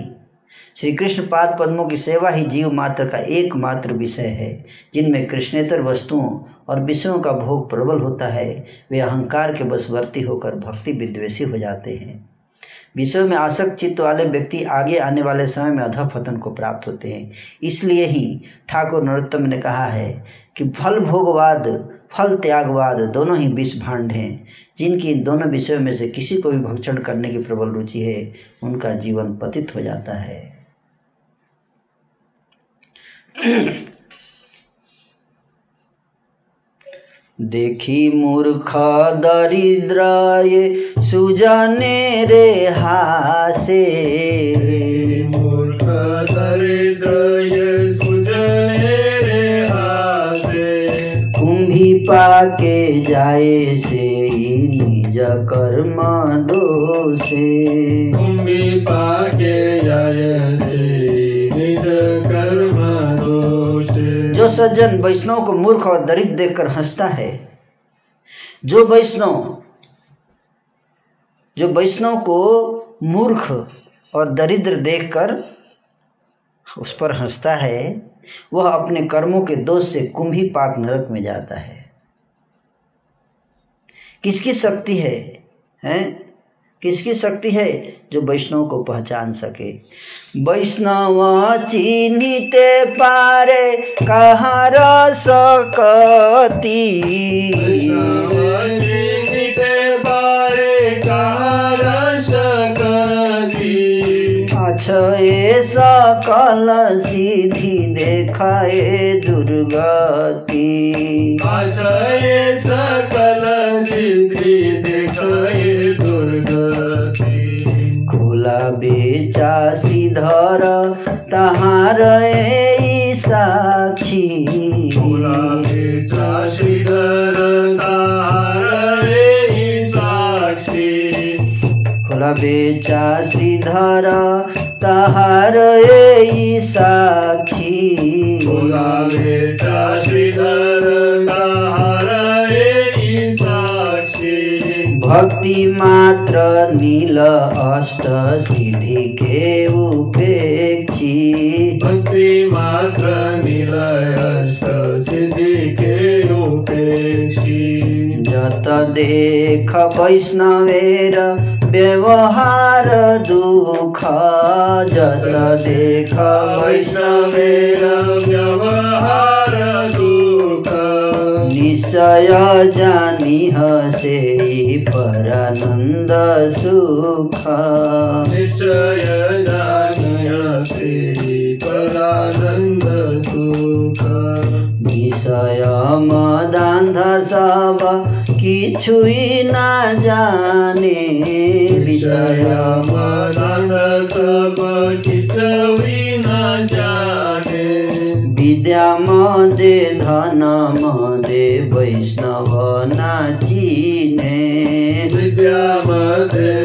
श्री कृष्ण पाद पद्मों की सेवा ही जीव मात्र का एकमात्र विषय है, जिनमें कृष्णेतर वस्तुओं और विषयों का भोग प्रबल होता है, वे अहंकार के बसवर्ती होकर भक्ति विद्वेषी हो जाते हैं। विषयों में आसक्त चित्त वाले व्यक्ति आगे आने वाले समय में अधः पतन को प्राप्त होते हैं। इसलिए ही ठाकुर नरोत्तम ने कहा है कि फल भोगवाद, फल त्यागवाद दोनों ही विष भांड हैं, जिनकी इन दोनों विषयों में से किसी को भी भक्षण करने की प्रबल रुचि है, उनका जीवन पतित हो जाता है। देखी मूर्ख दरिद्राय सुजने रे हासे। मूर्ख दरिद्र ये सुजने रे हासे। कुंभी पाके जाए से निज कर्म दोषे। तुम भी पाके जाए सज्जन वैष्णव को मूर्ख और दरिद्र देखकर हंसता है। जो वैष्णव जो वैष्णव को मूर्ख और दरिद्र देखकर उस पर हंसता है, वह अपने कर्मों के दोष से कुंभी पाक नरक में जाता है। किसकी शक्ति है, हैं? किसकी शक्ति है जो वैष्णव को पहचान सके? वैष्णव चिन्हिते पारे कहाँ सकती अक्षय सकल सिद्धि देखाए दुर्गति। सकल सिद्धि बेचा श्रीधर तहार साक्षी बेचा श्रीधर तहार ए साक्षी बेचा श्रीधर भक्ति मात्र नील अष्ट सिद्धि के उपेक्षी। भक्ति मात्र नील अष्ट सिद्धि के उपेक्षी। जत देख वैष्णवेर व्यवहार दुख जत देख वैष्णवेर व्यवहार दुख। निश्चय जनि ह सि सुख निश्चय जाने परानन्द सुख विषय निश्चय मद कि न जाने। विषय मदा कि विद्या मदे धन मदे वैष्णव नाचिने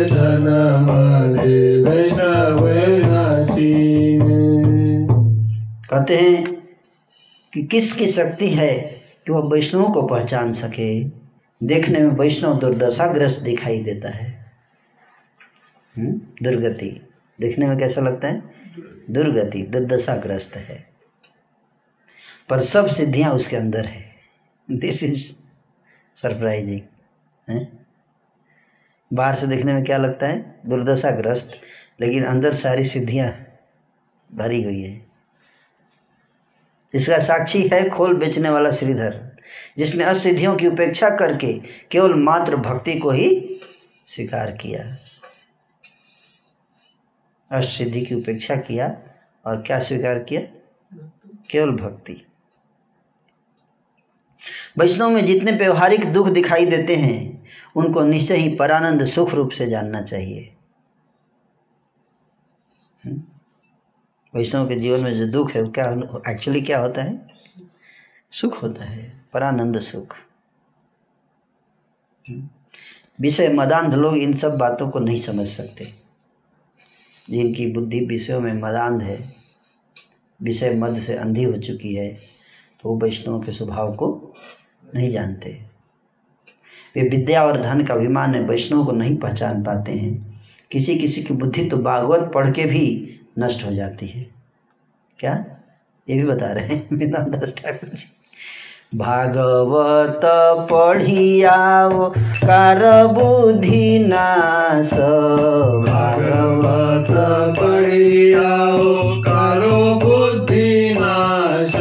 धन मते वैष्णव नाचीने कहते हैं कि किसकी शक्ति है कि वह वैष्णव को पहचान सके? देखने में वैष्णव दुर्दशाग्रस्त दिखाई देता है। हम्म? दुर्गति। देखने में कैसा लगता है? दुर्गति दुर्दशाग्रस्त है। पर सब सिद्धियाँ उसके अंदर है। दिस इज़ सरप्राइजिंग है? बाहर से देखने में क्या लगता है? दुर्दशाग्रस्त, लेकिन अंदर सारी सिद्धियाँ भरी हुई है। इसका साक्षी है खोल बेचने वाला श्रीधर, जिसने असिद्धियों की उपेक्षा करके केवल मात्र भक्ति को ही स्वीकार किया। असिद्धि की उपेक्षा किया और क्या स्वीकार किया? केवल भक्ति। वैष्णव में जितने व्यवहारिक दुख दिखाई देते हैं, उनको निश्चय ही परानंद सुख रूप से जानना चाहिए हम्म? वैष्णव के जीवन में जो दुख है, वो क्या एक्चुअली क्या होता है सुख होता है, परानंद सुख हम्म? विषय मदांध लोग इन सब बातों को नहीं समझ सकते जिनकी बुद्धि विषयों में मदांध है, विषय मद से अंधी हो चुकी है तो वो वैष्णव के स्वभाव को नहीं जानते। वे विद्या और धन का अभिमान में वैष्णव को नहीं पहचान पाते हैं। किसी किसी की बुद्धि तो भागवत पढ़ के भी नष्ट हो जाती है। क्या? ये भी बता रहे हैं वृंदावन दास ठाकुर जी। भागवत पढ़ियाओ कार बुद्धि नाश। भागवत पढ़ियाओ कारो बुद्धि नाश।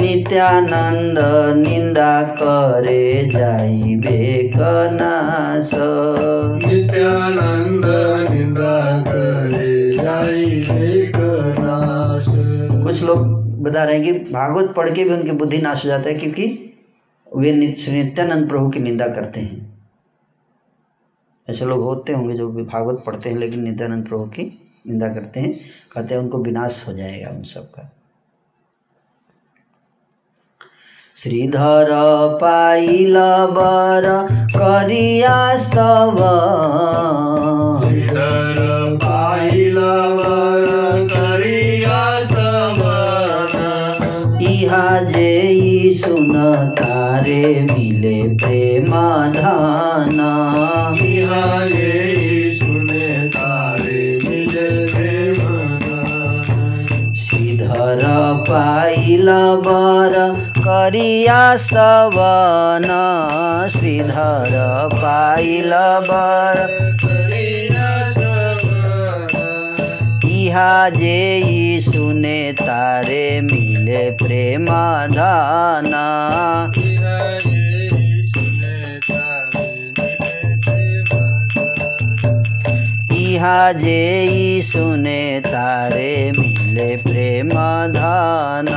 नित्यानंद निंदा करे जाइबे कनाश नित्यानंद निंदा करे जाई एक नाश कुछ लोग बता रहे हैं कि भागवत पढ़ के भी उनकी बुद्धि नाश हो जाता है क्योंकि वे नित्यानंद प्रभु की निंदा करते हैं। ऐसे लोग होते होंगे जो भी भागवत पढ़ते हैं लेकिन नित्यानंद प्रभु की निंदा करते हैं। कहते हैं उनको विनाश हो जाएगा उन सबका। श्रीधर पाइल बर करिया स्तव श्रीधर पाइल वर करिया सवन इहा जे सुन तारे मिले प्रेम धान। बिहारे सुने तारे मिले प्रेम श्रीधर पाइल बर करिया स्तवन श्रीधर पाइल बर इहा जे सुने तारे मिले प्रेम धान जे सुने तारे मिले प्रेम धान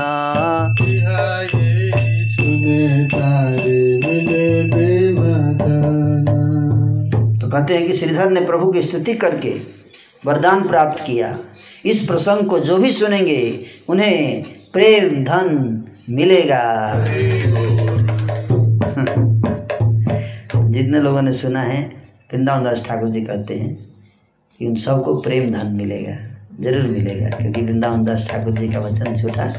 तो कहते हैं कि श्रीधर ने प्रभु की स्तुति करके वरदान प्राप्त किया। इस प्रसंग को जो भी सुनेंगे, उन्हें प्रेम, धन मिलेगा। जितने लोगों ने सुना है, वृंदावन दास ठाकुर जी कहते हैं कि उन सबको प्रेम, धन मिलेगा, ज़रूर मिलेगा, क्योंकि वृंदावन दास ठाकुर जी का वचन झूठा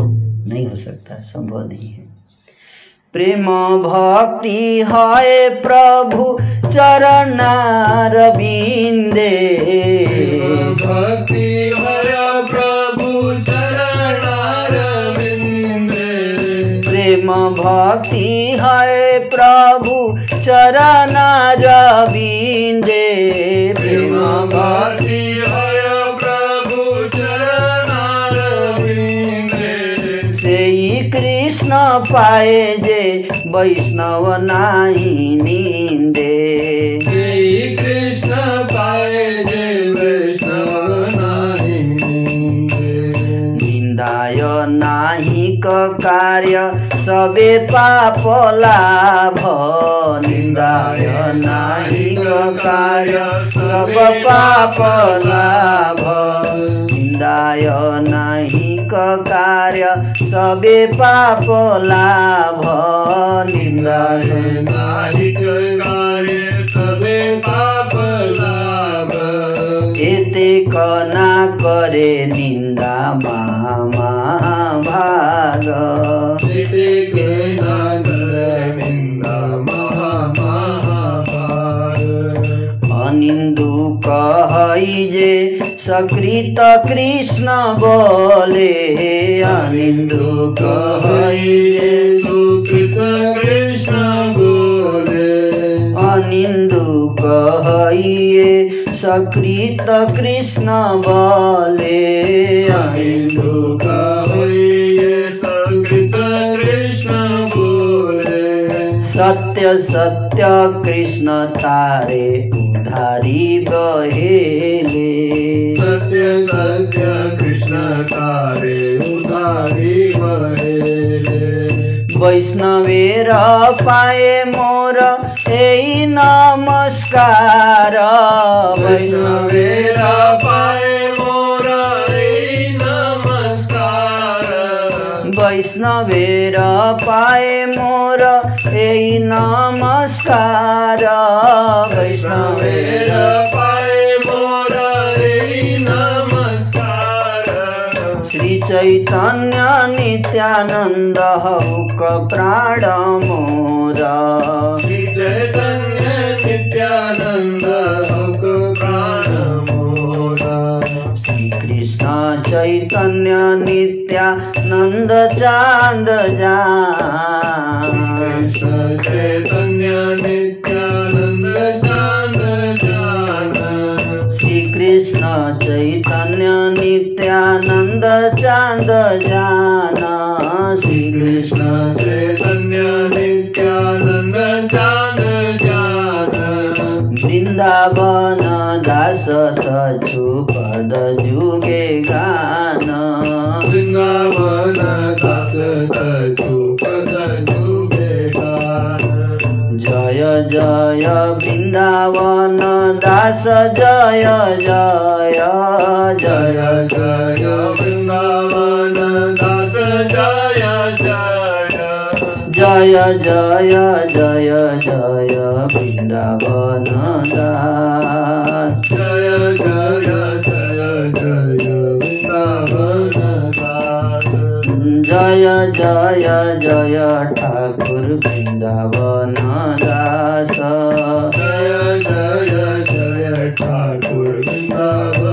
नहीं हो सकता, संभव नहीं है। प्रेम भक्ति है प्रभु चरणार बिंदे भक्ति हर प्रभु चरणार बिंदे प्रेम भक्ति है प्रभु चरणार बिंदे प्रेम भक्ति पाए जे वैष्णव नाही निंदे। श्री कृष्ण पाए जे वैष्णव नाही निंदाय नाही क कार्य सबे पाप लाभ। निंदाय नाही क कार्य सब पाप लाभ। निंदाय नाही कार्य सबे पाप लाभ निंदा नाहिक कार्य सबे पाप लाभ एते कना करे निंदा मामा भाग अनिंदु कहई जे सकृत कृष्ण बोले अनिंदु कहई जे सुकृत कृष्ण बोले अनिंदु कहिए सकृत कृष्ण बोले हिंदू सत्य सत्य कृष्ण तारे उधारी बहेले। सत्य सत्य कृष्ण तारे उधारी बहेले। वैष्णवेर पाए मोर ए नमस्कार। वैष्णवेरा पाए वैष्णवेर पाए मोर ए नमस्कार वैष्णवेरा वैष्णवेर पाए मोरा रे नमस्कार श्री चैतन्य नित्यानन्द हौक प्राण मोर श्री चैतन्य नित्यानंद चैतन्या नित्यानन्द चन्द चैतन्यात्यानन्द श्रीकृष्ण चैतन्य नित्यानन्द चान्द जान। श्रीकृष्ण चैतन्य नित्यानन्द चान्द जान। वृन्दावन दास तछु पद जुगे गान वृंदावन दास तजु पद जुगे गान जय जय वृन्दावन दास जय जय जय जय जय वृंदावन दास जय जय जय जय वृन्दावन जय जय जय जय वृंदावन जय जय जय ठाकुर वृन्दावन दास जय जय जय ठाकुर वृंदावन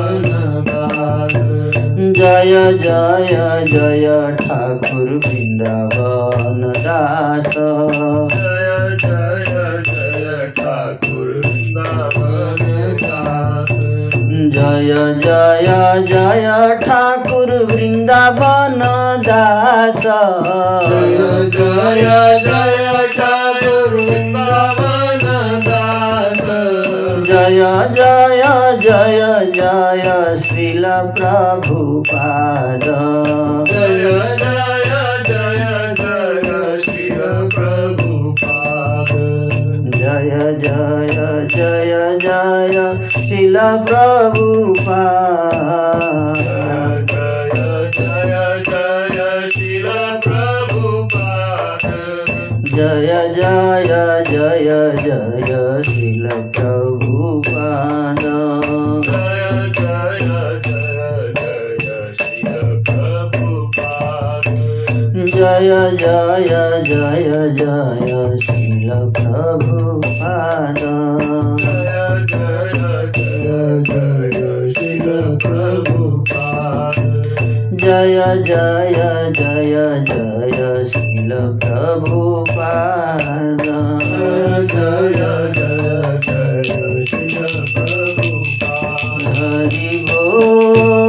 जय जय जय ठाकुर वृन्दावन दास। जय जय जय ठाकुर वृंदावन दास। जय जय जय ठाकुर वृन्दावन दास। जय जय जय ठाकुर वृंदावन दास जय जय जय जया श्रील प्रभुपाद जय जय जय जय शिला प्रभुपाद जय जय जय जय श्रील प्रभुपाद जय जय जय जय श्रील प्रभुपाद जय जय जय जय श्री प्रभुपाद। जय जय जय जय श्रील प्रभुपाद जय जय जय जय प्रभुपाद। जय जय जय जय श्रील प्रभुपाद जय जय जय शिल प्रभु प्रभुपाद हरि बोल।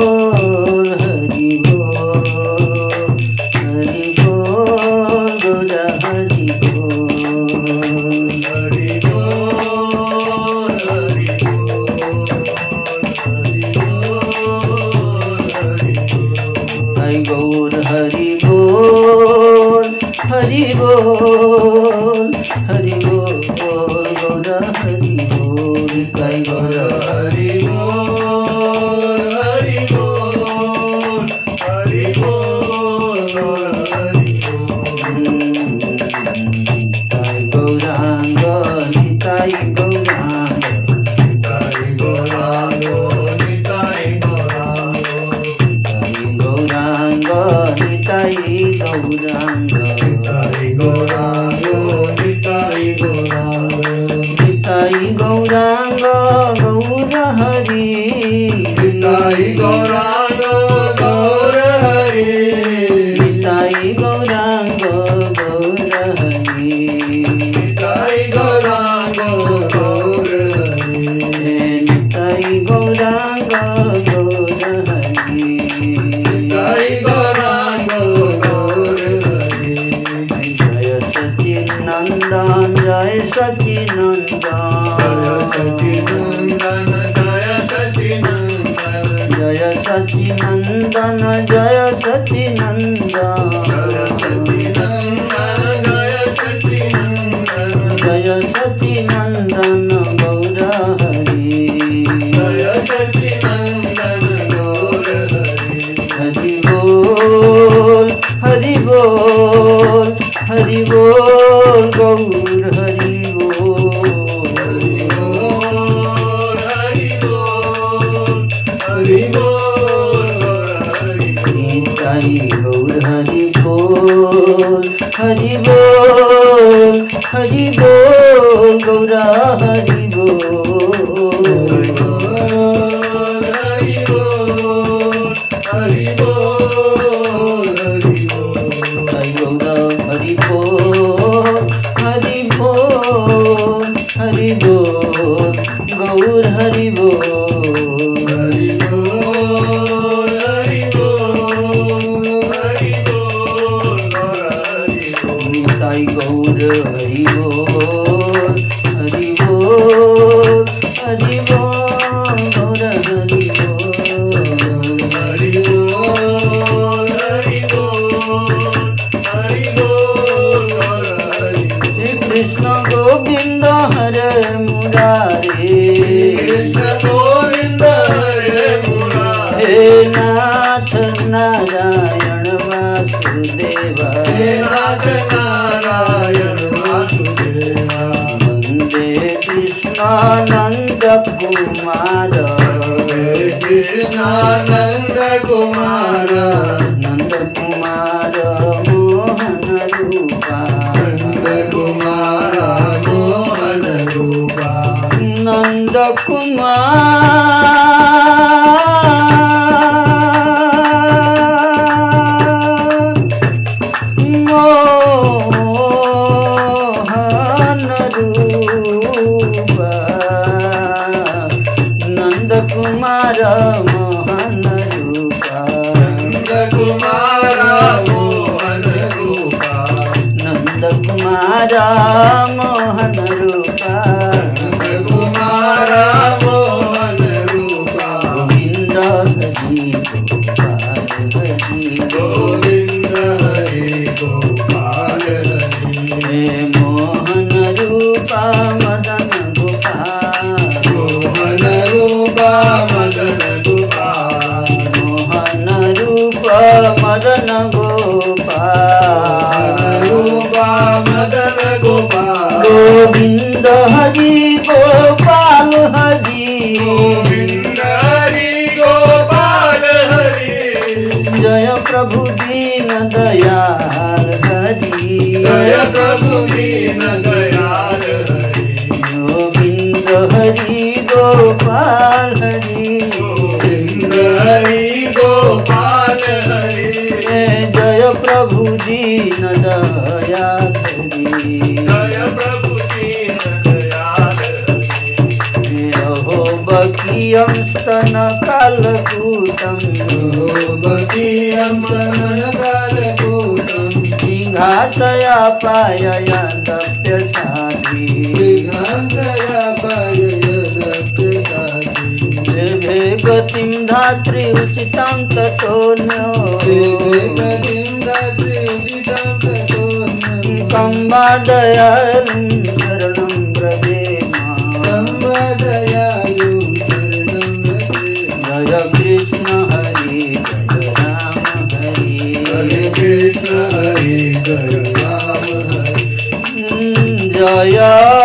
गोपाल जय प्रभु न दया करी। जय प्रभु जी न दया करी। हो बकियम स्तन कालकूटम हो बकियम स्तन पायया दप्य साधी रात्रि उचितं ततो न कम्बा दयालु शरणं ब्रजे जय कृष्ण हरि जय हरि जय कृष्ण हरि जय राम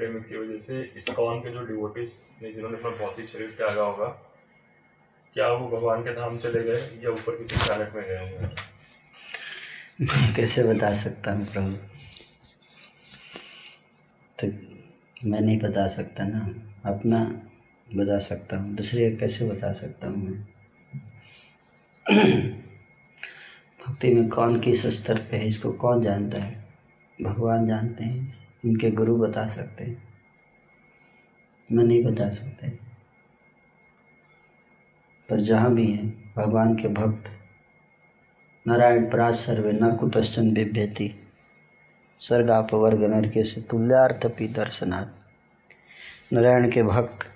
एपिडेमिक की वजह से इस्कॉन के जो डिवोटिस ने जिन्होंने अपना भौतिक शरीर त्यागा होगा, क्या वो भगवान के धाम चले गए या ऊपर किसी प्लैनेट में गए होंगे? मैं कैसे बता सकता हूँ प्रभु? तो मैं नहीं बता सकता ना, अपना बता सकता हूँ, दूसरे कैसे बता सकता हूँ मैं? भक्ति में कौन किस स्तर पे है, इसको कौन जानता है? भगवान जानते हैं। उनके गुरु बता सकते हैं। मैं नहीं बता सकते। पर जहाँ भी हैं, भगवान के भक्त, नारायण पराज सर्वे न कुतश्चन बिभ्यति स्वर्गापवर्ग नरके से तुल्यार्थपि दर्शनाथ नारायण के भक्त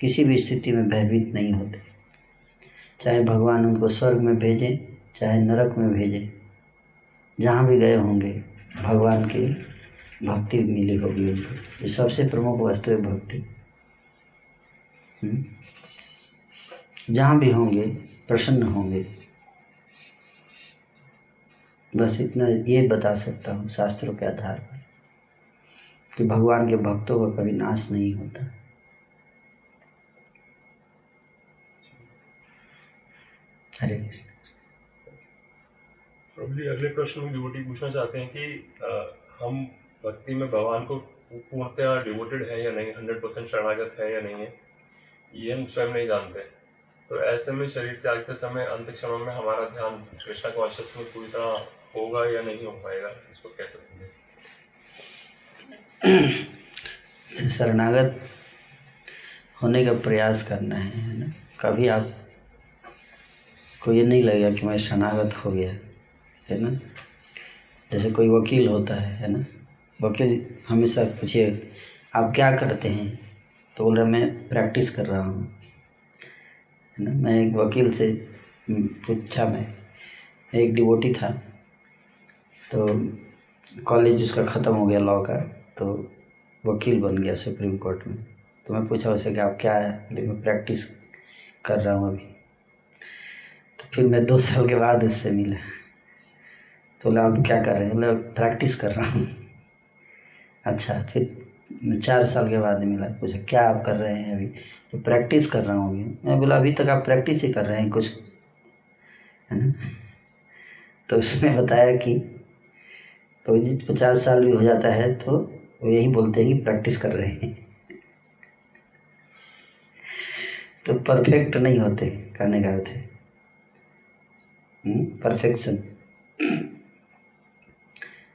किसी भी स्थिति में भयभीत नहीं होते। चाहे भगवान उनको स्वर्ग में भेजें, चाहे नरक में भेजें, जहाँ भी गए होंगे, भगवान की भक्ति मिली होगी उनको। ये सबसे प्रमुख वस्तु है भक्ति। हम्म? जहाँ भी होंगे प्रसन्न होंगे। बस इतना ये बता सकता हूँ शास्त्रों के आधार पर कि भगवान के भक्तों का कभी नाश नहीं होता। हरे कृष्ण। प्रभु जी अगले प्रश्न में डिवोटी पूछना चाहते हैं कि अ, हम भक्ति में भगवान को पूर्णतः डिवोटेड है या नहीं हंड्रेड परसेंट शरणागत है या नहीं है, ये हम स्वयं नहीं जानते। तो ऐसे में शरीर त्यागते समय, अंत क्षण में हमारा ध्यान कृष्णा कॉन्शियस में पूरी तरह होगा या नहीं हो पाएगा, इसको कैसे समझें? शरणागत होने का प्रयास करना है है ना? कभी आप, को ये नहीं लगेगा कि मैं शरणागत हो गया, है ना? जैसे कोई वकील होता है है ना? वकील हमेशा पूछिए आप क्या करते हैं? तो बोल रहा मैं प्रैक्टिस कर रहा हूँ। है ना? मैं एक वकील से हम्म, पूछा मैं। एक डिवोटी था तो कॉलेज उसका ख़त्म हो गया लॉ का तो वकील बन गया सुप्रीम कोर्ट में। तो मैं पूछा उसे कि आप क्या है? बोले मैं प्रैक्टिस कर रहा हूँ अभी। तो फिर मैं दो साल के बाद उससे मिला। तो बोला आप क्या कर रहे हैं? बोला प्रैक्टिस कर रहा हूँ। अच्छा फिर चार साल के बाद मिला, पूछा, क्या आप कर रहे हैं अभी? तो प्रैक्टिस कर रहा हूँ अभी। मैं बोला, अभी तक आप प्रैक्टिस ही कर रहे हैं कुछ? है ना? तो उसने बताया कि तो पचास साल भी हो जाता है तो वो यही बोलते हैं कि प्रैक्टिस कर रहे हैं। तो परफेक्ट नहीं होते करने का अर्थ है। परफेक्शन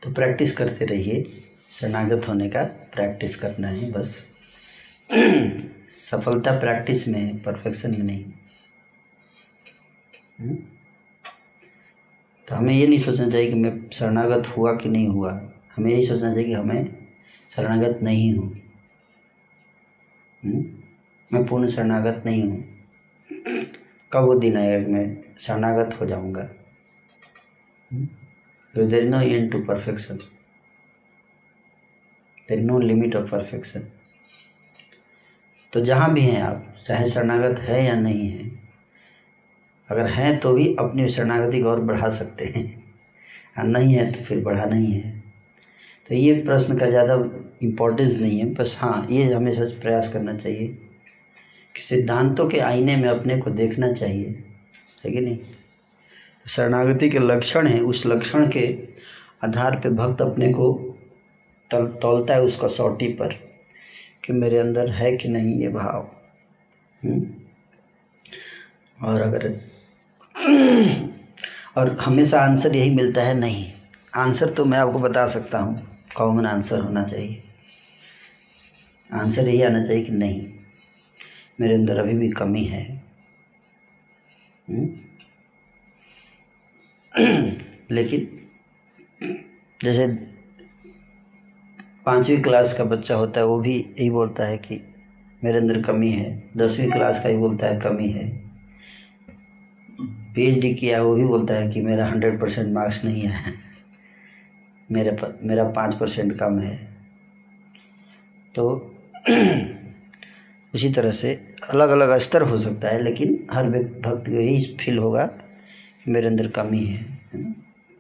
तो प्रैक्टिस करते रहिए। शरणागत होने का प्रैक्टिस करना है, बस। सफलता प्रैक्टिस में परफेक्शन में नहीं। हम्म? तो हमें ये नहीं सोचना चाहिए कि मैं शरणागत हुआ कि नहीं हुआ। हमें यही सोचना चाहिए कि हमें शरणागत नहीं हूँ। हम्म? मैं पूर्ण शरणागत नहीं हूँ। कब वो दिन आएगा कि मैं शरणागत हो जाऊँगा? तो there no end to perfection there no limit of perfection तो जहाँ भी हैं आप, चाहे शरणागत है या नहीं है, अगर हैं तो भी अपनी शरणागति को और बढ़ा सकते हैं। और नहीं है तो फिर बढ़ा नहीं है। तो ये प्रश्न का ज़्यादा इम्पोर्टेंस नहीं है, बस हाँ ये हमेशा प्रयास करना चाहिए कि सिद्धांतों के आईने में अपने को देखना चाहिए, है कि नहीं? शरणागति के लक्षण हैं, उस लक्षण के आधार पर भक्त अपने को तल, तोलता है उस कसौटी पर कि मेरे अंदर है कि नहीं ये भाव। हुँ? और अगर, और हमेशा आंसर यही मिलता है नहीं। आंसर तो मैं आपको बता सकता हूँ, कॉमन आंसर होना चाहिए। आंसर यही आना चाहिए कि नहीं, मेरे अंदर अभी भी कमी है। लेकिन, जैसे पाँचवीं क्लास का बच्चा होता है, वो भी यही बोलता है कि मेरे अंदर कमी है। दसवीं क्लास का ही बोलता है, कमी है। पीएचडी किया, वो भी बोलता है कि मेरा हंड्रेड परसेंट मार्क्स नहीं है। मेरे मेरा पाँच परसेंट कम है। तो उसी तरह से अलग अलग स्तर हो सकता है, लेकिन हर भक्त को यही फील होगा कि मेरे अंदर कमी है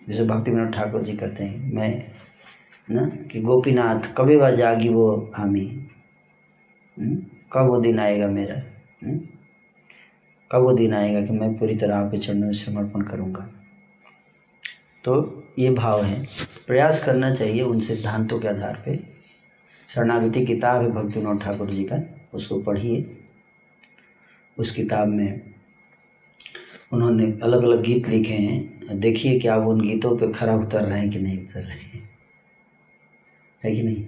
जैसे भक्ति विनोद ठाकुर जी कहते हैं, मैं ना? कि गोपीनाथ कभी वह जागी वो हामी हम्म? कब वो दिन आएगा मेरा? हम्म? कब वो दिन आएगा कि मैं पूरी तरह आपके चरणों में समर्पण करूँगा? तो ये भाव है। प्रयास करना चाहिए उन सिद्धांतों के आधार पे। शरणागति किताब है भक्ति विनोद ठाकुर जी का उसको पढ़िए। उस किताब में उन्होंने अलग अलग गीत लिखे हैं। देखिए कि आप उन गीतों पे खरा उतर रहे हैं कि नहीं उतर रहे हैं कि नहीं?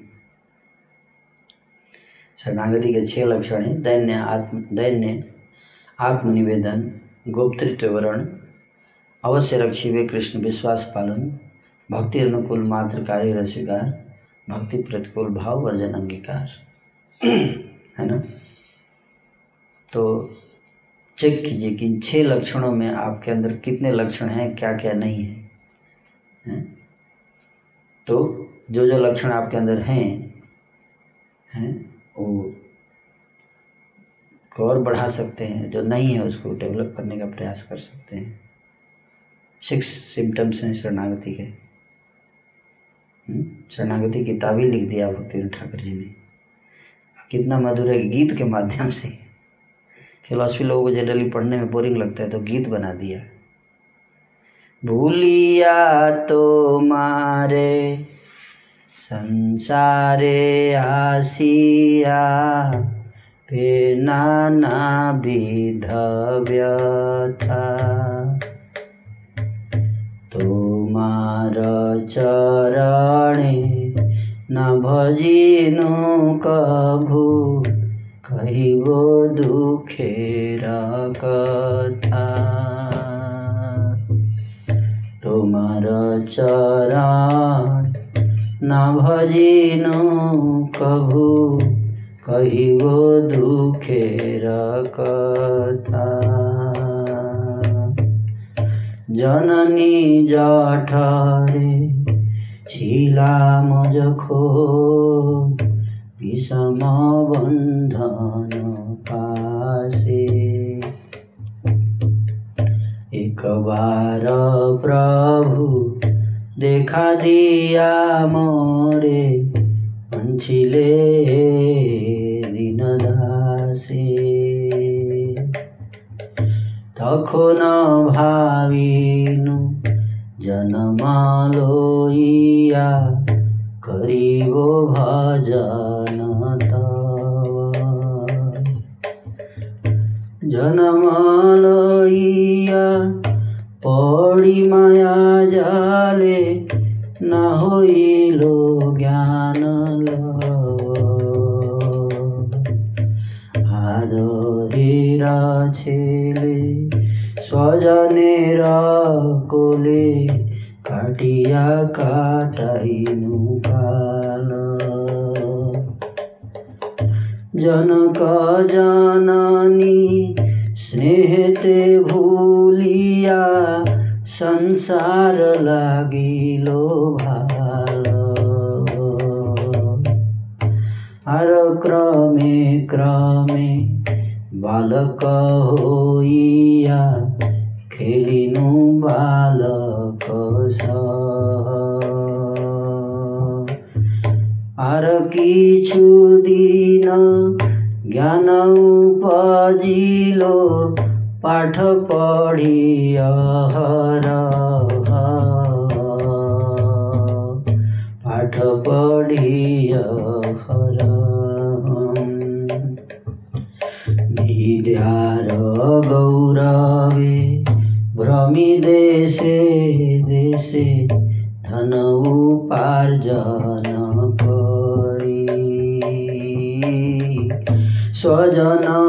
शरणागति के छह लक्षण हैं। दैन्य आत्म दैन्य आत्मनिवेदन गुप्तृत्व वर्ण अवश्य रक्षिवे कृष्ण विश्वास पालन भक्ति अनुकूल मात्र कार्य रसिकार भक्ति प्रतिकूल भाव वर्जन अंगीकार। है ना? तो चेक कीजिए कि इन छह लक्षणों में आपके अंदर कितने लक्षण हैं क्या क्या नहीं है, है? तो जो जो लक्षण आपके अंदर हैं हैं वो को और बढ़ा सकते हैं जो नहीं है उसको डेवलप करने का प्रयास कर सकते हैं। सिक्स सिम्टम्स हैं शरणागति के। हम्म, शरणागति किताब ही लिख दिया भक्ति ठाकुर जी ने। कितना मधुर है गीत के माध्यम से। फिलोसफी लोगों को जनरली पढ़ने में बोरिंग लगता है तो गीत बना दिया। भूलिया तो मारे संसारे आसिया पे नाना विध व्यथा তোমার চরণে না ভজিনু কভু কহিব দুঃখের কথা তোমার চরণ না ভজিনু কভু কহিব দুঃখের কথা জননী জঠরে ছিলাম যখন বিষম বন্ধন পাশে একবার প্রভু দেখা দিয়া মোরে বঞ্চিলে দিন দাসে তখন ভাবিনু জনমালইয়া করিব ভজন জনমালইয়া পড়ি মায়া জালে, না হইল জ্ঞান আদরেরা ছেলে স্বজনের কোলে কাটিয়া কাটাইনু কাল। জনক জননী সংসার লাগিল ভালো আর ক্রমে ক্রমে বালক হইয়া पाठ पढ़िया पाठ पढ़िया विद्यार गौरवे भ्रमी देशे देशे धन उपार्जन करी। स्वजना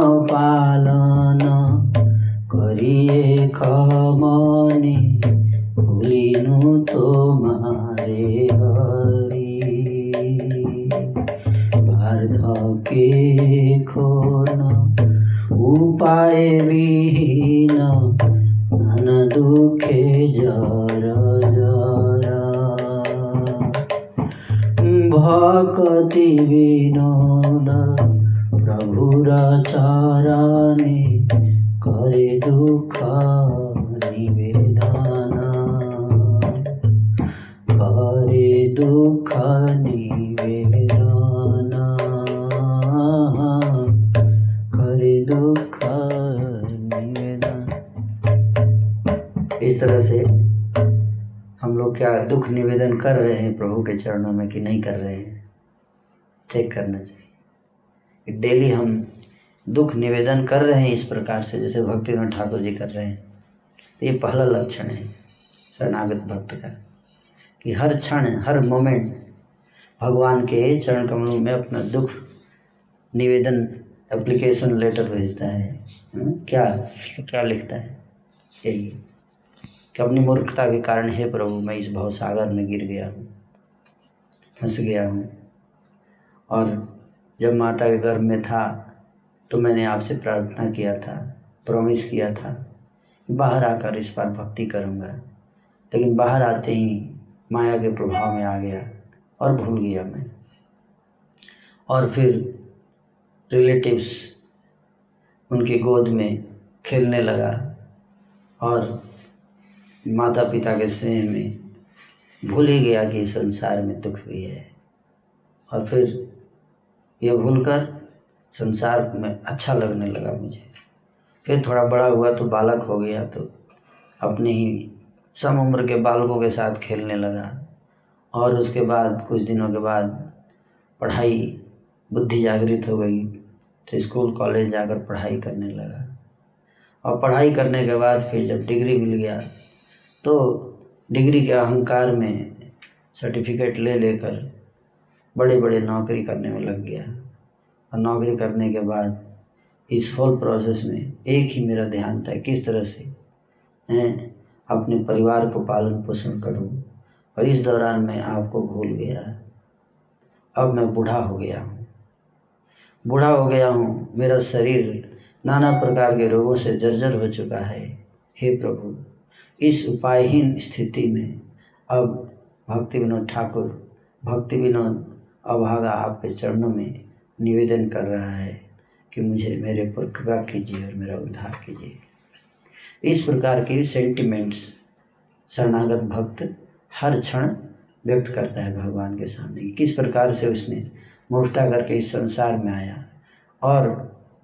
के चरणों में कि नहीं कर रहे हैं। चेक करना चाहिए। डेली हम दुख निवेदन कर रहे हैं इस प्रकार से जैसे भक्तिनाथ ठाकुर जी कर रहे हैं। तो ये पहला लक्षण है शरणागत भक्त का कि हर क्षण हर मोमेंट भगवान के चरण कमलों में अपना दुख निवेदन एप्लीकेशन लेटर भेजता है। हम्म, क्या क्या लिखता है? यही। कि अपनी मूर्खता के कारण हे प्रभु मैं इस भाव सागर में गिर गया हूँ। फंस गया हूँ। और जब माता के गर्भ में था तो मैंने आपसे प्रार्थना किया था प्रॉमिस किया था कि बाहर आकर इस बार भक्ति करूँगा। लेकिन बाहर आते ही माया के प्रभाव में आ गया और भूल गया मैं। और फिर रिलेटिव्स उनके गोद में खेलने लगा और माता पिता के स्नेह में भूल ही गया कि संसार में दुख भी है। और फिर ये भूलकर संसार में अच्छा लगने लगा मुझे। फिर थोड़ा बड़ा हुआ तो बालक हो गया तो अपने ही सम उम्र के बालकों के साथ खेलने लगा। और उसके बाद, कुछ दिनों के बाद पढ़ाई बुद्धि जागृत हो गई तो स्कूल, कॉलेज जाकर पढ़ाई करने लगा। और पढ़ाई करने के बाद फिर जब डिग्री मिल गया तो डिग्री के अहंकार में सर्टिफिकेट ले लेकर बड़े बड़े नौकरी करने में लग गया। और नौकरी करने के बाद इस होल प्रोसेस में एक ही मेरा ध्यान था किस तरह से हैं अपने परिवार को पालन पोषण करूँ। और इस दौरान मैं आपको भूल गया। अब मैं बूढ़ा हो गया हूँ। बूढ़ा हो गया हूँ, मेरा शरीर नाना प्रकार के रोगों से जर्जर हो चुका है। हे प्रभु इस उपायहीन स्थिति में अब भक्ति विनोद ठाकुर, भक्ति विनोद अभागा आपके चरणों में निवेदन कर रहा है कि मुझे मेरे पर कृपा कीजिए और मेरा उद्धार कीजिए। इस प्रकार के सेंटिमेंट्स शरणागत भक्त हर क्षण व्यक्त करता है भगवान के सामने किस प्रकार से उसने मूर्खता करके इस संसार में आया। और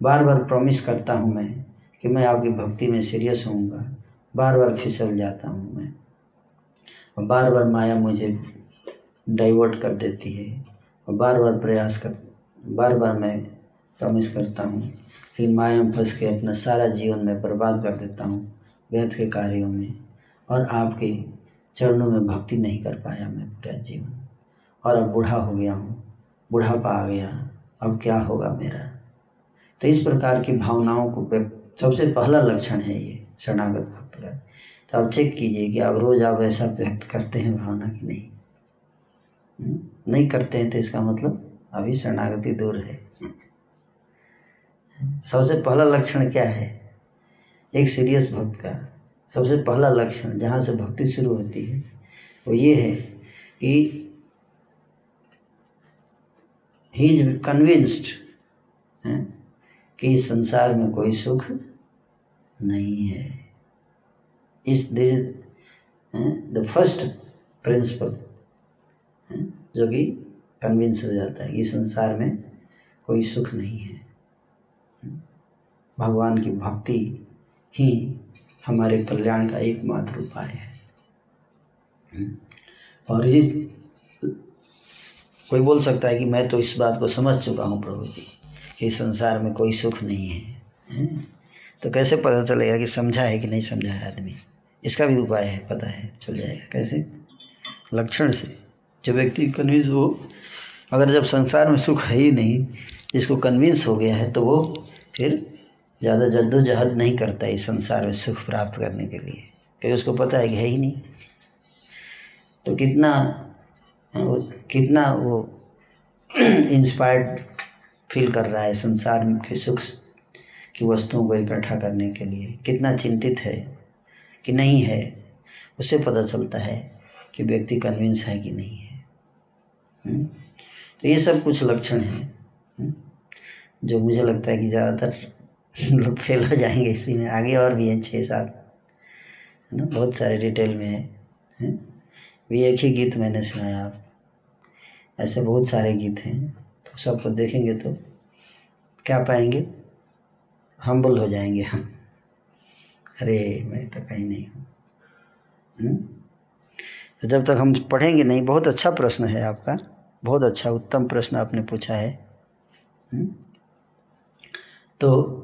बार बार प्रॉमिस करता हूँ मैं कि मैं आपकी भक्ति में सीरियस होऊँगा। बार बार फिसल जाता हूँ मैं। बार बार माया मुझे डाइवर्ट कर देती है। और बार बार प्रयास कर बार बार मैं प्रॉमिस करता हूँ। लेकिन माया में फंस के अपना सारा जीवन में बर्बाद कर देता हूँ व्यर्थ के कार्यों में। और आपके चरणों में भक्ति नहीं कर पाया मैं पूरा जीवन। और अब बूढ़ा हो गया हूँ, बुढ़ापा आ गया, अब क्या होगा मेरा? तो इस प्रकार की भावनाओं को सबसे पहला लक्षण है ये शरणागत भक्त का तो आप चेक कीजिए कि आप रोज आप ऐसा व्यक्त करते हैं भावना की नहीं। हम्म? नहीं करते हैं तो इसका मतलब अभी शरणागति दूर है। सबसे पहला लक्षण क्या है? एक सीरियस भक्त का सबसे पहला लक्षण जहाँ से भक्ति शुरू होती है, वो ये है कि ही इज़ कन्विंस्ड कि संसार में कोई सुख नहीं है। इस दिस द फ़र्स्ट प्रिंसिपल जो कि कन्विंस हो जाता है कि संसार में कोई सुख नहीं है। भगवान की भक्ति ही हमारे कल्याण का एकमात्र उपाय है। और इस कोई बोल सकता है कि मैं तो इस बात को समझ चुका हूँ प्रभु जी कि संसार में कोई सुख नहीं है, है? तो कैसे पता चलेगा कि समझा है कि नहीं समझा है आदमी? इसका भी उपाय है, पता है, चल जाएगा। कैसे? लक्षण से। जो व्यक्ति कन्विंस हो, अगर जब संसार में सुख है ही नहीं, जिसको कन्विंस हो गया है तो वो फिर ज़्यादा जद्दोजहद नहीं करता इस संसार में सुख प्राप्त करने के लिए। क्योंकि उसको पता है कि है ही नहीं। तो कितना, वो कितना वो इंस्पायर्ड फील कर रहा है संसार के सुख, की वस्तुओं को इकट्ठा करने के लिए। कितना चिंतित है। कि नहीं है उससे पता चलता है कि व्यक्ति कन्विंस है कि नहीं है। हुँ? तो ये सब कुछ लक्षण हैं। हम्म, जो मुझे लगता है कि ज़्यादातर लोग फेल हो जाएँगे इसी में आगे और भी हैं छः सात। है ना? बहुत सारे डिटेल में है, है? भी एक ही गीत मैंने सुनाया आप। ऐसे बहुत सारे गीत हैं। तो सबको देखेंगे तो क्या पाएँगे? हम्बल हो जाएँगे हम। अरे, मैं तो कहीं नहीं हूँ। हम्म? तो जब तक हम पढ़ेंगे नहीं, बहुत अच्छा प्रश्न है आपका, बहुत अच्छा उत्तम प्रश्न आपने पूछा है। हम्म? तो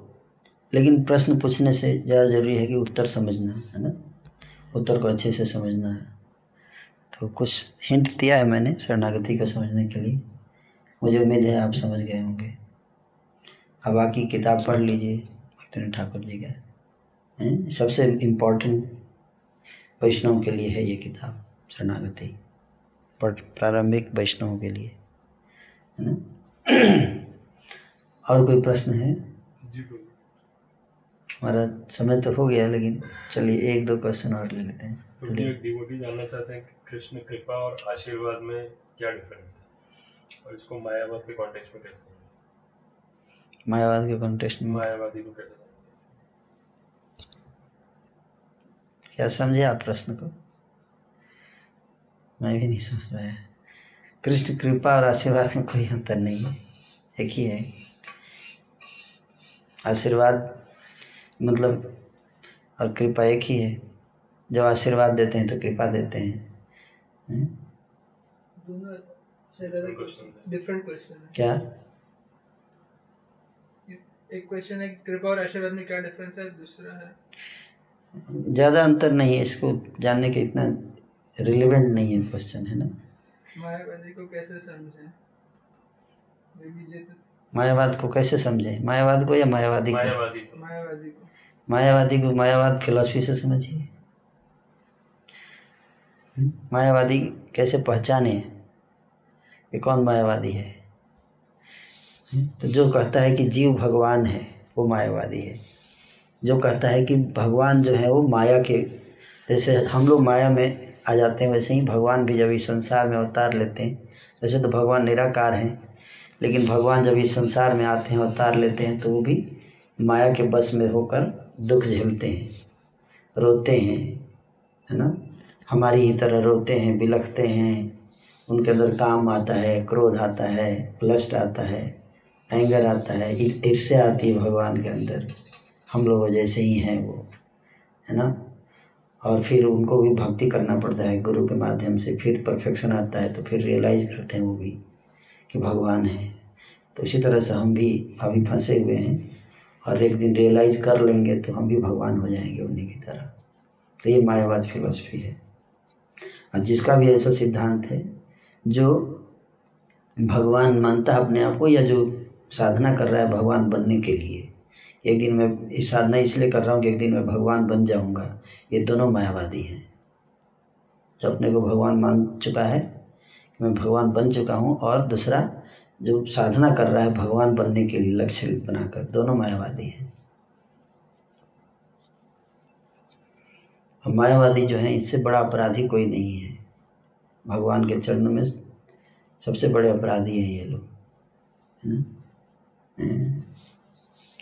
लेकिन प्रश्न पूछने से ज़्यादा ज़रूरी है कि उत्तर समझना, है ना? उत्तर को अच्छे से समझना है। तो कुछ हिंट दिया है मैंने शरणागति को समझने के लिए। मुझे उम्मीद है आप समझ गए होंगे। अब बाकी किताब पढ़ लीजिए भक्तन ठाकुर जी का। सबसे इम्पोर्टेंट वैष्णव के लिए है ये किताब शरणागति। प्रारंभिक वैष्णव के लिए है ना? और कोई प्रश्न है? हमारा समय तो हो गया लेकिन चलिए एक दो क्वेश्चन और ले लेते हैं। डिवोटी जानना चाहते हैं कृष्ण कृपा और आशीर्वाद में क्या डिफरेंस है? और इसको मायावाद के कॉन्टेक्स्ट में कैसे? मायावाद के कॉन्टेस्ट में? मायावादी को कैसे क्या समझे आप प्रश्न को? मैं भी नहीं समझ पाया। कृष्ण कृपा और आशीर्वाद में कोई अंतर नहीं है। एक ही है। आशीर्वाद मतलब और कृपा एक ही है। जब आशीर्वाद देते हैं तो कृपा देते हैं। हम्म? डिफरेंट क्वेश्चन क्या? एक क्वेश्चन है कृपा और आशीर्वाद में क्या डिफरेंस है? दूसरा है। ज़्यादा अंतर नहीं है इसको जानने के इतना रिलेवेंट नहीं है क्वेश्चन है ना? मायावादी को कैसे समझें? तो मायावाद को कैसे समझें? मायावाद को या मायावादी को? मायावादी को। मायावादी को। मायावाद फिलॉसफी से समझिए। हम्म? मायावादी कैसे पहचाने कि कौन मायावादी है? हम्म? तो जो कहता है कि जीव भगवान है वो मायावादी है। जो कहता है कि भगवान जो है वो माया के, जैसे हम लोग माया में आ जाते हैं, वैसे ही भगवान भी जब इस संसार में अवतार लेते हैं, वैसे तो भगवान निराकार हैं, लेकिन भगवान जब इस संसार में आते हैं, अवतार लेते हैं तो वो भी माया के बस में होकर दुख झेलते हैं, रोते हैं, है ना? हमारी ही तरह रोते हैं, बिलखते हैं, उनके अंदर काम आता है, क्रोध आता है, लस्ट आता है, एंगर आता है ईर- ईर्ष्या आती है भगवान के अंदर। हम लोग जैसे ही हैं वो, है ना? और फिर उनको भी भक्ति करना पड़ता है, गुरु के माध्यम से। फिर परफेक्शन आता है तो फिर रियलाइज़ करते हैं वो भी कि भगवान है। तो इसी तरह से हम भी अभी फंसे हुए हैं और एक दिन रियलाइज़ कर लेंगे तो हम भी भगवान हो जाएँगे उन्हीं की तरह। तो ये मायावाद फिलोसफी है। और जिसका भी ऐसा सिद्धांत है, जो भगवान मानता है अपने आप को या जो साधना कर रहा है भगवान बनने के लिए एक दिन मैं इस साधना इसलिए कर रहा हूँ कि एक दिन मैं भगवान बन जाऊँगा। ये दोनों मायावादी हैं। जो अपने को भगवान मान चुका है कि मैं भगवान बन चुका हूँ और दूसरा जो साधना कर रहा है भगवान बनने के लिए लक्ष्य बनाकर, दोनों मायावादी हैं। मायावादी जो है, इससे बड़ा अपराधी कोई नहीं है। भगवान के चरणों में सबसे बड़े अपराधी हैं ये लोग?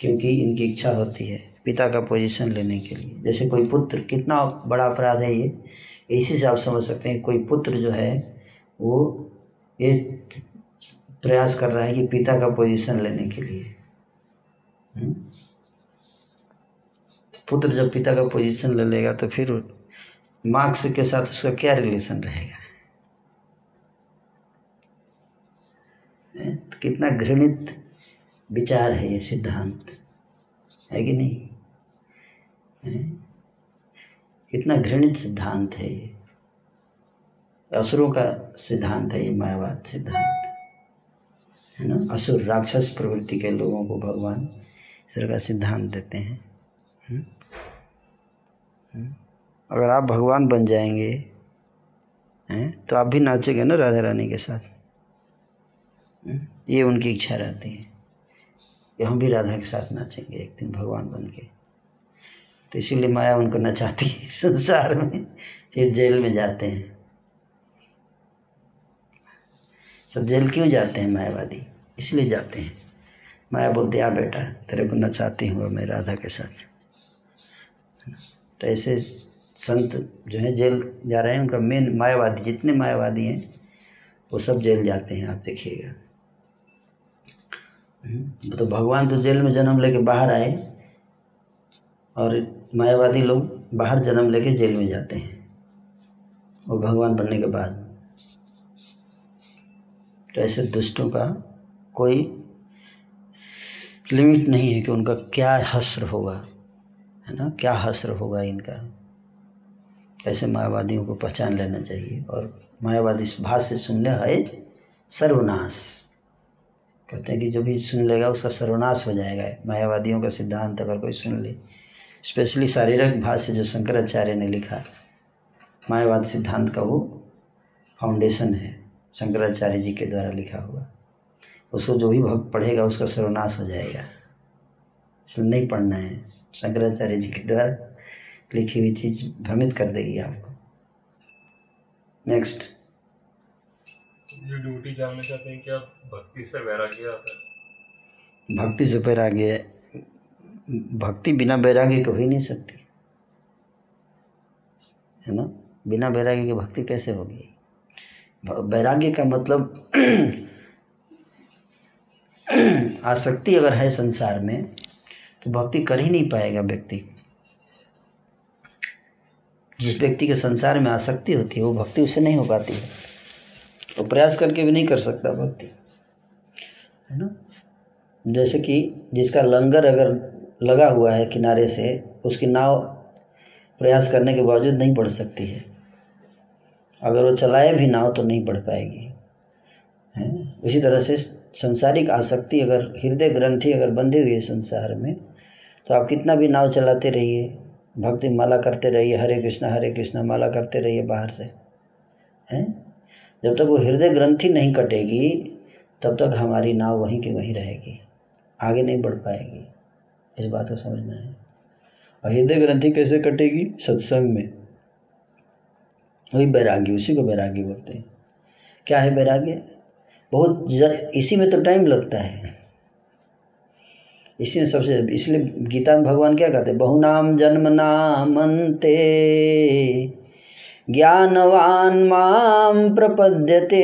क्योंकि इनकी इच्छा होती है पिता का पोजीशन लेने के लिए। जैसे कोई पुत्र, कितना बड़ा अपराध है ये, इसी से आप समझ सकते हैं कोई पुत्र जो है, वो ये प्रयास कर रहा है कि पिता का पोजीशन लेने के लिए। हम्म? पुत्र जब पिता का पोजीशन ले लेगा तो फिर मार्क्स के साथ उसका क्या रिलेशन रहेगा? तो कितना घृणित विचार है, ये सिद्धांत है कि नहीं हैं? कितना घृणित सिद्धांत है ये असुरों का सिद्धांत है, ये मायावाद सिद्धांत है ना असुर, राक्षस प्रवृत्ति के लोगों को भगवान तरह का सिद्धांत देते हैं हम्म? हम्म? अगर आप भगवान बन जाएँगे, हैं तो आप भी नाचेंगे ना राधा रानी के साथ हम्म? ये उनकी इच्छा रहती है कि हम भी राधा के साथ नाचेंगे एक दिन भगवान बन के तो इसीलिए माया उनको नचाती है संसार में, फिर जेल में जाते हैं। सब जेल क्यों जाते हैं मायावादी? इसलिए जाते हैं। माया बोलते, आ बेटा, तेरे को नचाती हूँ मैं राधा के साथ। तो ऐसे संत जो है, जेल जा रहे हैं, उनका मेन मायावादी, जितने मायावादी हैं, वो सब जेल जाते हैं, आप देखिएगा। तो भगवान तो जेल में जन्म लेके बाहर आए और मायावादी लोग बाहर जन्म लेके जेल में जाते हैं और भगवान बनने के बाद। तो ऐसे दुष्टों का कोई लिमिट नहीं है कि उनका क्या हस्र होगा, है ना? क्या हस्र होगा इनका? ऐसे मायावादियों को पहचान लेना चाहिए और मायावादी भाष्य सुनने है सर्वनाश। कहते हैं कि जो भी सुन लेगा उसका सर्वनाश हो जाएगा। मायावादियों का सिद्धांत अगर कोई सुन ले स्पेशली शारीरिक भाष्य जो शंकराचार्य ने लिखा, मायावाद सिद्धांत का वो फाउंडेशन है, शंकराचार्य जी के द्वारा लिखा हुआ। उसको जो भी भक्त पढ़ेगा उसका सर्वनाश हो जाएगा। इसलिए नहीं पढ़ना है। शंकराचार्य जी के द्वारा लिखी हुई चीज़ भ्रमित कर देगी आपको। नेक्स्ट ये ड्यूटी जानना चाहते हैं क्या भक्ति से वैराग्य आता है। भक्ति से वैराग्य, भक्ति बिना वैराग्य के हो ही नहीं सकती। है ना? बिना वैराग्य की भक्ति कैसे होगी? वैराग्य का मतलब आसक्ति अगर है संसार में तो भक्ति कर ही नहीं पाएगा व्यक्ति। जिस व्यक्ति के संसार में आसक्ति होती है, वो भक्ति उससे नहीं हो पाती है। तो प्रयास करके भी नहीं कर सकता भक्ति, है ना? जैसे कि जिसका लंगर अगर लगा हुआ है किनारे से, उसकी नाव प्रयास करने के बावजूद नहीं बढ़ सकती है। अगर वो चलाए भी नाव तो नहीं बढ़ पाएगी, है? उसी तरह से संसारिक आसक्ति अगर, हृदय ग्रंथि अगर बंधी हुई है संसार में तो आप कितना भी नाव चलाते रहिए, भक्ति माला करते रहिए, हरे कृष्णा हरे कृष्णा माला करते रहिए बाहर से, हैं? जब तक वो हृदय ग्रंथि नहीं कटेगी, तब तक हमारी नाव वहीं की वहीं रहेगी। आगे नहीं बढ़ पाएगी। इस बात को समझना है। और हृदय ग्रंथि कैसे कटेगी? सत्संग में। वही बैरागी, उसी को बैरागी बोलते हैं। क्या है बैराग्य बहुत इसी में तो टाइम लगता है। इसी में सबसे, इसलिए गीता में भगवान क्या कहते हैं? बहुनाम जन्म नामंते। ज्ञानवान माम प्रपद्यते।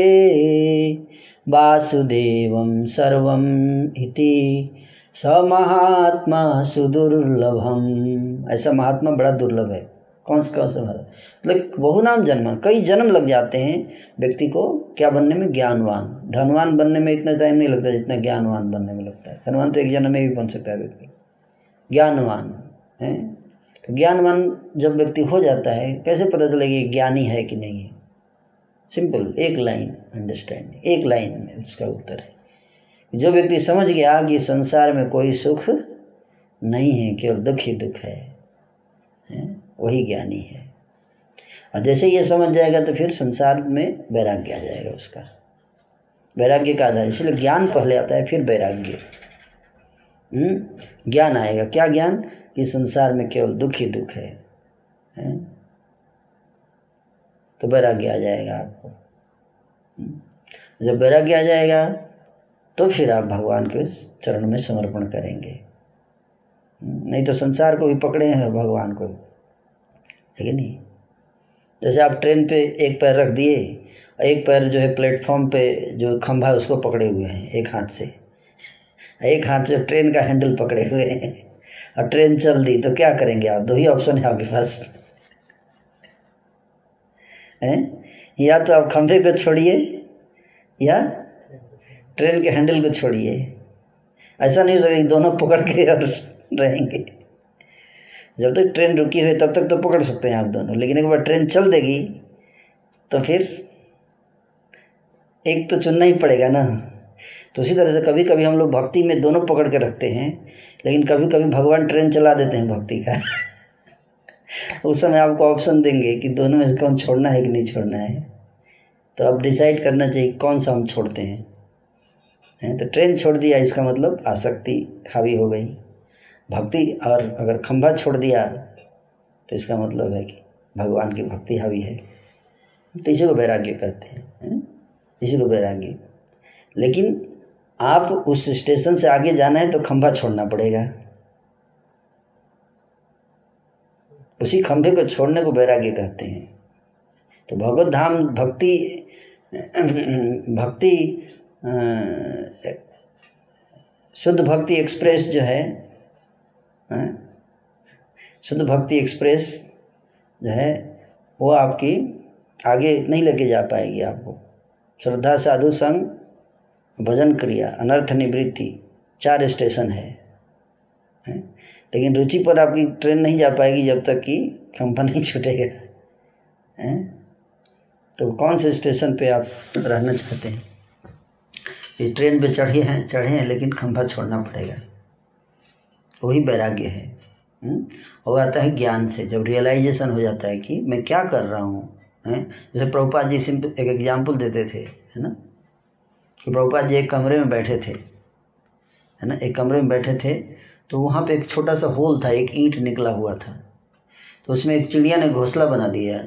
वासुदेवम सर्वम इति स महात्मा सुदुर्लभम। ऐसा महात्मा बड़ा दुर्लभ है। कौन सा कौन सा महात्मा? मतलब बहु नाम जन्म, कई जन्म लग जाते हैं व्यक्ति को क्या बनने में? ज्ञानवान। धनवान बनने में इतना टाइम नहीं लगता जितना ज्ञानवान बनने में लगता है। धनवान तो एक जन्म में भी बन सकता है व्यक्ति। ज्ञानवान, है? ज्ञानवान जब व्यक्ति हो जाता है कैसे पता चलेगा ज्ञानी है कि नहीं है? सिंपल एक लाइन अंडरस्टैंड एक लाइन में उसका उत्तर है। जो व्यक्ति समझ गया कि संसार में कोई सुख नहीं है केवल दुख ही दुख है, है? वही ज्ञानी है। और जैसे ये समझ जाएगा तो फिर संसार में वैराग्य आ जाएगा उसका। वैराग्य का आधार इसलिए ज्ञान पहले आता है फिर वैराग्य। हम्म? ज्ञान आएगा। क्या ज्ञान? कि संसार में केवल दुख ही दुख है, है? तो वैराग्य आ जाएगा आपको। हम्म? जब वैराग्य आ जाएगा तो फिर आप भगवान के चरण में समर्पण करेंगे। नहीं तो संसार को भी पकड़े हैं भगवान को। है कि नहीं? जैसे आप ट्रेन पे एक पैर रख दिए एक पैर जो है प्लेटफॉर्म पे जो खंभा है उसको पकड़े हुए हैं एक हाथ से। एक हाथ से ट्रेन का हैंडल पकड़े हुए हैं। और ट्रेन चल दी तो क्या करेंगे आप? दो ही ऑप्शन है आपके पास। हैं? या तो आप खंभे पे छोड़िए, या ट्रेन के हैंडल को छोड़िए। ऐसा नहीं हो सकेगा दोनों पकड़ के और रहेंगे। जब तक तो ट्रेन रुकी हुई तब तक तो पकड़ सकते हैं आप दोनों। लेकिन एक बार ट्रेन चल देगी तो फिर एक तो चुनना ही पड़ेगा ना। तो उसी तरह से कभी कभी हम लोग भक्ति में दोनों पकड़ के रखते हैं। लेकिन कभी कभी भगवान ट्रेन चला देते हैं भक्ति का। उस समय आपको ऑप्शन देंगे कि दोनों में से कौन छोड़ना है कि नहीं छोड़ना है। तो अब डिसाइड करना चाहिए कौन सा हम छोड़ते हैं। है तो ट्रेन छोड़ दिया, इसका मतलब आसक्ति हावी हो गई। भक्ति और अगर खंभा छोड़ दिया तो इसका मतलब है कि भगवान की भक्ति हावी है। तो इसी को वैराग्य कहते हैं। है? इसी को वैराग्य। लेकिन आप उस स्टेशन से आगे जाना है तो खंभा छोड़ना पड़ेगा। उसी खंभे को छोड़ने को वैराग्य कहते हैं। तो भगवत धाम भक्ति भक्ति शुद्ध भक्ति एक्सप्रेस जो है शुद्ध भक्ति एक्सप्रेस जो है, वो आपकी आगे नहीं लेके जा पाएगी आपको। श्रद्धा साधु संग भजन क्रिया, अनर्थ निवृत्ति, चार स्टेशन है। हैं? लेकिन रुचि पर आपकी ट्रेन नहीं जा पाएगी जब तक कि खंभा नहीं छूटेगा। हैं? तो कौन से स्टेशन पे आप रहना चाहते हैं? इस ट्रेन पे चढ़े हैं चढ़े हैं, लेकिन खंभा छोड़ना पड़ेगा। वही वैराग्य है। हम्म? और आता है ज्ञान से। जब रियलाइजेशन हो जाता है कि मैं क्या कर रहा हूँ? हैं? जैसे प्रभुपाद जी सिंपल एक एग्ज़ाम्पल देते थे, है ना? कि प्रभुपाद जी एक कमरे में बैठे थे, है ना? एक कमरे में बैठे थे तो वहाँ पे एक छोटा सा होल था, एक ईंट निकला हुआ था। तो उसमें एक चिड़िया ने घोंसला बना दिया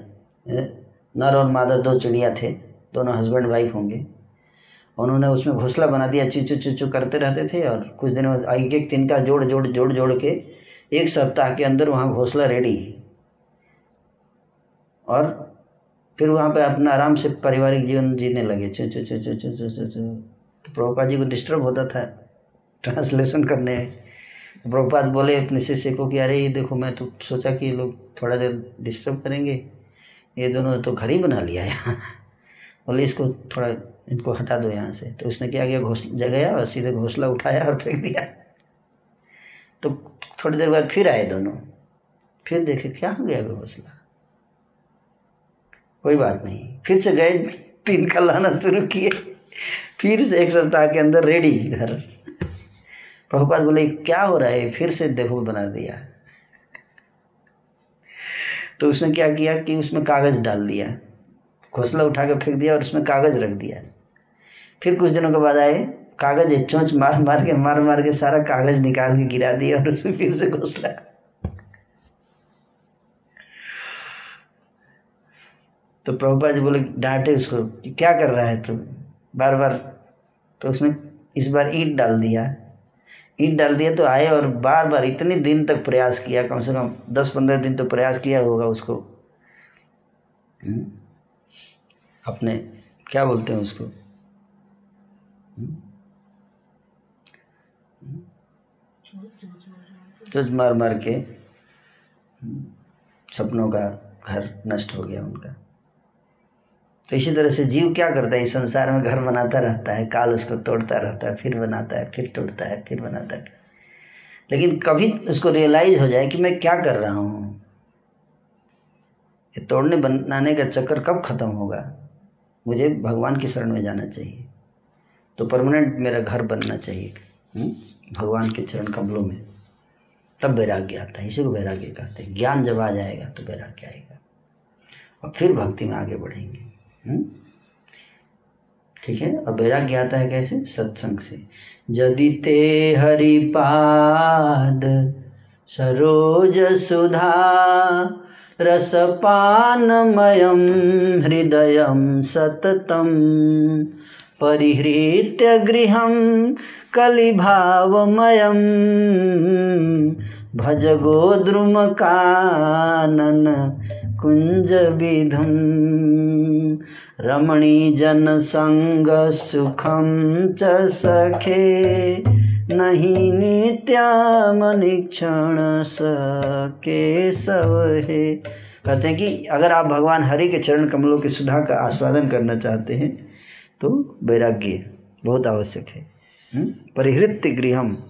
नर और मादा दो चिड़िया थे, दोनों हस्बैंड वाइफ होंगे। उन्होंने उसमें घोंसला बना दिया चू चू चू चू करते रहते थे और कुछ दिनों एक एक तिनका जोड़ जोड़ जोड़ जोड़ के एक सप्ताह के अंदर वहाँ घोंसला रेडी और फिर वहाँ पे अपना आराम से पारिवारिक जीवन जीने लगे। चू चू चू चू, चो, चू चू चू। तो प्रभुपाद जी को डिस्टर्ब होता था ट्रांसलेशन करने। प्रभुपाद बोले अपने शिष्य को कि, अरे, ये देखो, मैं तो सोचा कि ये लोग थोड़ा देर डिस्टर्ब करेंगे। ये दोनों तो घर ही बना लिया यहाँ। बोले, इसको थोड़ा, इनको हटा दो यहाँ से। तो उसने क्या किया घोंसला गया और सीधे घोसला उठाया और फेंक दिया। तो थोड़ी देर बाद फिर आए दोनों। फिर देखे, क्या हो गया घोंसला? कोई बात नहीं। फिर से गए, तीन का लाना शुरू किए। फिर से एक सप्ताह के अंदर रेडी घर। प्रभुपाद बोले, क्या हो रहा है? फिर से देखो बना दिया। तो उसने क्या किया कि उसमें कागज़ डाल दिया। घोसला उठा के फेंक दिया और उसमें कागज़ रख दिया। फिर कुछ दिनों के बाद आए, कागज़ चोंच मार मार के मार मार के सारा कागज़ निकाल के गिरा दिया और उसमें फिर से घोंसला तो प्रभुपा जी बोले डांटे उसको कि क्या कर रहा है तू? बार बार तो उसने इस बार ईंट डाल दिया। ईंट डाल दिया तो आए और बार बार इतने दिन तक प्रयास किया कम से कम दस पंद्रह दिन तो प्रयास किया होगा उसको? अपने क्या बोलते हैं उसको? हम्म? चोच मार मार के सपनों का घर नष्ट हो गया उनका। तो इसी तरह से जीव क्या करता है? इस संसार में घर बनाता रहता है, काल उसको तोड़ता रहता है, फिर बनाता है, फिर तोड़ता है, फिर बनाता है। लेकिन कभी उसको रियलाइज़ हो जाए कि मैं क्या कर रहा हूँ? ये तोड़ने बनाने का चक्कर कब खत्म होगा? मुझे भगवान की शरण में जाना चाहिए। तो परमानेंट मेरा घर बनना चाहिए। हुँ? भगवान के चरण कमलों में। तब वैराग्य आता है। इसी को वैराग्य कहते हैं। ज्ञान जब आ जाएगा तो वैराग्य आएगा। और फिर भक्ति में आगे बढ़ेंगे। हम्म? ठीक है और वैराग्य आता है कैसे? सत्संग से। यदि ते हरिपाद सरोज सुधा रसपानमयं हृदयं सततं परिहृत्य गृहं कलिभावमयं भज गोद्रुमकानन कुञ्जविधुं रमणीजनसङ्गसुखं च सखे, नहीं नित्यामनिक्षण सके सब है कहते हैं कि अगर आप भगवान हरि के चरण कमलों की सुधा का आस्वादन करना चाहते हैं तो वैराग्य बहुत आवश्यक है। हम्म? परिहृत्य गृहम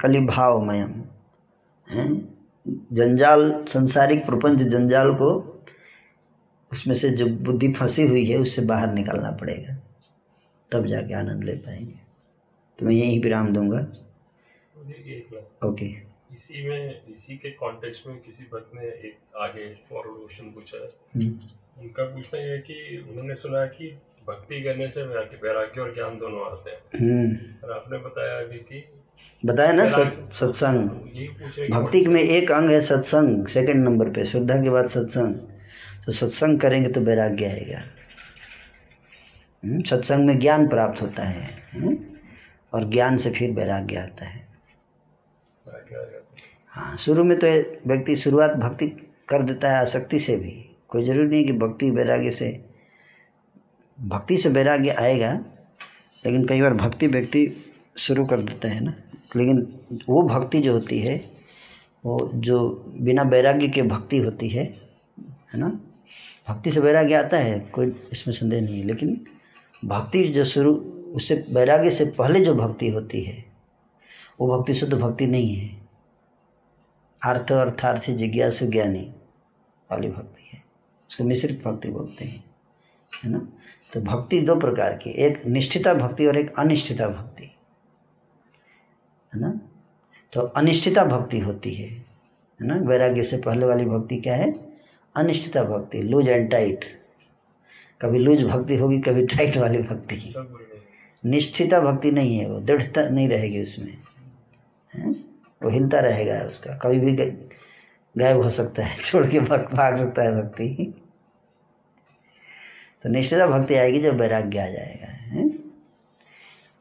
कलिभावमयम जंजाल, संसारिक प्रपंच जंजाल को उसमें से जो बुद्धि फंसी हुई है उससे बाहर निकालना पड़ेगा। तब जाके आनंद ले पाएँगे। तो मैं यहीं विराम दूँगा। ओके। इसी में इसी के कॉन्टेक्स्ट में किसी भक्त ने एक आगे फॉरवर्ड क्वेश्चन पूछा है। हम्म, उनका पूछना ये है कि उन्होंने सुना है कि भक्ति करने से वैराग्य और ज्ञान दोनों आते हैं। हम्म, और आपने बताया अभी कि बताया ना सत, सत्संग। यही भक्ति में एक अंग है सत्संग सेकंड नंबर पे श्रद्धा के बाद सत्संग। तो सत्संग करेंगे तो वैराग्य आएगा। हम्म, सत्संग में ज्ञान प्राप्त होता है हम्म, और ज्ञान से फिर वैराग्य आता है। है। हाँ शुरू में तो व्यक्ति शुरुआत भक्ति कर देता है आसक्ति से भी। कोई ज़रूरी नहीं कि भक्ति वैराग्य से भक्ति से वैराग्य आएगा लेकिन कई बार भक्ति व्यक्ति शुरू कर देता है ना। लेकिन वो भक्ति जो होती है वो जो बिना वैराग्य के भक्ति होती है है ना भक्ति से वैराग्य आता है, कोई इसमें संदेह नहीं है। लेकिन भक्ति जो शुरू, उससे वैराग्य से पहले जो भक्ति होती है, वो भक्ति शुद्ध भक्ति नहीं है। अर्थ अर्थार्थी जिज्ञासु ज्ञानी वाली भक्ति है। उसको मिश्रित भक्ति बोलते हैं, है ना? तो भक्ति दो प्रकार की, एक निष्ठिता भक्ति और एक अनिष्ठिता भक्ति, है ना? तो अनिष्ठिता भक्ति होती है है ना? वैराग्य से पहले वाली भक्ति क्या है? अनिष्ठिता भक्ति लूज एंड टाइट कभी लूज भक्ति होगी, कभी टाइट वाली भक्ति। निश्चिता भक्ति नहीं है वो, दृढ़ता नहीं रहेगी उसमें। हैं? वो हिलता रहेगा उसका। कभी भी गायब हो सकता है, छोड़ के भाग सकता है भक्ति। तो निश्चिता भक्ति आएगी जब वैराग्य आ जाएगा, है?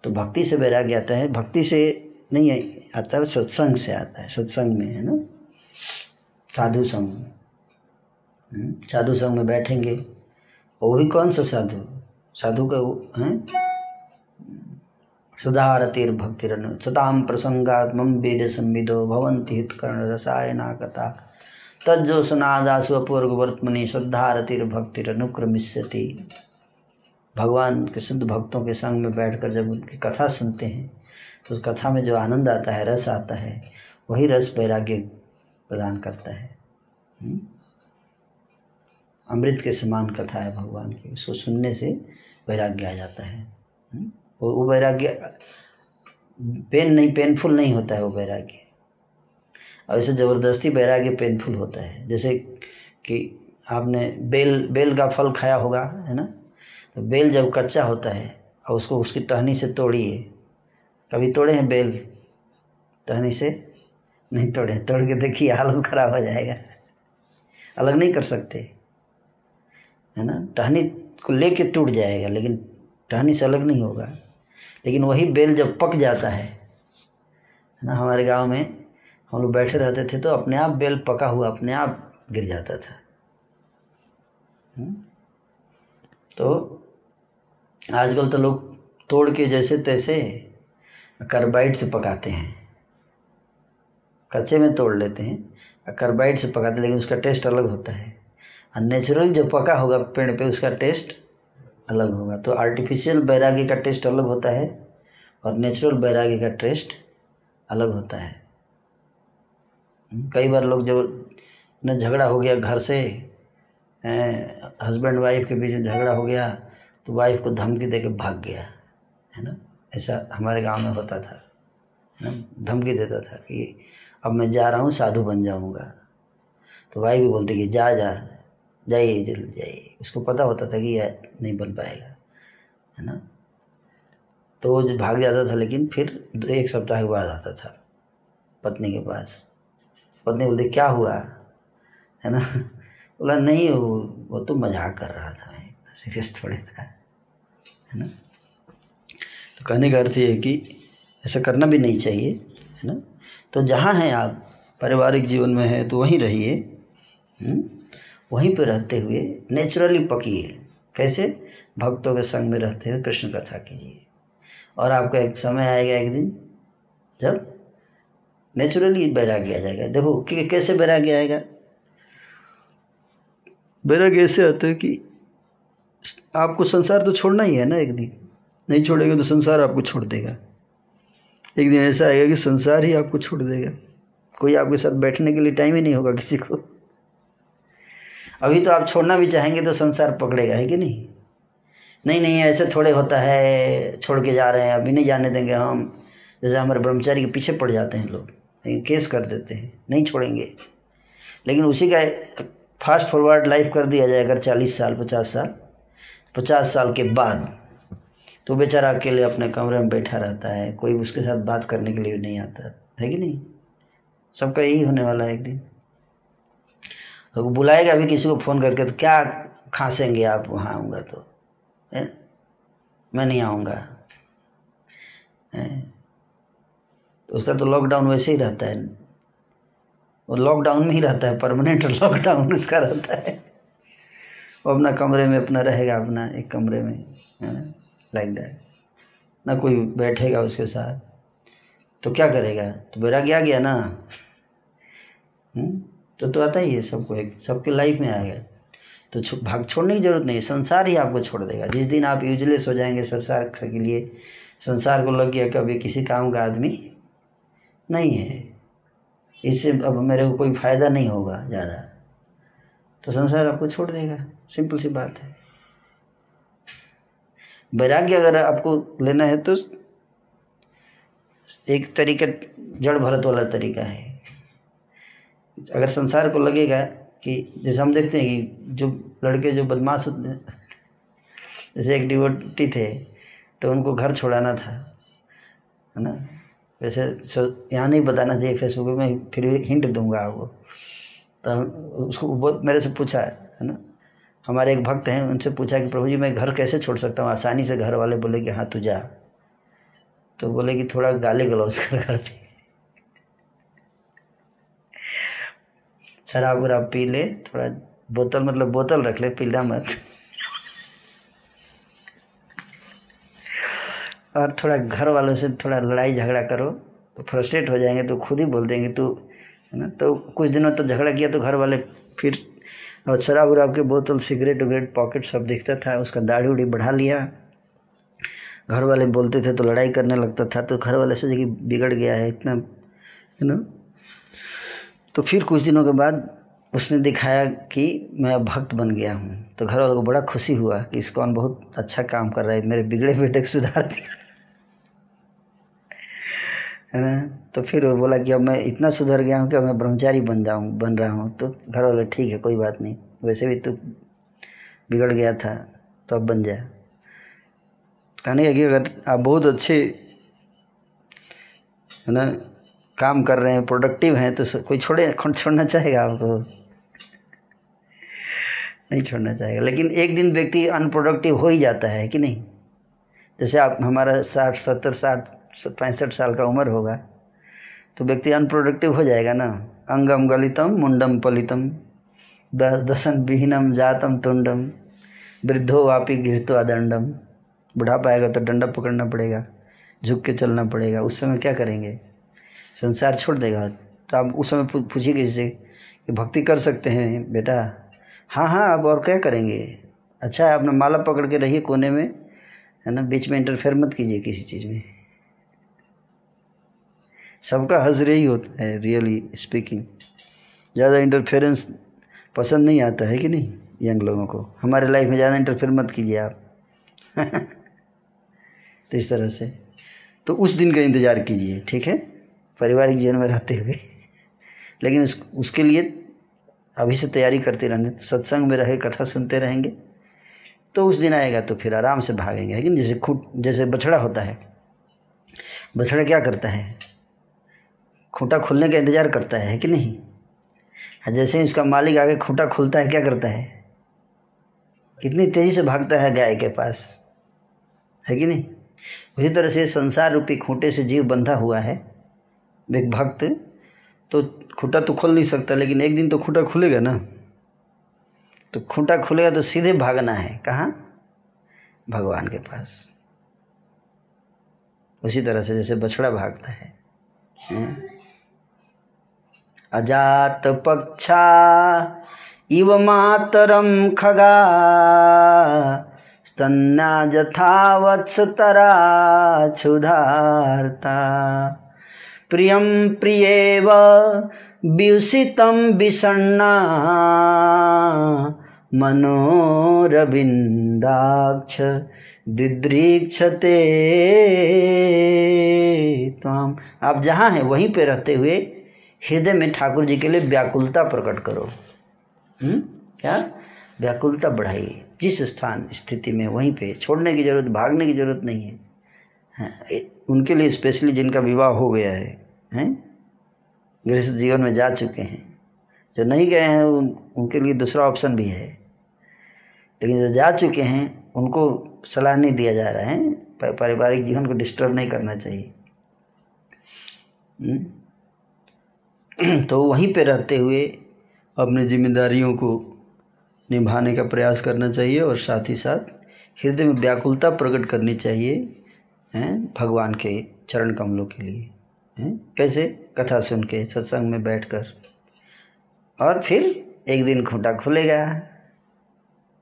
तो भक्ति से वैराग्य आता है। भक्ति से नहीं आता है, सत्संग से आता है। सत्संग में, है ना? साधु संग। साधु संग में बैठेंगे। वो भी कौन सा साधु? साधु का हैं? सदारतिर्भक्तिरन सताम प्रसंगात्मम वेद संविदो भवन्ति हितकर्ण रसायना कथा तज्जो सनादासु अपूर्व वर्तमनि श्रद्धारतिर्भक्तिरनुक्रमिष्यति भगवान के शुद्ध भक्तों के संग में बैठकर जब उनकी कथा सुनते हैं तो उस कथा में जो आनंद आता है, रस आता है, वही रस वैराग्य प्रदान करता है। हम्म? अमृत के समान कथा है भगवान की। उसको सुनने से वैराग्य आ जाता है। हम्म? वो वो वैराग्य पेन नहीं पेनफुल नहीं होता है वो वैराग्य। और ऐसे ज़बरदस्ती वैराग्य पेनफुल होता है। जैसे कि आपने बेल बेल का फल खाया होगा, है ना? तो बेल जब कच्चा होता है और उसको उसकी टहनी से तोड़िए। कभी तोड़े हैं बेल? टहनी से? नहीं तोड़े तोड़ के देखिए, हालत ख़राब हो जाएगा। अलग नहीं कर सकते। है ना? टहनी को लेके टूट जाएगा, लेकिन टहनी से अलग नहीं होगा। लेकिन वही बेल जब पक जाता है है ना, हमारे गाँव में हम लोग बैठे रहते थे तो अपने आप बेल पका हुआ, अपने आप गिर जाता था। हम्म? तो आजकल तो लोग तोड़ के जैसे तैसे कार्बाइड से पकाते हैं। कच्चे में तोड़ लेते हैं, कार्बाइड से पकाते हैं, लेकिन उसका टेस्ट अलग होता है। और नेचुरल जो पका होगा पेड़ पे उसका टेस्ट अलग होगा। तो आर्टिफिशियल बैरागी का टेस्ट अलग होता है और नेचुरल बैरागी का टेस्ट अलग होता है। हम्म, कई बार लोग जब न झगड़ा हो गया घर से हस्बैंड वाइफ के बीच झगड़ा हो गया तो वाइफ को धमकी दे के भाग गया है ना? ऐसा हमारे गाँव में होता था ना? धमकी देता था कि अब मैं जा रहा हूँ साधु बन जाऊँगा। तो वाइफ भी बोलती कि जा जा। जाइए, जल्दी जाइए। उसको पता होता था कि यह नहीं बन पाएगा, है ना? तो वो जो भाग जाता था, लेकिन फिर एक सप्ताह के बाद आता था, पत्नी के पास। पत्नी बोलती, क्या हुआ? है ना? बोला, नहीं, वो वो तो मज़ाक कर रहा था सीरियस थोड़े था। है ना? तो कहने का अर्थ ये है कि ऐसा करना भी नहीं चाहिए, है ना? तो जहाँ हैं आप, पारिवारिक जीवन में है तो वहीं रहिए हम्म? वहीं पर रहते हुए नेचुरली पकिए कैसे? भक्तों के संग में रहते हुए कृष्ण कथा कीजिए। और आपका एक समय आएगा एक दिन, जब नेचुरली वैराग्य आ जाएगा। देखो, कि कैसे वैराग्य आएगा वैराग्य ऐसे आता है कि आपको संसार तो छोड़ना ही है ना एक दिन। नहीं छोड़ेगा तो संसार आपको छोड़ देगा। एक दिन ऐसा आएगा कि संसार ही आपको छोड़ देगा। कोई आपके साथ बैठने के लिए टाइम ही नहीं होगा किसी को। अभी तो आप छोड़ना भी चाहेंगे तो संसार पकड़ेगा, है कि नहीं? नहीं नहीं, ऐसे थोड़े होता है, छोड़ के जा रहे हैं, अभी नहीं जाने देंगे हम। जैसे हमारे ब्रह्मचारी के पीछे पड़ जाते हैं लोग केस कर देते हैं, नहीं छोड़ेंगे। लेकिन उसी का फास्ट फॉरवर्ड लाइफ कर दिया जाए, अगर चालीस साल, पचास साल पचास साल के बाद तो बेचारा अकेले अपने कमरे में बैठा रहता है, कोई उसके साथ बात करने के लिए भी नहीं आता, है कि नहीं? सबका यही होने वाला है एक दिन। तो बुलाएगा भी किसी को फ़ोन करके तो क्या खांसेंगे आप? वहाँ आऊँगा तो। है? मैं नहीं आऊँगा। तो उसका तो लॉकडाउन वैसे ही रहता है। वो लॉकडाउन में ही रहता है परमानेंट लॉकडाउन उसका रहता है। वो अपना कमरे में अपना रहेगा, अपना एक कमरे में, है ना? लाइक दैट ना कोई बैठेगा उसके साथ। तो क्या करेगा? तो वैराग्य आ गया ना। हम्म? तो तो आता ही है सबको एक सबके लाइफ में आएगा। तो छो, भाग छोड़ने की ज़रूरत नहीं संसार ही आपको छोड़ देगा। जिस दिन आप यूजलेस हो जाएँगे संसार के लिए संसार को लग गया कि किसी काम का आदमी नहीं है। इससे अब मेरे को कोई फ़ायदा नहीं होगा ज़्यादा। तो संसार आपको छोड़ देगा सिंपल सी बात है। वैराग्य अगर आपको लेना है तो एक तरीका जड़ भरत वाला तरीका है। अगर संसार को लगेगा कि जैसे हम देखते हैं कि जो लड़के जो बदमाश जैसे एक डिवोटी थे तो उनको घर छोड़ाना था, है ना? वैसे यहाँ नहीं बताना चाहिए फेसबुक में फिर भी हिंट दूँगा आपको। तो उसको मेरे से पूछा, है ना? हमारे एक भक्त हैं, उनसे पूछा कि प्रभु जी, मैं घर कैसे छोड़ सकता हूँ? आसानी से घर वाले बोले कि हाँ तू जा। तो बोले कि थोड़ा गाली गलौज कर, घर से। शराब वराब पी ले, थोड़ा बोतल मतलब बोतल रख ले, पीला मत। और थोड़ा घर वालों से थोड़ा लड़ाई झगड़ा करो तो फ्रस्ट्रेट हो जाएँगे तो खुद ही बोल देंगे, तू, है ना तो कुछ दिनों तक तो झगड़ा किया तो घर वाले फिर और शराब वराब के बोतल, सिगरेट उगरेट पॉकेट सब दिखता था, उसका दाढ़ी उड़ी बढ़ा लिया। घर वाले बोलते थे तो लड़ाई करने लगता था तो घर वाले सोचे कि बिगड़ गया है, इतना है ना तो फिर कुछ दिनों के बाद उसने दिखाया कि मैं भक्त बन गया हूँ। तो घर वालों को बड़ा खुशी हुआ कि इसकॉन बहुत अच्छा काम कर रहा है, मेरे बिगड़े बेटे को सुधार दिया। है ना? तो फिर वो बोला कि अब मैं इतना सुधर गया हूँ कि अब मैं ब्रह्मचारी बन जाऊँ, बन रहा हूँ। तो घर वाले ठीक है, कोई बात नहीं। वैसे भी तू बिगड़ गया था तो अब बन जाए कहने का कि अगर आप बहुत अच्छे, है ना काम कर रहे हैं प्रोडक्टिव हैं तो कोई छोड़े छोड़ना चाहेगा आपको? नहीं छोड़ना चाहेगा। लेकिन एक दिन व्यक्ति अनप्रोडक्टिव हो ही जाता है, कि नहीं? जैसे आप, हमारा साठ, सत्तर, साठ, पैंसठ साल का उम्र होगा तो व्यक्ति अनप्रोडक्टिव हो जाएगा ना? अंगम गलितम, मुंडम पलितम, दस दसन विहीनम, जातम तुंडम, वृद्धो वापी गृहतो अदंडम। बुढ़ापा आएगा तो डंडा पकड़ना पड़ेगा, झुक के चलना पड़ेगा। उस समय क्या करेंगे? संसार छोड़ देगा। तो आप उस समय पूछिए किसी से कि भक्ति कर सकते हैं, बेटा? हाँ हाँ अब और क्या करेंगे? अच्छा है अपना माला पकड़ के रहिए कोने में, है ना? बीच में इंटरफेयर मत कीजिए किसी चीज़ में। सबका हजरे ही होता है रियली स्पीकिंग ज़्यादा इंटरफेरेंस पसंद नहीं आता है कि नहीं यंग लोगों को? हमारे लाइफ में ज़्यादा इंटरफेयर मत कीजिए आप। तो इस तरह से। तो उस दिन का इंतज़ार कीजिए, ठीक है? पारिवारिक जीवन में रहते हुए। लेकिन उस, उसके लिए अभी से तैयारी करते रहने, सत्संग में रहे, कथा सुनते रहेंगे तो उस दिन आएगा तो फिर आराम से भागेंगे। लेकिन जैसे खूट, जैसे बछड़ा होता है, बछड़ा क्या करता है? खूंटा खुलने का इंतज़ार करता है कि नहीं? जैसे ही उसका मालिक आगे खूंटा खुलता है, क्या करता है? कितनी तेज़ी से भागता है गाय के पास, है कि नहीं? उसी तरह से संसार रूपी खूंटे से जीव बंधा हुआ है। एक भक्त तो खूंटा तो खोल नहीं सकता, लेकिन एक दिन तो खूंटा खुलेगा ना। तो खूंटा खुलेगा तो सीधे भागना है। कहाँ? भगवान के पास। उसी तरह से जैसे बछड़ा भागता है। अजात पक्षा इव मातरम खगा स्तन्या जथा वत्सतरा प्रियं प्रियेव व्युषितं विषण्णा मनोरविन्दाक्ष दिदृक्षते त्वाम आप जहाँ हैं वहीं पे रहते हुए हृदय में ठाकुर जी के लिए व्याकुलता प्रकट करो। हुँ? क्या? व्याकुलता बढ़ाइए। जिस स्थान स्थिति में वहीं पे। छोड़ने की ज़रूरत भागने की ज़रूरत नहीं है। हाँ, उनके लिए स्पेशली जिनका विवाह हो गया है हैं? गृहस्थ जीवन में जा चुके हैं। जो नहीं गए हैं उन, उनके लिए दूसरा ऑप्शन भी है। लेकिन जो जा चुके हैं उनको सलाह नहीं दिया जा रहा है। पारिवारिक जीवन को डिस्टर्ब नहीं करना चाहिए? तो वहीं पे रहते हुए अपनी जिम्मेदारियों को निभाने का प्रयास करना चाहिए और साथ ही साथ हृदय में व्याकुलता प्रकट करनी चाहिए हैं भगवान के चरण कमलों के लिए। हैं कैसे कथा सुन के सत्संग में बैठकर। और फिर एक दिन खूंटा खुलेगा।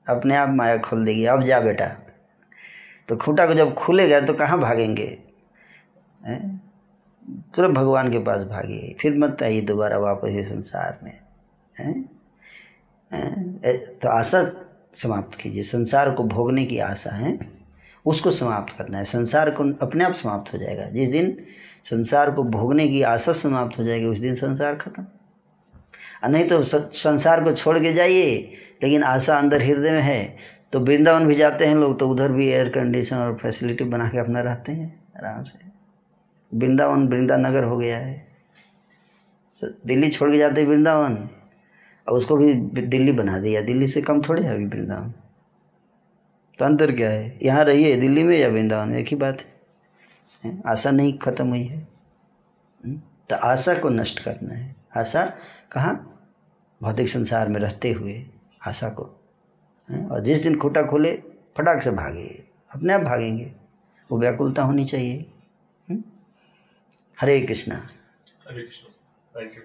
अपने आप माया खोल देगी, अब जा बेटा। तो खूंटा को जब खुलेगा तो कहाँ भागेंगे? तुरंत भगवान के पास भागिए, फिर मत आइए दोबारा वापस ये संसार में? ए- तो आशा समाप्त कीजिए। संसार को भोगने की आशा, है? उसको समाप्त करना है। संसार को अपने आप समाप्त हो जाएगा। जिस दिन संसार को भोगने की आशा समाप्त हो जाएगी, उस दिन संसार खत्म। नहीं तो संसार को छोड़ के जाइए, लेकिन आशा अंदर हृदय में है। तो वृंदावन भी जाते हैं लोग तो उधर भी एयर कंडीशन और फैसिलिटी बना के अपना रहते हैं, आराम से। वृंदावन वृंदानगर हो गया है। दिल्ली छोड़ के जाते वृंदावन, और उसको भी दिल्ली बना दिया। दिल्ली से कम थोड़े है अभी वृंदावन। तो अंतर क्या है? यहाँ रहिए दिल्ली में या वृंदावन में, एक ही बात हैं? आशा नहीं खत्म हुई है। हम्म? तो आशा को नष्ट करना है। आशा कहाँ? भौतिक संसार में रहते हुए आशा को? और जिस दिन खूटा खोले, फटाक से भागे। अपने आप भागेंगे। वो व्याकुलता होनी चाहिए। हम्म? हरे कृष्णा। हरे कृष्णा। Thank you